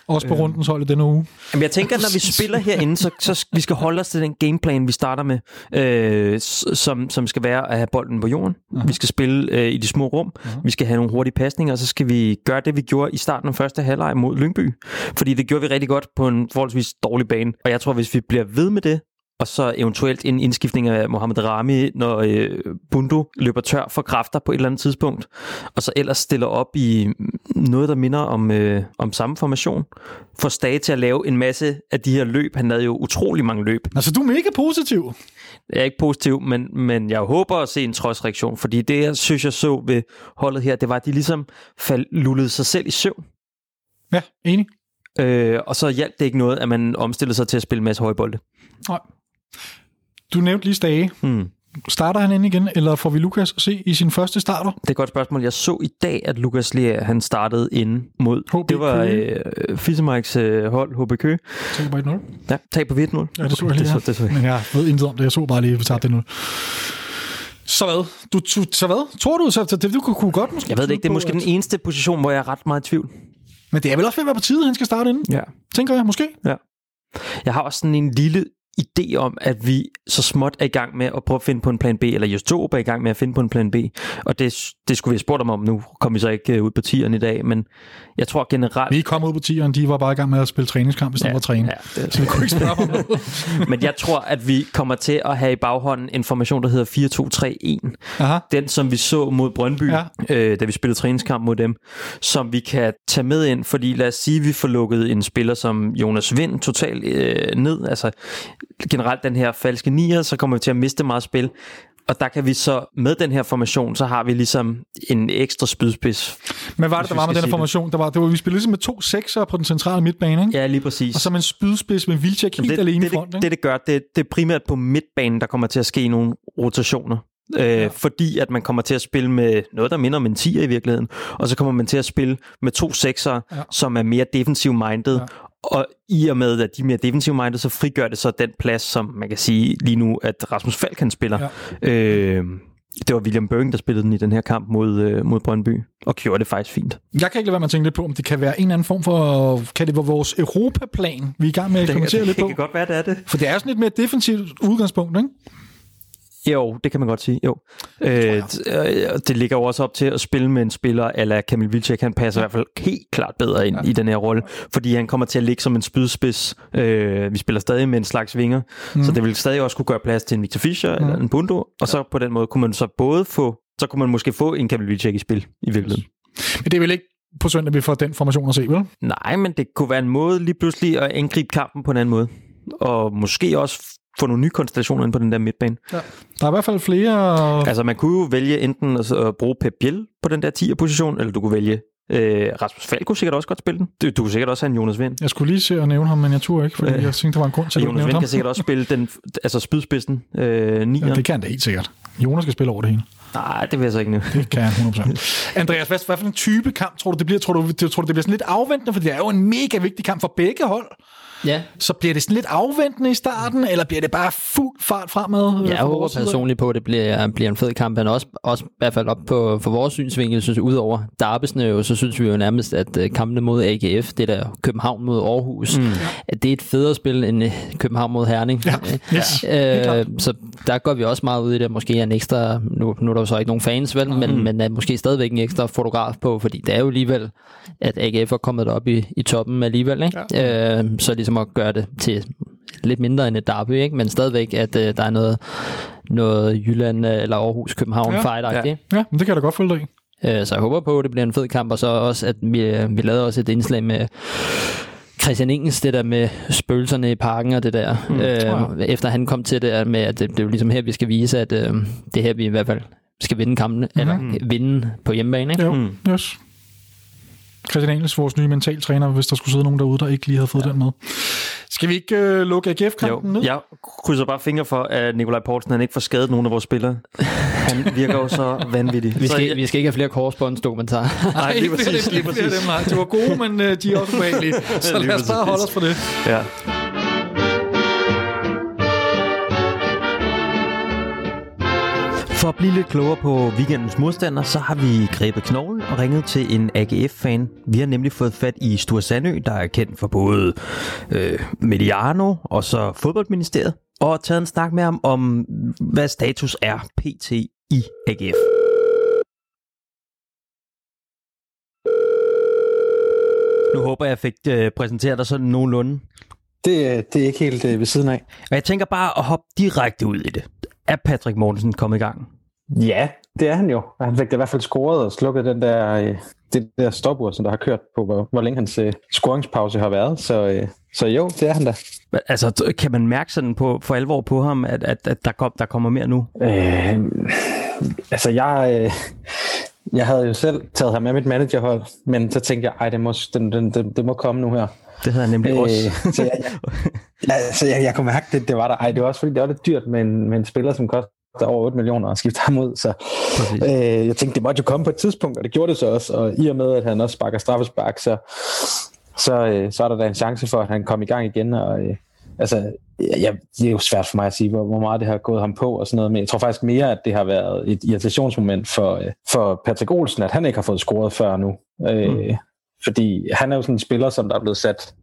Også på rundens hold i denne uge. Jamen, jeg tænker, at når vi spiller herinde, så, så vi skal holde os til den gameplan, vi starter med, øh, som, som skal være at have bolden på jorden. Uh-huh. Vi skal spille øh, i de små rum. Uh-huh. Vi skal have nogle hurtige pasninger, og så skal vi gøre det, vi gjorde i starten af første halvleg mod Lyngby. Fordi det gjorde vi rigtig godt på en forholdsvis dårlig bane. Og jeg tror, hvis vi bliver ved med det, og så eventuelt en indskiftning af Mohamed Rami, når øh, Bundu løber tør for kræfter på et eller andet tidspunkt, og så ellers stiller op i noget, der minder om, øh, om samme formation. Får Stage til at lave en masse af de her løb. Han havde jo utrolig mange løb. Altså, du er mega positiv. Jeg er ikke positiv, men, men jeg håber at se en trodsreaktion, fordi det, jeg synes, jeg så ved holdet her, det var, at de ligesom fald, lullede sig selv i søvn. Ja, enig. Øh, og så hjalp det ikke noget, at man omstillede sig til at spille en masse højbolde. Nej. Du nævnte lige Stage. Hmm. Starter han ind igen, eller får vi Lukas at se i sin første starter? Det er et godt spørgsmål. Jeg så i dag, at Lukas Lea, han startede inde mod... HB det var øh, Fissemikes øh, hold, HB Køge. Tænker bare 1-0. Ja, tag på 1-0. Ja, det så jeg lige. Det så, det så, jeg. Men jeg ved intet om det. Jeg så bare lige, at vi tabte det nu. Så hvad? Du, du, så hvad? Tror du, så det, du kunne, kunne godt måske... Jeg ved det ikke, det er på, måske at- den eneste position, hvor jeg er ret meget i tvivl. Men det er vel også ved at være på tide, at han skal starte inden, Ja. tænker jeg måske. Jeg har også sådan en lille idé om, at vi så småt er i gang med at prøve at finde på en plan B, eller just to er i gang med at finde på en plan B. Og det, det skulle vi have spurgt dem om nu. Kom vi så ikke øh, ud på tieren i dag, men jeg tror generelt... Vi er kommet ud på tieren, de var bare i gang med at spille træningskamp, i stedet for at træne. Ja, det, Så vi kunne ikke spørge om noget. <laughs> men jeg tror, at vi kommer til at have i baghånden en formation, der hedder 4-2-3-1. Aha. Den, som vi så mod Brøndby, Ja. ja. øh, da vi spillede træningskamp mod dem, som vi kan tage med ind, fordi lad os sige, at vi får lukket en spiller som Jonas Vind totalt øh, ned. Altså generelt den her falske nier, så kommer vi til at miste meget spil. Og der kan vi så, med den her formation, så har vi ligesom en ekstra spydspids. Men var det, der var med den her formation? Der var, det var, vi spillede ligesom med to sekser på den centrale midtbane, ikke? Ja, lige præcis. Og så med en spydspids med Vilcek helt det, alene det, i front, det, det, det gør, det, det er primært på midtbanen, der kommer til at ske nogle rotationer. Øh, ja. Fordi at man kommer til at spille med noget, der minder om en 10'er i virkeligheden, og så kommer man til at spille med to seksere, Ja. som er mere defensive-minded. Ja. Ja. Og i og med, at de er mere defensive-minded, så frigør det så den plads, som man kan sige lige nu, at Rasmus Falk spiller. Ja. Øh, det var William Børing, der spillede den i den her kamp mod, øh, mod Brøndby, og gjorde det faktisk fint. Jeg kan ikke lade være med at tænke lidt på, om det kan være en eller anden form for... Kan det være vores Europaplan, vi er i gang med at kommentere det, lidt det på? kan godt være, det er det. For det er sådan lidt mere defensivt udgangspunkt, ikke? Jo, det kan man godt sige. Jo. Øh, øh, det ligger jo også op til at spille med en spiller, eller Kamil Vilcek, han passer i hvert fald helt klart bedre ind ja. i den her rolle, fordi han kommer til at ligge som en spydspids. Øh, vi spiller stadig med en slags vinger, mm. så det vil stadig også kunne gøre plads til en Victor Fischer mm. eller en Bundo, og så på den måde kunne man så både få, så kunne man måske få en Kamil Vilcek i spil i virkeligheden. Men det er vel ikke på søndag, vi får den formation at se, vel? Nej, men det kunne være en måde lige pludselig at angribe kampen på en anden måde, og måske også få nogle nye konstellationer ind på den der midtbane. Der er i hvert fald flere... Altså, man kunne jo vælge enten at at bruge Pep Biel på den der 10'er-position, eller du kunne vælge øh, Rasmus Falk kunne sikkert også godt spille den. Du, du kunne sikkert også have en Jonas Vind. Jeg skulle lige se at nævne ham, men jeg turde ikke, fordi Øh, jeg tænkte, der var en grund til, at Jonas Vind ham. kan sikkert også spille den, altså spydspidsen, øh, 9'er. Ja, det kan han da helt sikkert. Jonas skal spille over det hele. Nej, det vil jeg så ikke nu. Det kan han 100%. <laughs> Andreas, hvad, hvad for en type kamp tror du, det bliver? Tror du, det, tror du, det bliver sådan lidt afventende? For det er jo en mega vigtig kamp for begge hold. Ja, Så bliver det sådan lidt afventende i starten, eller bliver det bare fuld fart fremad? øh, jeg håber personligt på, at det bliver, bliver en fed kamp, men også, også i hvert fald op på for vores synsvinkel, synes udover derbesne jo, så synes vi jo nærmest, at øh, kampene mod AGF, det der København mod Aarhus, mm. at det er et federe spil end øh, København mod Herning. Ja, <laughs> yes. Helt Øh, så der går vi også meget ud i det. Måske er en ekstra, nu, nu er der jo så ikke nogen fans, vel, men, men er måske stadigvæk en ekstra fotograf på, fordi det er jo alligevel, at AGF er kommet op i, i toppen alligevel. Ikke? Ja. Øh, så ligesom at gøre det til lidt mindre end et derby, ikke? men stadigvæk, at øh, der er noget, noget Jylland øh, eller Aarhus København Ja. fight ja. Ja, men det kan jeg da godt følge dig i. Øh, så jeg håber på, at det bliver en fed kamp, og så også, at vi, øh, vi lavede også et indslag med Christian Engels, det der med spøgelserne i parken og det der. Mm, øh, efter han kom til det der med, at det, det er jo ligesom her, vi skal vise, at øh, det er her, vi i hvert fald skal vinde kampene, mm. eller vinde på hjemmebane. Ikke? Jo, mm. yes. Christian Engels, vores nye mentaltræner, hvis der skulle sidde nogen derude, der ikke lige havde fået ja. den med. Skal vi ikke øh, lukke AGF-kampen ned? jeg krydser bare fingre for, at Nikolaj Poulsen han ikke får skadet nogen af vores spillere. Han virker jo så <laughs> vanvittig. Vi Så skal, jeg- vi skal ikke have flere korsbåndsdokumentarer. Nej, lige <laughs> præcis. det, Lige præcis. dem, nej. De var gode, men øh, de er også ubehagelige. <laughs> Så lad os bare holde os for det. Ja. For at blive lidt klogere på weekendens modstander, så har vi grebet knoglen og ringet til en AGF-fan. Vi har nemlig fået fat i Sture Sandø, der er kendt for både øh, Mediano og så fodboldministeriet, og taget en snak med ham om, hvad status er pt. i AGF. Nu håber jeg, jeg fik øh, præsenteret dig sådan nogenlunde. Det, det er ikke helt øh, ved siden af. Og jeg tænker bare at hoppe direkte ud i det. Er Patrick Mortensen kommet i gang? Ja, det er han jo. Han fik da i hvert fald scoret og slukket den der, øh, det der stopur, som der har kørt på, hvor, hvor længe hans øh, scoringspause har været. Så, øh, så jo, det er han da. Altså, kan man mærke sådan på, for alvor på ham, at, at, at der, kom, der kommer mere nu? Øh, altså, jeg, øh, jeg havde jo selv taget ham med mit managerhold, men så tænkte jeg, ej, det må, det, det, det, det må komme nu her. Det havde han nemlig øh, også. <laughs> så jeg, jeg, <laughs> ja, så jeg, jeg kunne mærke, det, det var der. Ej, det var også fordi, det var lidt dyrt med en, med en spiller, som koster over 8 millioner at skifte ham ud. Så øh, jeg tænkte, det måtte jo komme på et tidspunkt, og det gjorde det så også. Og i og med, at han også sparker straffespark, så, så, øh, så er der da en chance for, at han kommer i gang igen. Og, øh, altså, ja, det er jo svært for mig at sige, hvor, hvor meget det har gået ham på og sådan noget, men jeg tror faktisk mere, at det har været et irritationsmoment for, øh, for Patrick Olsen, at han ikke har fået scoret før nu. Øh, mm. Fordi han er jo sådan en spiller, som der er blevet sat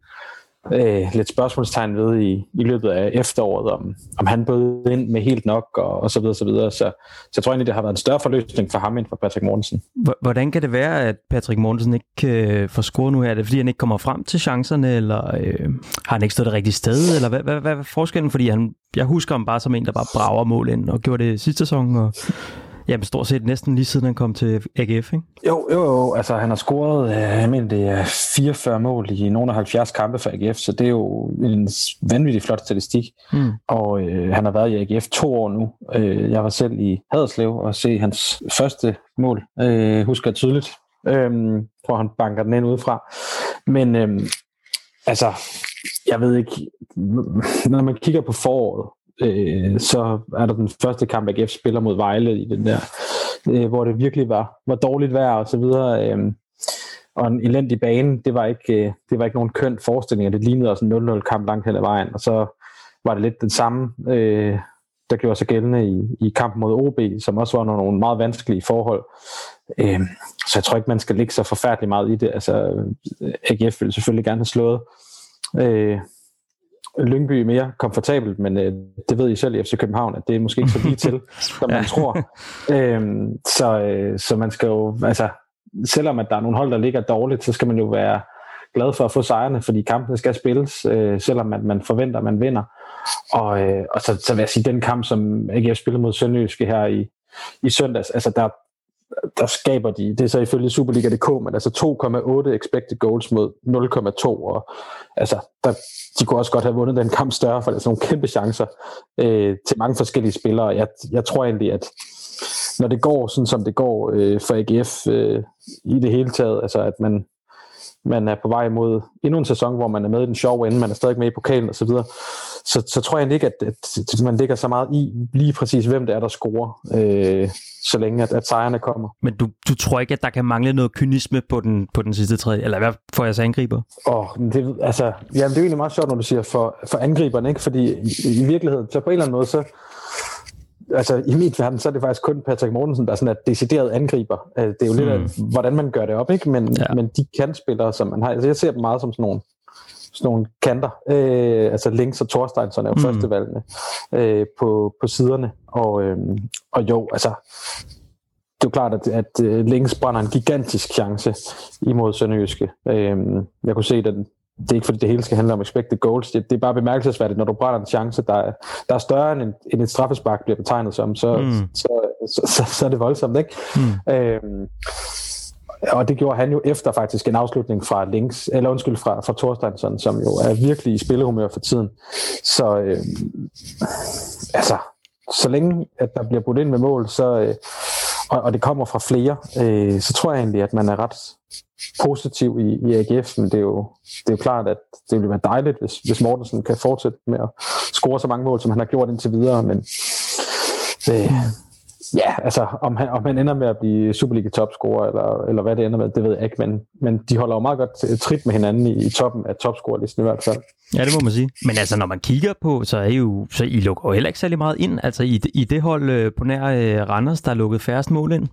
øh, lidt spørgsmålstegn ved i, i løbet af efteråret, om, om han bød ind med helt nok, og, og så videre, så videre. Så, så jeg tror egentlig, det har været en større forløsning for ham end for Patrick Mortensen. Hvordan kan det være, at Patrick Mortensen ikke øh, får scoret nu her? Er det fordi, han ikke kommer frem til chancerne, eller øh, har han ikke stået det rigtige sted? Eller hvad, hvad, hvad er forskellen? Fordi han, jeg husker ham bare som en, der bare brager mål ind og gjorde det sidste sæson. Og, Jamen stort set næsten lige siden han kom til AGF, ikke? Jo, jo, jo. Altså, han har scoret, øh, jeg mener, det er 44 mål i nogle af 70 kampe for AGF, så det er jo en vanvittig flot statistik. Mm. Og øh, han har været i AGF to år nu. Øh, jeg var selv i Haderslev og se hans første mål, øh, husker jeg tydeligt. Øh, tror han banker den ind udefra. Men øh, altså, jeg ved ikke, når man kigger på foråret, øh, så er der den første kamp, AGF spiller mod Vejle i den der, øh, hvor det virkelig var, var dårligt vejr og så videre. Øh, og en elendig bane, det var ikke, øh, det var ikke nogen køn forestilling, det lignede også en 0-0 kamp langt hen ad vejen, og så var det lidt den samme, øh, der gjorde sig gældende i, i kampen mod OB, som også var nogle meget vanskelige forhold. Øh, så jeg tror ikke, man skal ligge så forfærdeligt meget i det. Altså, øh, AGF ville selvfølgelig gerne have slået øh, Lyngby mere komfortabelt, men øh, det ved I selv i FC København, at det er måske ikke så lige til, <laughs> som man tror. Øhm, så, øh, så man skal jo, altså, selvom at der er nogle hold, der ligger dårligt, så skal man jo være glad for at få sejrene, fordi kampene skal spilles, øh, selvom at man forventer, at man vinder. Og, øh, og så, så vil jeg sige, den kamp, som AGF spillede mod Sønderjyske her i, i søndags, altså der, der skaber de, det er så ifølge Superliga.dk, men altså 2,8 expected goals mod 0,2, og altså, der, de kunne også godt have vundet den kamp større, for der er sådan nogle kæmpe chancer øh, til mange forskellige spillere. Jeg, jeg tror egentlig, at når det går sådan, som det går øh, for AGF øh, i det hele taget, altså at man, man er på vej mod endnu en sæson, hvor man er med i den sjove ende, man er stadig med i pokalen osv., så, så, så tror jeg ikke, at, at, man ligger så meget i lige præcis, hvem det er, der scorer, øh, så længe at, at sejrene kommer. Men du, du tror ikke, at der kan mangle noget kynisme på den, på den sidste tredje, eller hvad får jeg så angriber? Åh, oh, det, altså, jamen, det er egentlig meget sjovt, når du siger for, for angriberne, ikke? fordi i, i virkeligheden, så på en eller anden måde, så altså i min verden, så er det faktisk kun Patrick Mortensen, der er sådan et decideret angriber. Øh, det er jo lidt af, Hmm. hvordan man gør det op, ikke? Men, Ja. men de kantspillere, som man har, altså jeg ser dem meget som sådan nogle, sådan nogle kanter. Øh, altså Links og Thorsteinsson er jo Mm. førstevalgene øh, på, på siderne. Og, øh, og jo, altså det er jo klart, at, at øh, Links brænder en gigantisk chance imod Sønderjyske. Øh, jeg kunne se, den, det er ikke fordi det hele skal handle om expected goals. Det, det er bare bemærkelsesværdigt, når du brænder en chance, der er, der er større end, en, end et straffespark bliver betegnet som, så, Mm. så, så, så, så er det voldsomt, ikke? Mm. Øhm, og det gjorde han jo efter faktisk en afslutning fra Links, eller undskyld, fra, fra Thorsteinsson, som jo er virkelig i spillehumør for tiden. Så øhm, altså, så længe at der bliver budt ind med mål, så, øh, og, og det kommer fra flere, øh, så tror jeg egentlig, at man er ret positiv i, i AGF, men det er, jo, det er jo klart, at det ville være dejligt, hvis, hvis Mortensen kan fortsætte med at score så mange mål, som han har gjort indtil videre, men øh, ja, altså om han, om han ender med at blive Superliga topscorer, eller, eller hvad det ender med, det ved jeg ikke, men, men de holder jo meget godt trit med hinanden i, i toppen af topscorerlisten i hvert fald. Ja, det må man sige. Men altså, når man kigger på, så er I jo, så I lukker jo heller ikke særlig meget ind. Altså, i, i det hold øh, på nær øh, Randers, der er lukket færrest mål ind.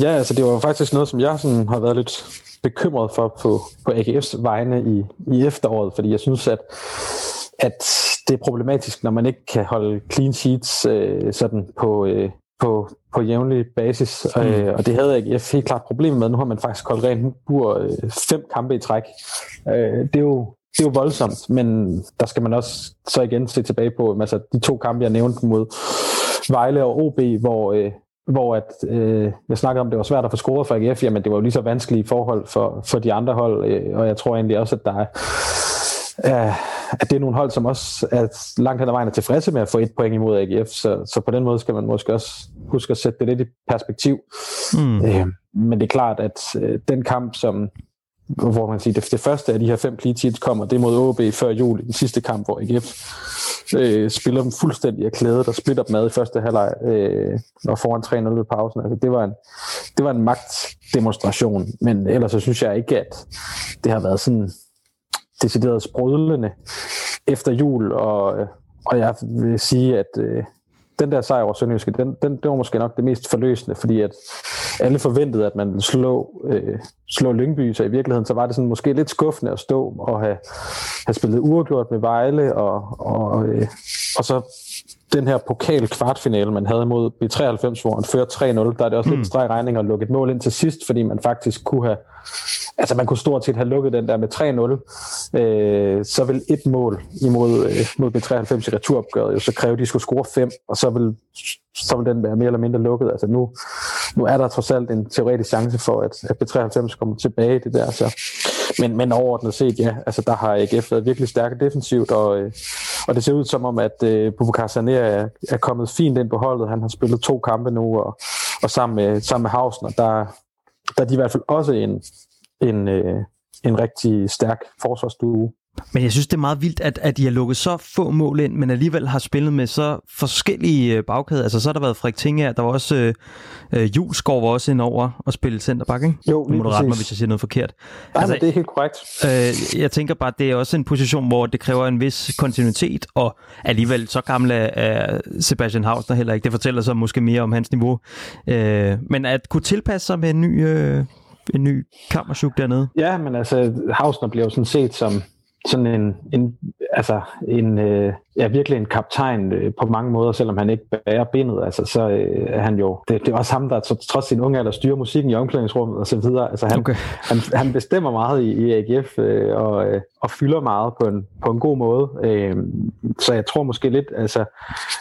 Ja, altså det var faktisk noget, som jeg sådan har været lidt bekymret for på, på AGF's vegne i, i efteråret, fordi jeg synes, at, at det er problematisk, når man ikke kan holde clean sheets øh, sådan på, øh, på, på jævnlig basis, mm. øh, og det havde AGF helt klart problemer med. Nu har man faktisk holdt rent bur øh, fem kampe i træk. Øh, det er jo det er jo voldsomt, men der skal man også så igen se tilbage på altså de to kampe, jeg nævnte mod Vejle og OB, hvor, øh, hvor at, øh, jeg snakkede om, det var svært at få scoret for AGF, jamen det var jo lige så vanskelige forhold for, for de andre hold, øh, og jeg tror egentlig også, at der er, at det er nogle hold, som også er langt hen ad vejen er tilfredse med at få et point imod AGF, så, så på den måde skal man måske også huske at sætte det lidt i perspektiv. Mm. Øh, men det er klart, at øh, den kamp, som hvor man siger, det, det første af de her fem clean sheets kommer, det er mod OB før jul i den sidste kamp, hvor AGF øh, spiller dem fuldstændig af klædet og splitter dem ad i første halvleg øh, og foran 3-0 ved pausen. Altså, det, var en, det var en magtdemonstration, men ellers så synes jeg ikke, at det har været sådan decideret sprudlende efter jul, og, øh, og jeg vil sige, at øh, den der sejr over Sønderjyske, den, den, det var måske nok det mest forløsende, fordi at alle forventede, at man ville slå, øh, slå Lyngby, så i virkeligheden så var det sådan måske lidt skuffende at stå og have, have spillet uafgjort med Vejle, og, og, øh, og så den her pokal kvartfinale, man havde mod B93, hvor man fører 3-0, der er det også mm. lidt streg regning at lukke et mål ind til sidst, fordi man faktisk kunne have, altså man kunne stort set have lukket den der med 3-0, øh, så vil et mål imod øh, mod B93 i returopgøret jo så kræve, at de skulle score 5, og så vil, så vil den være mere eller mindre lukket. Altså nu, nu er der trods alt en teoretisk chance for, at, at B93 kommer tilbage i det der, så men, men overordnet set, ja, altså der har AGF været virkelig stærke defensivt, og, øh, og det ser ud som om, at øh, Bubakar Sané er, er kommet fint ind på holdet. Han har spillet to kampe nu, og, og sammen med, sammen med Hausen, og der, der er de i hvert fald også en, en, øh, en rigtig stærk forsvarsduo. Men jeg synes, det er meget vildt, at, at de har lukket så få mål ind, men alligevel har spillet med så forskellige øh, bagkæder. Altså, så har der været Frederik Tinger, der var også øh, øh, Julesgaard var også ind over og spille centerback, ikke? Jo, Nu må du rette mig, hvis jeg siger noget forkert. Nej, altså, det er helt korrekt. Øh, jeg tænker bare, at det er også en position, hvor det kræver en vis kontinuitet, og alligevel så gammel er Sebastian Hausner heller ikke. Det fortæller så måske mere om hans niveau. Øh, men at kunne tilpasse sig med en ny, øh, en ny kammersjuk dernede? Ja, men altså, Hausner bliver jo sådan set som sådan en, en altså en, øh, ja, virkelig en kaptajn øh, på mange måder, selvom han ikke bærer bindet, altså så øh, er han jo, det, det er også ham, der trods sin unge alder styrer musikken i omklædningsrummet og så videre, altså han, okay. han, han bestemmer meget i, i AGF øh, og, øh, og fylder meget på en, på en god måde, øh, så jeg tror måske lidt, altså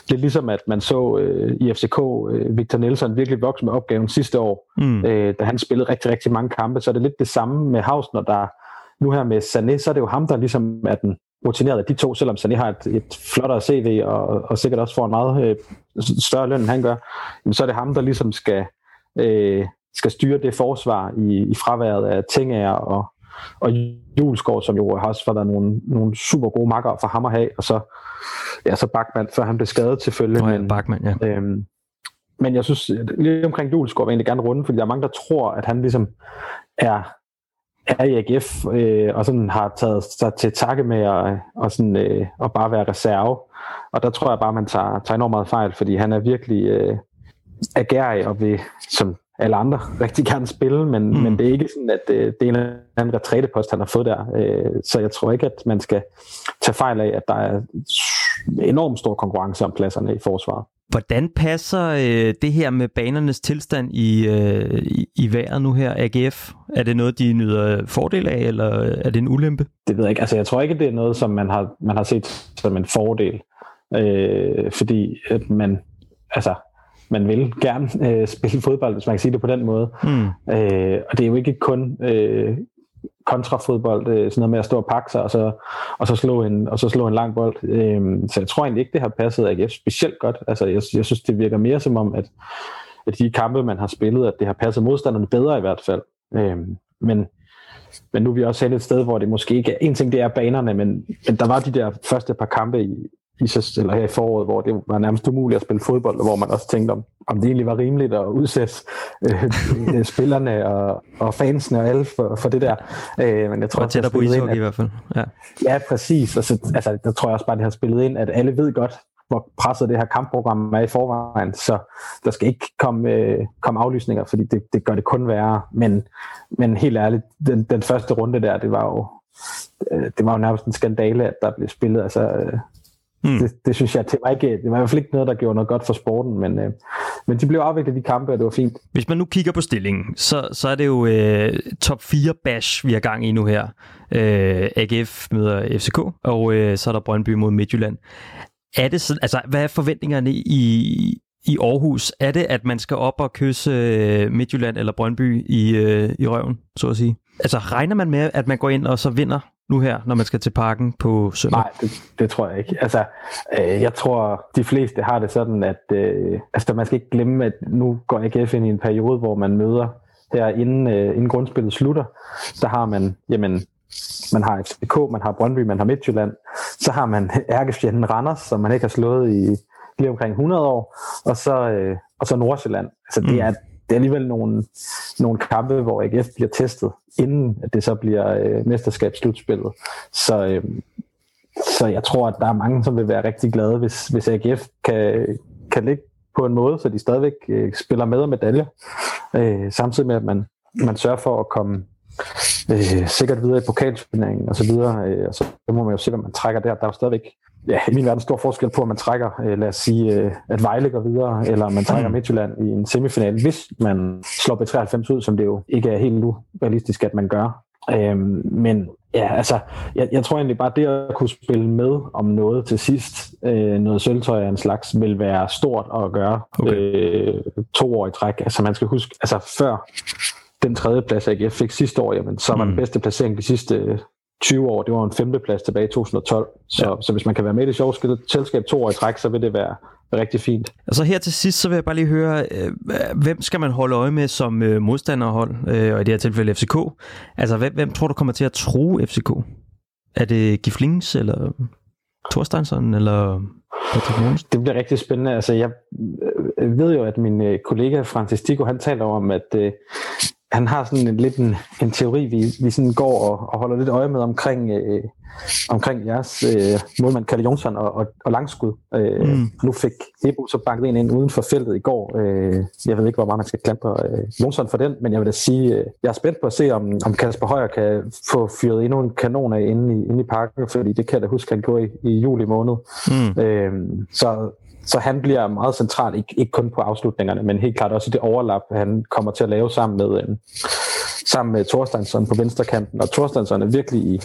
lidt ligesom at man så øh, i FCK øh, Victor Nielsen virkelig vokse med opgaven sidste år, mm. øh, da han spillede rigtig, rigtig mange kampe, så er det lidt det samme med Hausner, der nu her med Sané, så er det jo ham, der ligesom er den rutineret af de to, selvom Sané har et, et flottere CV og, og sikkert også får en meget øh, større løn, end han gør, jamen, så er det ham, der ligesom skal, øh, skal styre det forsvar i, i fraværet af Tingager og, og Julesgaard, som jo har også været nogle, nogle super gode makker for ham at have, og så, ja, så Bachmann, før han blev skadet selvfølgelig. Oh ja, men, Bachmann, ja. Øhm, men jeg synes, lige omkring Julesgaard vil jeg egentlig gerne runde, fordi der er mange, der tror, at han ligesom er er i AGF, øh, og sådan har taget sig til takke med at, og sådan, øh, at bare være reserve. Og der tror jeg bare, man tager, tager enormt meget fejl, fordi han er virkelig øh, agerig og vil, som alle andre, <laughs> rigtig gerne spille, men, mm. men det er ikke sådan, at øh, det er en eller anden retrætepost, han har fået der. Øh, så jeg tror ikke, at man skal tage fejl af, at der er enormt stor konkurrence om pladserne i forsvaret. Hvordan passer øh, det her med banernes tilstand i, øh, i, i vejret nu her, AGF? Er det noget, de nyder fordel af, eller er det en ulempe? Det ved jeg ikke. Altså, jeg tror ikke, det er noget, som man har, man har set som en fordel. Øh, fordi at man, altså, man vil gerne øh, spille fodbold, hvis man kan sige det på den måde. Mm. Øh, og det er jo ikke kun øh, kontrafodbold, øh, sådan noget med at stå og pakke sig, og så, og så, slå, en, og så slå en lang bold. Øh, så jeg tror egentlig ikke, det har passet AGF specielt godt. Altså, jeg, jeg synes, det virker mere som om, at, at de kampe, man har spillet, at det har passet modstanderne bedre i hvert fald. Øh, men, men nu er vi også hen et sted, hvor det måske ikke er, en ting det er banerne, men, men der var de der første par kampe i, i, eller her i foråret, hvor det var nærmest umuligt at spille fodbold, og hvor man også tænkte om, om det egentlig var rimeligt at udsætte øh, <laughs> spillerne og, og fansene og alle for, for det der. Øh, men jeg tror, det er på ishockey at, i hvert fald. Ja, ja præcis. Og så, altså, der tror jeg også bare, det har spillet ind, at alle ved godt, hvor presset det her kampprogram er i forvejen, så der skal ikke komme, øh, komme aflysninger, fordi det, det gør det kun værre. Men, men helt ærligt, den, den første runde der, det var jo øh, det var jo nærmest en skandale, at der blev spillet altså, øh, Mm. Det, det synes jeg, det var, ikke, det var i hvert fald ikke noget, der gjorde noget godt for sporten, men, øh, men de blev afviklet de kampe, og det var fint. Hvis man nu kigger på stillingen, så, så er det jo øh, top 4 bash, vi har gang i nu her. Øh, AGF møder FCK, og øh, så er der Brøndby mod Midtjylland. Er det sådan, altså, hvad er forventningerne i, i Aarhus? Er det, at man skal op og kysse øh, Midtjylland eller Brøndby i, øh, i røven, så at sige? Altså regner man med, at man går ind og så vinder nu her, når man skal til parken på søndag? Nej, det, det tror jeg ikke. Altså, øh, jeg tror, de fleste har det sådan, at øh, altså, man skal ikke glemme, at nu går AGF ind i en periode, hvor man møder her inden, øh, inden grundspillet slutter, så har man, jamen, man har FCK, man har Brøndby, man har Midtjylland, så har man <laughs> ærkefjenden Randers, som man ikke har slået i lige omkring 100 år, og så, øh, og så Nordsjælland. Altså, det mm. er det er alligevel nogle, nogle kampe, hvor AGF bliver testet, inden at det så bliver øh, mesterskabsslutspillet. Så, øh, så jeg tror, at der er mange, som vil være rigtig glade, hvis, hvis AGF kan, kan ligge på en måde, så de stadigvæk øh, spiller med og medaljer, øh, samtidig med, at man, man sørger for at komme øh, sikkert videre i pokalturneringen og så videre, øh, og så må man jo se, hvad man trækker der. Der er jo stadigvæk ja, i min verden stor forskel på, at man trækker, øh, lad os sige, øh, at Vejle går videre, eller man trækker Midtjylland i en semifinal, hvis man slår B93 ud, som det jo ikke er helt urealistisk, at man gør. Øhm, men ja, altså, jeg, jeg tror egentlig bare, det at kunne spille med om noget til sidst, øh, noget sølvtøj af en slags, vil være stort at gøre okay. øh, to år i træk. Altså man skal huske, altså før den tredje plads, AGF fik sidste år, jamen, så var mm. den bedste placering de sidste 20 år, det var en femteplads tilbage i 2012. Så, ja. så hvis man kan være med i det sjove selskab to år i træk, så vil det være rigtig fint. Og så her til sidst, så vil jeg bare lige høre, øh, hvem skal man holde øje med som øh, modstanderhold, øh, og i det her tilfælde FCK? Altså, hvem, hvem tror du kommer til at tro FCK? Er det Giflings, eller Thorsteinsson, eller Patrick Det bliver rigtig spændende. Altså, jeg ved jo, at min kollega Francis Tico, han taler om, at han har sådan en, lidt en, en teori, vi, vi sådan går og, og holder lidt øje med omkring, øh, omkring jeres øh, målmand Kalle Jonsson og, og, og langskud. Øh, mm. Nu fik Ebo så banket en ind uden for feltet i går. Øh, jeg ved ikke, hvor meget man skal klampe øh, Jonsson for den, men jeg vil da sige, øh, jeg er spændt på at se, om, om Kasper Højer kan få fyret endnu en kanon af inde i, inde i parken, fordi det kan jeg da huske, han gjorde i, i juli måned. Mm. Øh, så så han bliver meget central, ikke, ikke kun på afslutningerne, men helt klart også det overlap, han kommer til at lave sammen med, øh, sammen med Thorstensson på venstrekanten. Og Thorstensson er virkelig i,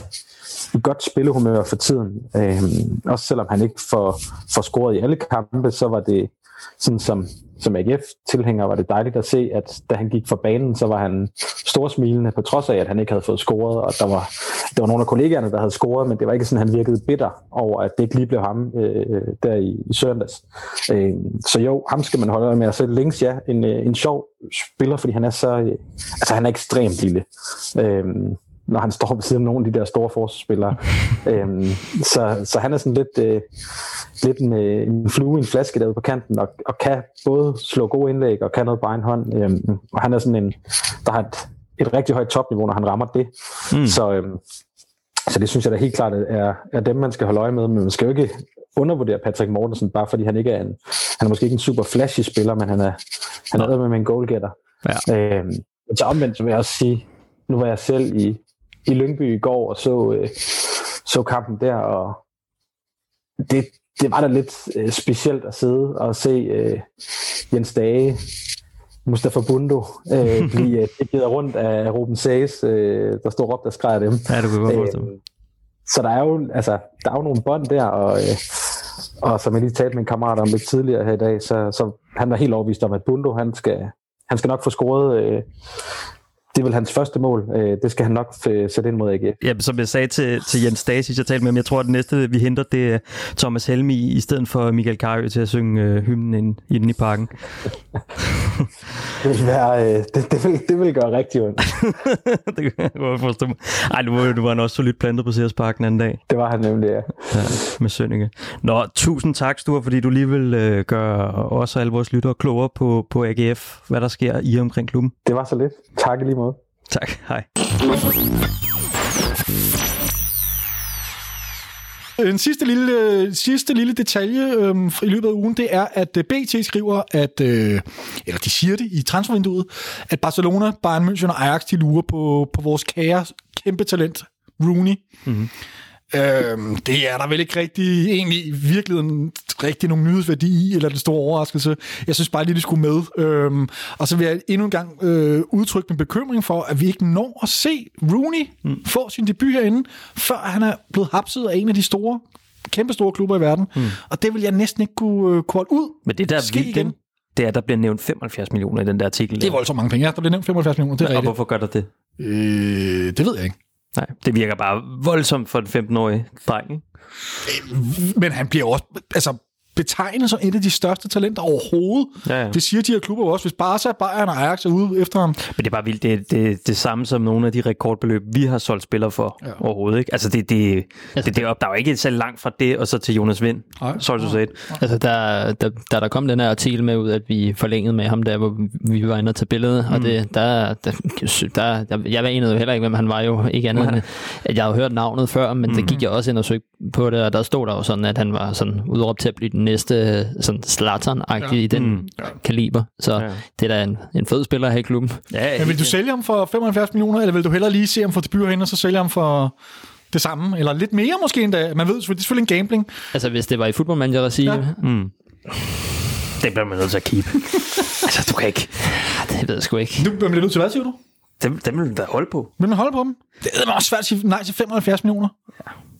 i godt spillehumør for tiden. Øh, også selvom han ikke får, får scoret i alle kampe, så var det sådan som som AGF-tilhænger var det dejligt at se, at da han gik fra banen, så var han storsmilende, på trods af, at han ikke havde fået scoret, og der var, der var nogle af kollegaerne, der havde scoret, men det var ikke sådan, han virkede bitter over, at det ikke lige blev ham øh, øh der i, i søndags. Øh, så jo, ham skal man holde med, og så Links, ja, en, øh, en sjov spiller, fordi han er så, øh, altså han er ekstremt lille. Øh, når han står ved siden af nogle af de der store forsvarsspillere. <laughs> øhm, så, så han er sådan lidt, øh, lidt en, øh, en flue i en flaske derude på kanten, og, og kan både slå gode indlæg og kan noget på egen hånd. Øhm, og han er sådan en, der har et, et rigtig højt topniveau, når han rammer det. Mm. Så, øhm, så det synes jeg da helt klart er, er dem, man skal holde øje med, men man skal jo ikke undervurdere Patrick Mortensen, bare fordi han ikke er en, han er måske ikke en super flashy spiller, men han er, han er med en goalgetter. Ja. Øhm, så omvendt så vil jeg også sige, nu var jeg selv i, i Lyngby i går og så, øh, så kampen der, og det, det var da lidt øh, specielt at sidde og se øh, Jens Dage, Mustafa Bundo, øh, <laughs> blive øh, givet rundt af Ruben Sages, øh, der stod råbt og skreg dem. Ja, du kan godt øh, Så der er jo, altså, der er jo nogle bånd der, og, øh, og som jeg lige talte med en kammerat om lidt tidligere her i dag, så, så han var helt overbevist om, at Bundo, han skal, han skal nok få scoret øh, det er vel hans første mål. Øh, det skal han nok sætte ind mod AGF. Ja, som jeg sagde til, til Jens Stasis, jeg talte med ham, jeg tror, at det næste, vi henter, det er Thomas Helmi i stedet for Michael Carø til at synge øh, hymnen ind, inde i parken. <laughs> det, vil være, øh, det, det, vil, det vil gøre rigtig ondt. <laughs> det kan jeg forstå. Ej, du var, du var også solidt plantet på Sears Park den anden dag. Det var han nemlig, ja. ja med Sønneke. Nå, tusind tak, Sture, fordi du lige vil øh, gøre os og alle vores lyttere klogere på, på AGF, hvad der sker i omkring klubben. Det var så lidt. Tak lige måde. Tak, hej. En sidste lille, sidste lille detalje øhm, i løbet af ugen, det er, at øh, BT skriver, at, øh, eller de siger det i transfervinduet, at Barcelona, Bayern München og Ajax, de lurer på, på vores kære kæmpe talent, Rooney. Mm-hmm. Øhm, det er der vel ikke rigtig, egentlig i virkeligheden rigtig nogen nyhedsværdi i, eller den store overraskelse. Jeg synes bare lige, det skulle med. Øhm, og så vil jeg endnu en gang øh, udtrykke min bekymring for, at vi ikke når at se Rooney mm. få sin debut herinde, før han er blevet hapset af en af de store, kæmpe store klubber i verden. Mm. Og det vil jeg næsten ikke kunne, øh, kunne holde ud. Men det der ske igen. Det er, der bliver nævnt 75 millioner i den der artikel. Det er voldsomt mange penge, ja. Der bliver nævnt 75 millioner, det er ja, Og hvorfor gør der det? Øh, det ved jeg ikke. Nej, det virker bare voldsomt for en 15-årig dreng. Øh, men han bliver også... Altså, betegnet som et af de største talenter overhovedet. Ja, ja. Det siger de her klubber også. Hvis Barca, Bayern og Ajax er ude efter ham. Men det er bare vildt. Det er det, det samme som nogle af de rekordbeløb, vi har solgt spillere for ja. overhovedet. Ikke? Altså, det, det, altså, det, det, op. der er jo ikke så langt fra det, og så til Jonas Vind. Nej. Så du set. Altså, der, der, der, der kom den her artikel med ud, at vi forlængede med ham der, hvor vi var inde og tage billedet, mm. og det, der, der, der, der, jeg anede jo heller ikke, hvem han var jo. Ikke andet end, at jeg havde hørt navnet før, men mm. så gik jeg også ind og søgte på det, og der stod der jo sådan, at han var sådan udråbt til at blive den næste sådan Zlatan-agtig ja. i den mm. kaliber. Så ja. det er da en, en fed spiller her i klubben. Ja, Men vil du sælge ham for 75 millioner, eller vil du hellere lige se ham for debut herinde, og så sælge ham for det samme, eller lidt mere måske endda. Man ved det er selvfølgelig en gambling. Altså, hvis det var i Football Manager at sige, Ja. ja. Det bliver man nødt til at keep. <laughs> altså, du kan ikke... det ved jeg sgu ikke. Du bliver nødt til hvad, siger du? Dem, dem vil du da holde på. Vil man holde på dem? Det er også svært at sige nej til 75 millioner.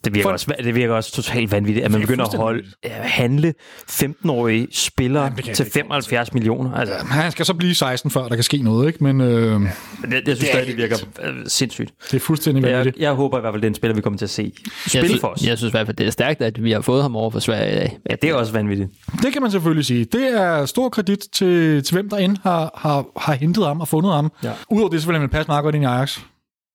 Det virker, For- også, det virker også totalt vanvittigt, at man Det er begynder at holde, at handle 15-årige spillere Jamen, det jeg til ikke forestille 75 millioner. Altså, Han skal så blive 16 før, der kan ske noget, ikke? Men øh, det, jeg synes er stadig, det virker øh, sindssygt. det er fuldstændig Jeg, vanvittigt. jeg håber i hvert fald, det er en spiller, vi kommer til at se Jeg, spille for os. jeg synes i hvert fald, det er stærkt, at vi har fået ham over for Sverige i dag. Ja, det er også vanvittigt. Det kan man selvfølgelig sige. Det er stor kredit til, til hvem der end har, har, har hentet ham og fundet ham. Ja. Udover det, så vil passe meget godt ind i Ajax.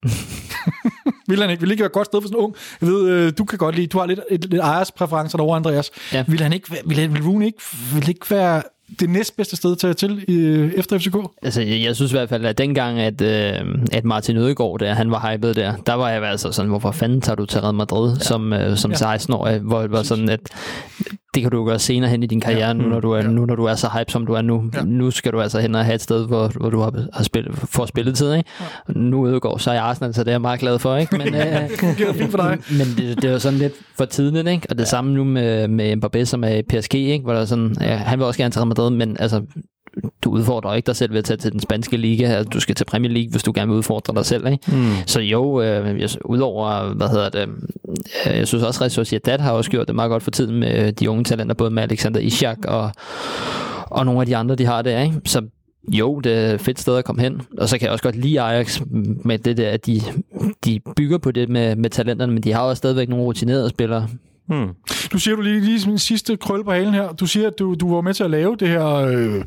<laughs> vil han ikke? Vil det ikke være et godt sted for sådan en ung? Jeg ved, øh, du kan godt lide, du har lidt, et, lidt Ajax-præferencer derovre, Andreas. Ja. Vil han ikke, vil, han- vil Rooney ikke, vil det ikke være det næstbedste sted til, til øh, efter FCK? Altså, jeg, jeg synes i hvert fald, at dengang, at, øh, at Martin Ødegaard, der, han var hyped der, der var jeg altså sådan, hvorfor fanden tager du til Real Madrid ja. som, øh, som Ja. 16-årig, hvor det var sådan, at det kan du gøre senere hen i din karriere, ja. nu, når du er, nu når du er så hype, som du er nu. Ja. Ja. Nu skal du altså hen og have et sted, hvor, hvor du har, har spillet, får spilletid. Ikke? Ja. Nu Ødegaard, så er jeg Arsenal, så det er jeg meget glad for. Ikke? Men, <laughs> øh, Det er fint for dig. men det, det var sådan lidt for tidligt, ikke? Og det ja. samme nu med, med Mbappé, som er i PSG, ikke? Hvor der er sådan, ja, han vil også gerne til Real Madrid, men altså, du udfordrer ikke dig selv ved at tage til den spanske liga. Altså, du skal til Premier League, hvis du gerne vil udfordre dig selv. Ikke? Mm. Så jo, øh, jeg, udover, hvad hedder det, øh, jeg synes også, Real Sociedad har også gjort det meget godt for tiden med de unge talenter, både med Alexander Ishak og, og nogle af de andre, de har der. Ikke? Så jo, det er et fedt sted at komme hen. Og så kan jeg også godt lide Ajax med det der, at de, de bygger på det med, med talenterne, men de har også stadigvæk nogle rutinerede spillere. Mm. Du siger du lige, lige en sidste krølle på halen her. Du siger, at du, du var med til at lave det her øh,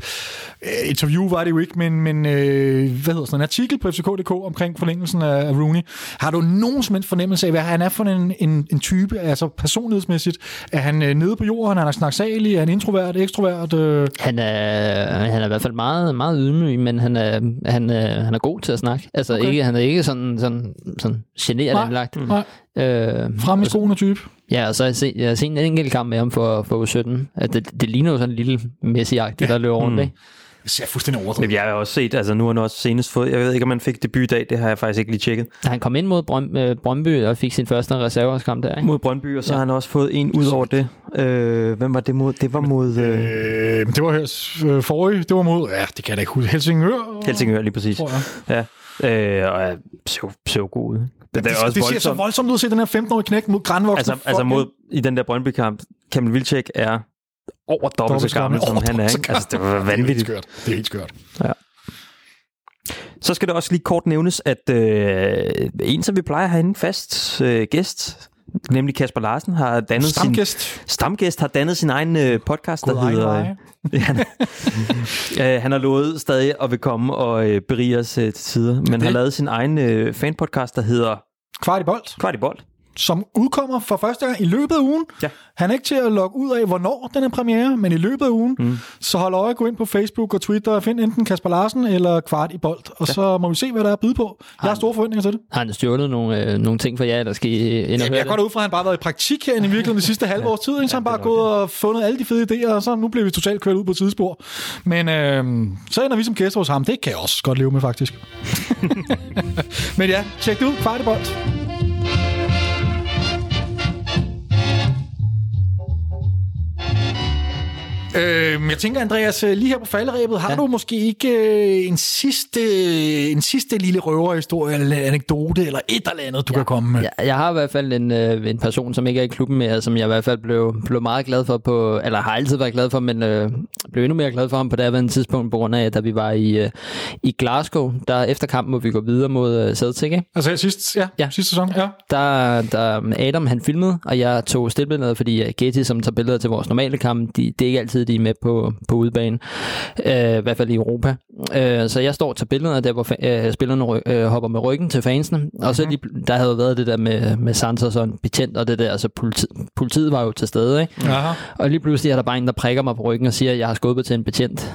interview, var det jo ikke, men, men øh, hvad hedder sådan en artikel på FCK.dk omkring forlængelsen af, af Rooney. Har du nogen som helst fornemmelse af, hvad han er for en, en, en type, altså personlighedsmæssigt? Er han øh, nede på jorden? Er han snaksalig? Er han introvert, ekstrovert? Øh? Han er, han er i hvert fald meget, meget ydmyg, men han er, han, er, han er god til at snakke. Altså, Okay. ikke, han er ikke sådan, sådan, sådan generet Nej. anlagt. Nej, Øh, frem i skoene type. Ja, og så har jeg set, jeg har set en enkelt kamp med ham for, for U17. At det, det ligner jo sådan en lille Messi-agtig, der løber rundt, Mm. ikke? Det ser fuldstændig overdrevet. Men jeg har også set, altså nu har han også senest fået, jeg ved ikke, om han fik debut i dag, det har jeg faktisk ikke lige tjekket, Han kom ind mod Brøm, øh, Brøndby og fik sin første reserveårskamp der, ikke? mod Brøndby, og så Ja. har han også fået en ud over det. Øh, hvem var det mod? Det var mod øh, Øh, det var her øh, forrige, det var mod, ja, det kan jeg da ikke huske, Helsingør. Helsingør lige præcis. Tror jeg. Ja. Øh, og er så, så god ud. Det, det er også det ser så voldsomt. voldsomt ud at se den her 15-årige knæk mod grænvoksne. Altså, altså mod, i den der Brøndby-kamp, Kamil Vilcek er over dobbelt så gammel, som han er. Ikke? Altså, det var vanvittigt. Det er helt skørt. Det er helt skørt. Så skal det også lige kort nævnes, at øh, en, som vi plejer at have en fast øh, gæst, nemlig Kasper Larsen, har dannet sin, Stamgæst. stamgæst har dannet sin egen øh, podcast, der God egen hedder... <laughs> Ja, han, øh, han har lovet stadig at vil komme og øh, berige os øh, til tider, men det- har lavet sin egen øh, fanpodcast, der hedder Kvart i bold, Kvart i Bold. Som udkommer for første gang i løbet af ugen. Ja. Han er ikke til at logge ud af, hvornår den er premiere, men i løbet af ugen. Mm. Så hold øje, gå ind på Facebook og Twitter og find enten Kasper Larsen eller Kvart i bold. Og ja. så må vi se, hvad der er at byde på. Jeg har store forventninger til det. Har han stjålet nogle, øh, nogle ting for jer, der skal ind og Jamen, høre jeg går ud fra, at han bare har været i praktik her i virkeligheden de sidste <laughs> halve års tid. Ikke? Så han bare gået og fundet alle de fede idéer, og så nu bliver vi totalt kørt ud på et sidespor. Men øh, så ender vi som gæster hos ham. Det kan jeg også godt leve med, faktisk. <laughs> Men ja, tjek det ud. Kvart i bold. Øh, jeg tænker, Andreas, øh, lige her på falderæbet, har ja. Du måske ikke øh, en sidste, en sidste lille røverhistorie, eller anekdote, eller et eller andet, du ja. kan komme med? Jeg, jeg har i hvert fald en, øh, en person, som ikke er i klubben mere, som jeg i hvert fald blev, blev meget glad for på, eller har altid været glad for, men øh, blev endnu mere glad for ham på det her tidspunkt, på grund af, da vi var i, øh, i Glasgow, der efter kampen, hvor vi går videre mod øh, Celtic? Altså sidst, ja, ja. Ja. sidste sæson, ja. der, der Adam han filmede, og jeg tog stillbilleder, fordi øh, Getty, som tager billeder til vores normale kamp, de, det er ikke altid, de er med på, på udebane, øh, i hvert fald i Europa. Øh, så jeg står og tager billeder der, hvor fa- øh, spillerne øh, hopper med ryggen til fansene, og Mhm. så lige, der havde været det der med, med Santos og en betjent og det der, altså politi, politiet var jo til stede, ikke? Aha. og lige pludselig er der bare en, der prikker mig på ryggen og siger, at jeg har skubbet til en betjent,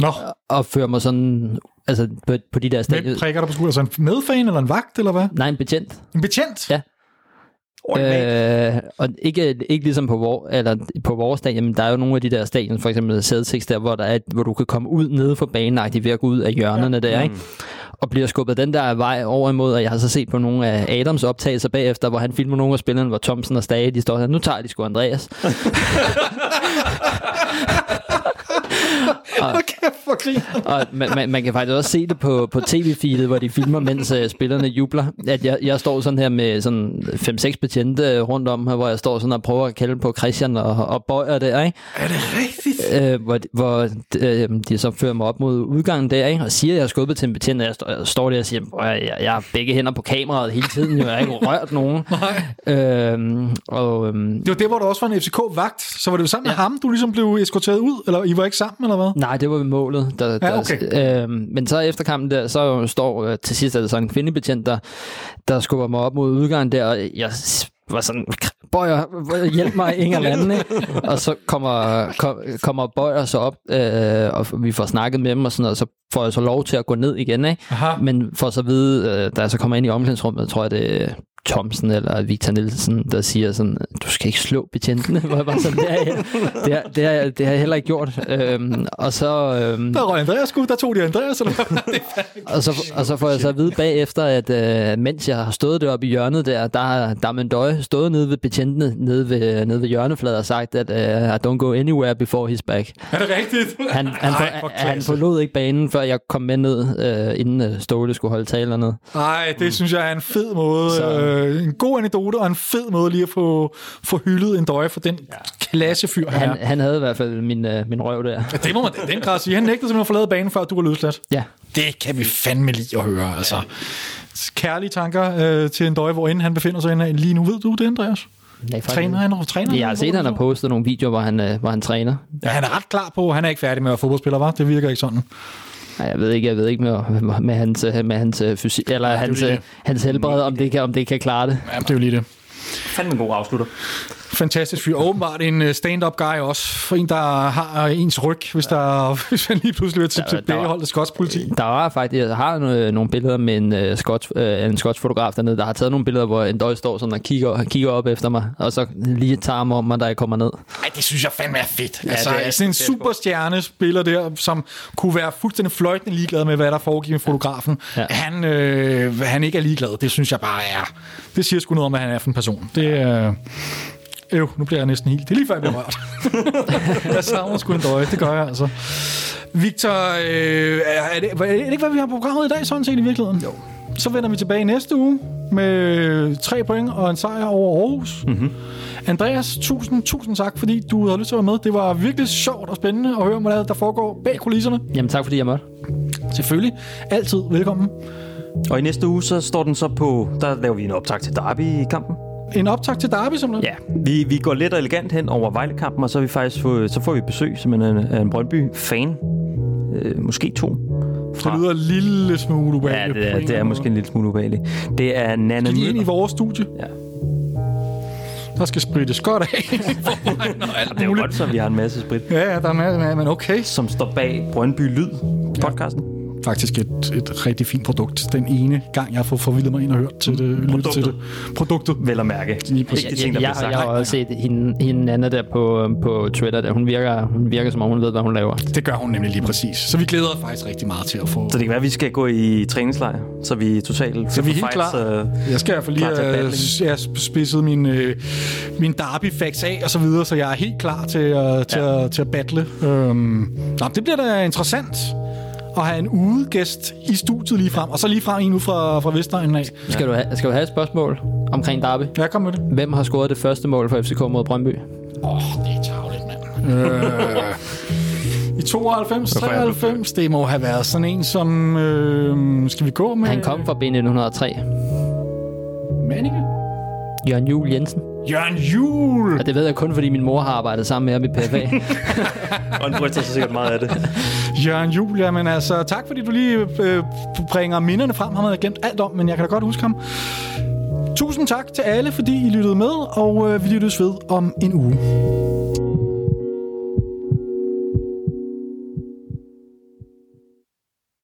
Nå, og fører mig sådan, altså på, på de der hvem stadier. prikker dig på skulderen? Altså en medfan eller en vagt, eller hvad? Nej, en betjent. En betjent? Ja. Øh, og ikke, ikke ligesom på, vor, eller på vores stadion, men der er jo nogle af de der stadion, for eksempel Celtics der, hvor, der er, hvor du kan komme ud nede for banen, ved at gå ud af hjørnerne ja. der, ikke? og bliver skubbet den der vej over imod, og jeg har så set på nogle af Adams optagelser bagefter, hvor han filmer nogle af spillerne, hvor Thomsen og Stage, de står her, nu tager de sgu Andreas. <laughs> og, okay, for og man, man, man kan faktisk også se det på, på tv-feedet, hvor de filmer, mens uh, spillerne jubler. At jeg, jeg står sådan her med sådan 5-6 betjente rundt om her, hvor jeg står sådan og prøver at kalde på Christian og, og bøjer der, ikke? Er det rigtigt? Øh, hvor hvor øh, de så fører mig op mod udgangen der, ikke? Og siger, at jeg er skubbet til en betjent, og jeg står, jeg står der og siger, at jeg, jeg har begge hænder på kameraet hele tiden, jeg har ikke rørt nogen. <laughs> Nej. Øhm, og, øhm, det var det, hvor der også var en FCK-vagt, så var det jo sammen ja. med ham, du ligesom blev eskorteret ud, eller I var ikke sammen, eller hvad? Nej, det var ved målet. Der, ja, okay. der, øh, men så efter kampen der, så står øh, til sidst er det så en kvindebetjent, der, der skubber mig op mod udgangen der, og jeg var sådan, Bøjer, hjælp mig, ingen anden. og så kommer, kom, kommer Bøjer så op, øh, og vi får snakket med dem, og sådan noget, og så får jeg så lov til at gå ned igen. Ikke? Men for så at vide, øh, da jeg så kommer ind i omklædningsrummet, tror jeg, det Thomsen eller Victor Nielsen, der siger sådan, du skal ikke slå betjentene. <laughs> Hvor jeg bare sådan, det, har jeg, det, har, det, har, det har jeg heller ikke gjort. Øhm, og så... Øhm, der røg Andreas sgu, der tog de Andreas. Eller <laughs> og, så, og så får jeg så at vide bagefter, at øh, mens jeg har stået deroppe i hjørnet der, der, der er Mendøj stået nede ved betjentene, nede ved, nede ved hjørnefladet og sagt, at uh, I don't go anywhere before his back. Er det rigtigt? Han, han, Ej, for, han forlod ikke banen, før jeg kom med ned, øh, inden uh, Ståle skulle holde talerne. Nej, det mm. synes jeg er en fed måde. Så, øh, øh, en god anekdote og en fed måde lige at få, få hyldet en døje for den ja. klassefyr han, han havde i hvert fald min, uh, min røv der. Ja, det må man den grad sige. Han nægtede simpelthen at forlade banen, før du var løsladt. Ja. Det kan vi fandme lige at høre, altså. Kærlige tanker øh, til en døje, hvor han befinder sig inde lige nu. Ved du det, Andreas? Nej, træner han? Træner jeg har set, at han har postet nogle videoer, hvor han, øh, hvor han træner. Ja, han er ret klar på, han er ikke færdig med at være fodboldspiller, var? Det virker ikke sådan. Nej, jeg ved ikke, jeg ved ikke med, med hans, med hans øh, fysik, eller ja, hans, hans helbred, om det, kan, om det kan klare det. Ja, det er jo lige det. Fandme en god afslutter fantastisk fyr. Åbenbart en øh, stand-up guy også. For en, der har ens ryg, hvis, der, <laughs> hvis han lige pludselig er til, tilbageholdt af skotsk politi. Der var faktisk, jeg har nogle, billeder med en, uh, skotsk, uh, en skotsk fotograf dernede, der har taget nogle billeder, hvor en døj står sådan og kigger, kigger op efter mig, og så lige tager mig om mig, da jeg kommer ned. Ej, det synes jeg fandme er fedt. Ja, altså, det er, sådan en superstjerne spiller der, som kunne være fuldstændig fløjtende ligeglad med, hvad der foregik med fotografen. Ja. Han, øh, han ikke er ligeglad, det synes jeg bare er... Det siger sgu noget om, hvad han er for en person. Det, øh, Øv, nu bliver jeg næsten helt. Det er lige før, jeg bliver rørt. <laughs> jeg savner sgu en døje, det gør jeg altså. Victor, øh, er, det, er det ikke, hvad vi har på programmet i dag, sådan set i virkeligheden? Jo. Så vender vi tilbage næste uge med tre point og en sejr over Aarhus. Mm-hmm. Andreas, tusind, tusind tak, fordi du havde lyst til at være med. Det var virkelig sjovt og spændende at høre, hvad der foregår bag kulisserne. Jamen tak, fordi jeg måtte. Selvfølgelig. Altid velkommen. Og i næste uge, så står den så på, der laver vi en optag til Derby i kampen en optag til Derby, simpelthen? Ja, vi, vi går lidt og elegant hen over Vejlekampen, og så, vi faktisk få, så får vi besøg simpelthen af en Brøndby-fan. Øh, måske to. Fra... Det lyder en lille smule ubehageligt. Ja, det er, det er måske en lille smule ubehageligt. Det er Nana Skal ind i vores studie? Ja. Der skal sprittes godt af. <laughs> det er jo godt, så vi har en masse sprit. Ja, ja, der er masse, men okay. Som står bag Brøndby Lyd podcasten. Ja faktisk et, et rigtig fint produkt. Den ene gang, jeg har fået forvildet mig ind og hørt til det, lyttet til det. Produktet. Vel at mærke. Lige præcis. Jeg, jeg, jeg, jeg, jeg har også set hende, hende Anna der på, på Twitter. Der. Hun, virker, hun virker, som om hun ved, hvad hun laver. Det gør hun nemlig lige præcis. Så vi glæder os faktisk rigtig meget til at få... Så det kan være, at vi skal gå i træningslejr, så vi er totalt... Så vi er helt klar. Så jeg skal i hvert fald lige have jeg spidset min, øh, min Derby facts af og så videre, så jeg er helt klar til, uh, til, ja. at, til at battle. Um, nå, det bliver da interessant at have en udegæst i studiet lige frem, og så lige frem en ud fra, fra Vestegnen af. Skal du, have, skal du have et spørgsmål omkring Derby? Ja, kom med det. Hvem har scoret det første mål for FCK mod Brøndby? Åh, oh, det er tavligt, mand. øh, <laughs> I 92, 93, det må have været sådan en som... Øh, skal vi gå med... Han kom fra B1903. Manninge? Jørgen Juhl Jensen. Jørgen Juhl! Og det ved jeg kun, fordi min mor har arbejdet sammen med ham i PFA. <laughs> og han bryster sig sikkert meget af det. Jørgen Juhl, jamen altså, tak fordi du lige øh, bringer minderne frem. Han havde glemt gemt alt om, men jeg kan da godt huske ham. Tusind tak til alle, fordi I lyttede med, og øh, vi lyttes ved om en uge.